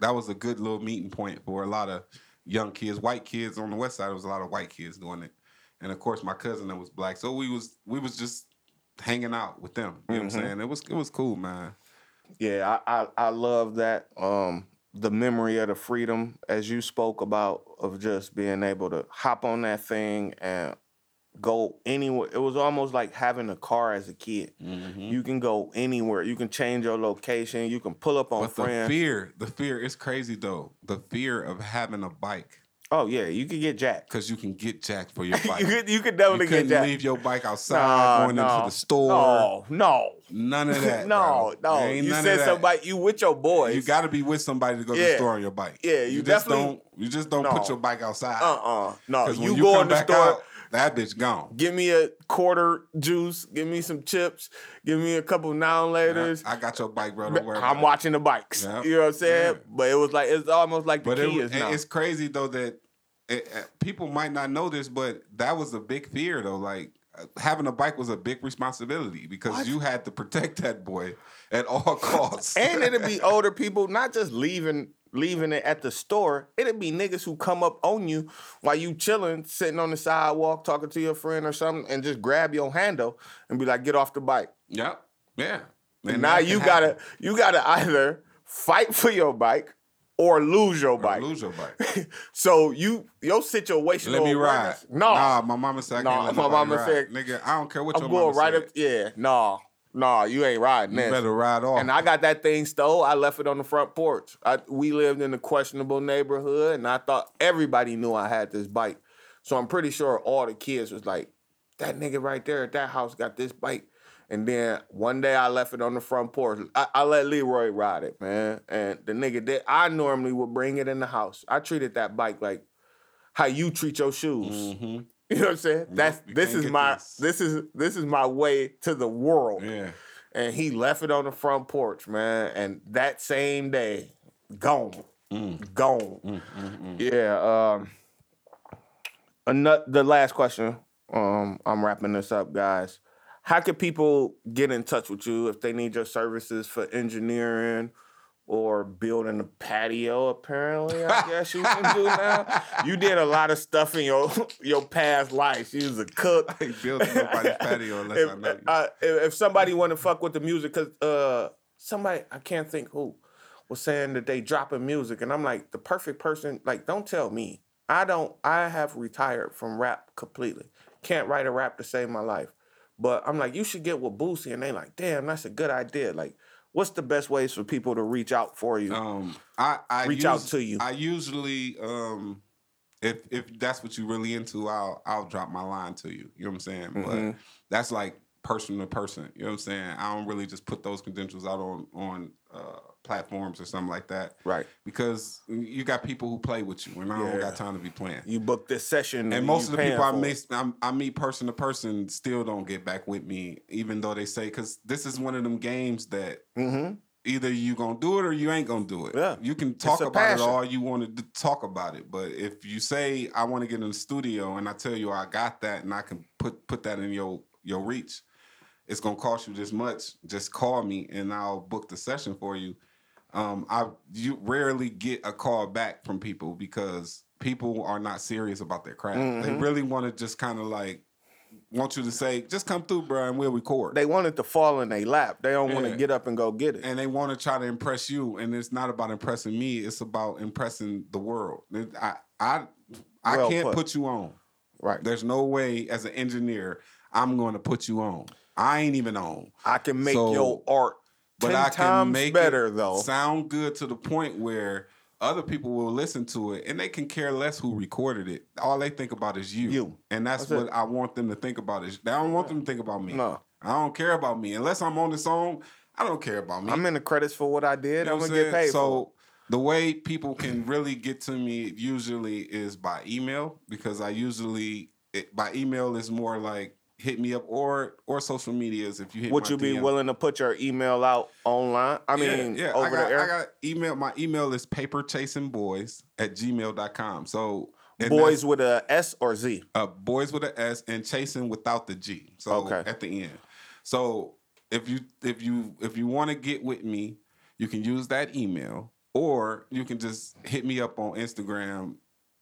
That was a good little meeting point for a lot of young kids, white kids on the west side. There was a lot of white kids doing it, and of course, my cousin that was black. So we was we was just hanging out with them. You know what I'm Mhm. saying? It was it was cool, man. Yeah, I, I I love that. Um, the memory of the freedom, as you spoke about, of just being able to hop on that thing and go anywhere. It was almost like having a car as a kid. You can go anywhere. You can change your location. You can pull up on But the fear, the fear is crazy though. The fear of having a bike Oh yeah, you could get jacked. because you can get jacked for your bike. you could you could You definitely couldn't get jacked. leave your bike outside, going no. into the store. No, no, None of that. no, bro. no. You said somebody you with your boys. You got to be with somebody to go to the store on your bike. Yeah, you just definitely- don't. You just don't No. put your bike outside. uh uh no. Because You, you, go in the store. out, that bitch gone. Give me a quarter juice. Give me some chips. Give me a couple and laters. I got your bike, bro. Don't worry. I'm it. watching the bikes. Yeah. You know what I'm saying? Yeah. But it was like it's almost like the But it, kids it- now. it's crazy though that it, uh, people might not know this, but that was a big fear though. Like uh, having a bike was a big responsibility because What? you had to protect that boy at all costs. and it'd be older people, not just leaving leaving it at the store. It'd be niggas who come up on you while you chilling, sitting on the sidewalk, talking to your friend or something, and just grab your handle and be like, "Get off the bike." yep. Yeah. And now you gotta happen. you gotta either fight for your bike or lose your Or bike. lose your bike. so you your situation. Let me ride. No, Nah, my mama said I Nah, can't let my mama ride. said- nigga, I don't care what I'm your going mama right said. up. Yeah, no, no, you ain't riding You this. better ride off. And I got that thing stole. I left it on the front porch. I, we lived in a questionable neighborhood, and I thought everybody knew I had this bike. So I'm pretty sure all the kids was like, "That nigga right there at that house got this bike." And then one day I left it on the front porch. I, I let Leroy ride it, man. And the nigga did. I normally would bring it in the house. I treated that bike like how you treat your shoes. Mhm. You know what I'm saying? That's you this is my this. this is this is my way to the world Yeah. and he left it on the front porch, man. And that same day, gone, Mm. gone. Yeah. Um. Another, the last question. Um, I'm wrapping this up, guys. How can people get in touch with you if they need your services for engineering or building a patio? Apparently, I guess you can do now. You did a lot of stuff in your your past life. You was a cook. I ain't building nobody's patio unless if, I know you. uh, if, if somebody want to fuck with the music, cause uh, somebody I can't think who was saying that they dropping music, and I'm like the perfect person. Like, don't tell me. I don't. I have retired from rap completely. Can't write a rap to save my life. But I'm like, you should get with Boosie, and they like, damn, that's a good idea. Like, what's the best ways for people to reach out for you? Um, I, I Reach out to you. I usually, um, if if that's what you're really into, I'll I'll drop my line to you. You know what I'm saying? Mhm. But that's like person to person. You know what I'm saying? I don't really just put those credentials out on on uh, platforms or something like that right. because you got people who play with you, and I don't got time to be playing. You book this session, And most of the people I meet, I meet person to person still don't get back with me, even though they say, because this is one of them games that Mhm. either you gonna do it or you ain't gonna do it. Yeah. You can talk about passion. it all you want to talk about it, but if you say I want to get in the studio and I tell you I got that and I can put put that in your your reach, it's gonna cost you this much. Just call me and I'll book the session for you. Um, I you rarely get a call back from people because people are not serious about their craft. They Mhm. really want to just kind of like want you to say, just come through, bro, and we'll record. They want it to fall in their lap. They don't want to get up and go get it. and they want to try to impress you, and it's not about impressing me. It's about impressing the world. I I I Well can't put. put you on. right. There's no way as an engineer I'm going to put you on. I ain't even on. I can make So- your art But I can make better it though. sound good to the point where other people will listen to it and they can care less who recorded it. All they think about is you. You. And that's, That's what it. I want them to think about is I don't want them to think about me. No. I don't care about me. Unless I'm on the song, I don't care about me. I'm in the credits for what I did. You know I'm gonna get paid. So the way people can really get to me usually is by email because I usually it, by email is more like hit me up or or social medias if you hit. Would you be DM. willing to put your email out online? I mean, yeah, yeah. over I got, the air. I got email. My email is paperchasingboys at gmail.com. So Boys with a S or Z. uh, boys with a S and chasing without the G. So Okay. at the end. So if you if you if you want to get with me, you can use that email, or you can just hit me up on Instagram,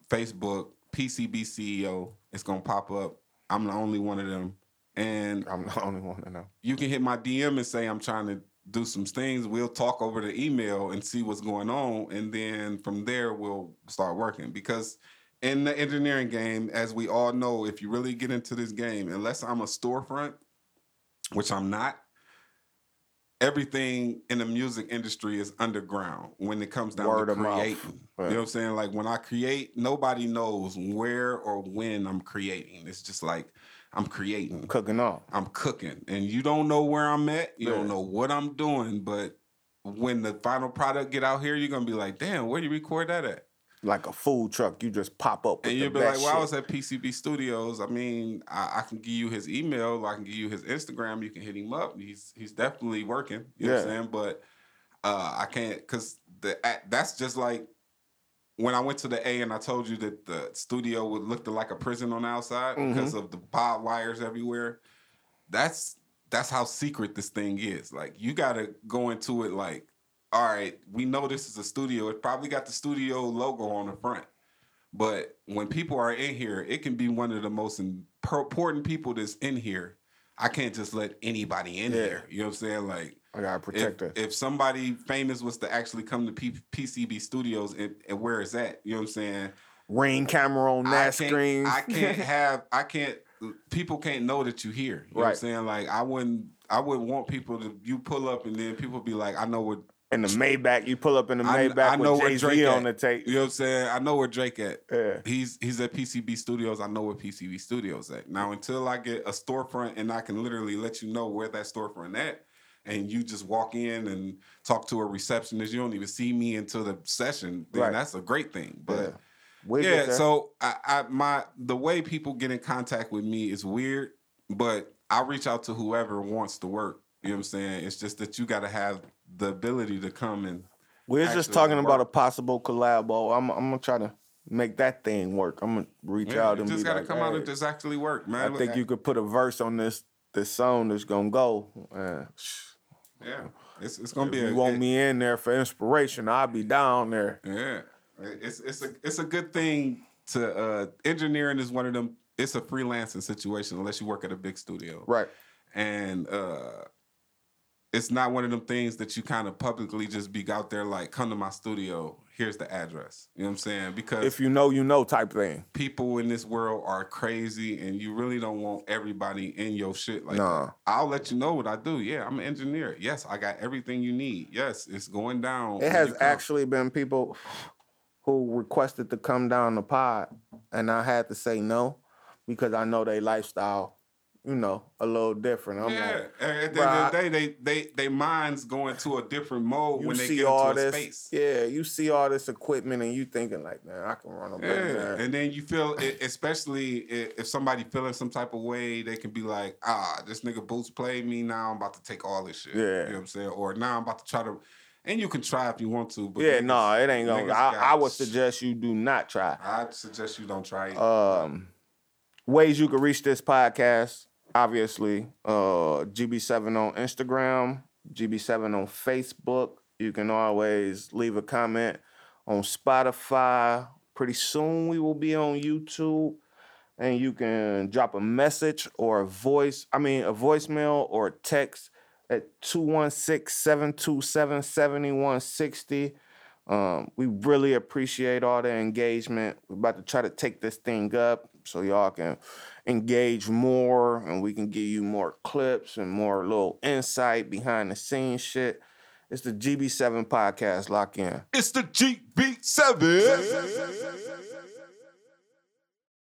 Facebook, PCB CEO. It's gonna pop up. I'm the only one of them, and I'm the only one to know. you can hit my DM and say I'm trying to do some things. We'll talk over the email and see what's going on, and then from there we'll start working. Because in the engineering game, as we all know, if you really get into this game, unless I'm a storefront, which I'm not, everything in the music industry is underground when it comes down Word to creating. Right. You know what I'm saying? Like when I create, nobody knows where or when I'm creating. It's just like I'm creating. Cooking up. I'm cooking. And you don't know where I'm at. You Yeah. don't know what I'm doing. But when the final product get out here, you're gonna be like, damn, where do you record that at? Like a food truck, you just pop up with And you'll be like, well, I was at PCB Studios. I mean, I, I can give you his email, I can give you his Instagram. You can hit him up. He's he's definitely working. You know what I'm Yeah. saying? But uh, I can't because the that's just like when I went to the A and I told you that the studio would looked like a prison on the outside Mm-hmm. because of the barbed wires everywhere. That's that's how secret this thing is. Like you gotta go into it like, all right, we know this is a studio. It probably got the studio logo on the front. But when people are in here, it can be one of the most important people that's in here. I can't just let anybody in Yeah. here. You know what I'm saying? Like I gotta if, protect her. if somebody famous was to actually come to P- PCB Studios and, and where is that? You know what I'm saying? Ring camera on that screen. I can't have I can't people can't know that you're here. You know what I'm Right. saying? Like I wouldn't I wouldn't want people to you pull up and then people be like, I know what in the Maybach, you pull up in the Maybach I know with where Jay Drake Z on the tape. You know what I'm saying? I know where Drake at. Yeah. He's he's at PCB Studios. I know where PCB Studios at. Now until I get a storefront and I can literally let you know where that storefront at, and you just walk in and talk to a receptionist, you don't even see me until the session. Then Right. that's a great thing. Yeah. But We yeah, so I, I my the way people get in contact with me is weird, but I reach out to whoever wants to work. You know what I'm saying? It's just that you got to have the ability to come and we're just talking about a work. possible collabo. I'm I'm gonna try to make that thing work. I'm gonna reach Yeah, out you and just gotta like, come out and just actually work, man. I Look, think you could put a verse on this this song that's gonna go. Uh, Yeah, it's it's gonna if be. you a, want it- me in there for inspiration, I'll be down there. Yeah, it's it's a it's a good thing to uh, engineering is one of them. It's a freelancing situation unless you work at a big studio, Right. and uh, it's not one of them things that you kind of publicly just be out there like, come to my studio. Here's the address. You know what I'm saying? Because If you know, you know type thing. people in this world are crazy and you really don't want everybody in your shit like Nah. that. I'll let you know what I do. Yeah, I'm an engineer. Yes, I got everything you need. Yes, it's going down. It has actually been people who requested to come down the pod, and I had to say no because I know their lifestyle, you know, a little different. I'm yeah, like, and at the end of the day, they they they minds go into a different mode when they see get all into this, space. yeah, you see all this equipment, and you thinking like, man, I can run a Yeah, and then you feel, it, especially if somebody feeling some type of way, they can be like, ah, this nigga Boots played me. Now I'm about to take all this shit. Yeah. you know what I'm saying. Or now I'm about to try to, and you can try if you want to, but yeah, niggas- no, it ain't gonna. I, I would suggest you do not try. I suggest you don't try it. Um, ways you can reach this podcast, obviously, uh, GB7 on Instagram, GB7 on Facebook. You can always leave a comment on Spotify. Pretty soon we will be on YouTube. And you can drop a message or a voice, I mean, a voicemail or a text at 216 727 7160. Um, we really appreciate all the engagement. We're about to try to take this thing up so y'all can engage more and we can give you more clips and more little insight behind the scenes shit. It's the GB7 podcast. Lock in. it's the GB7.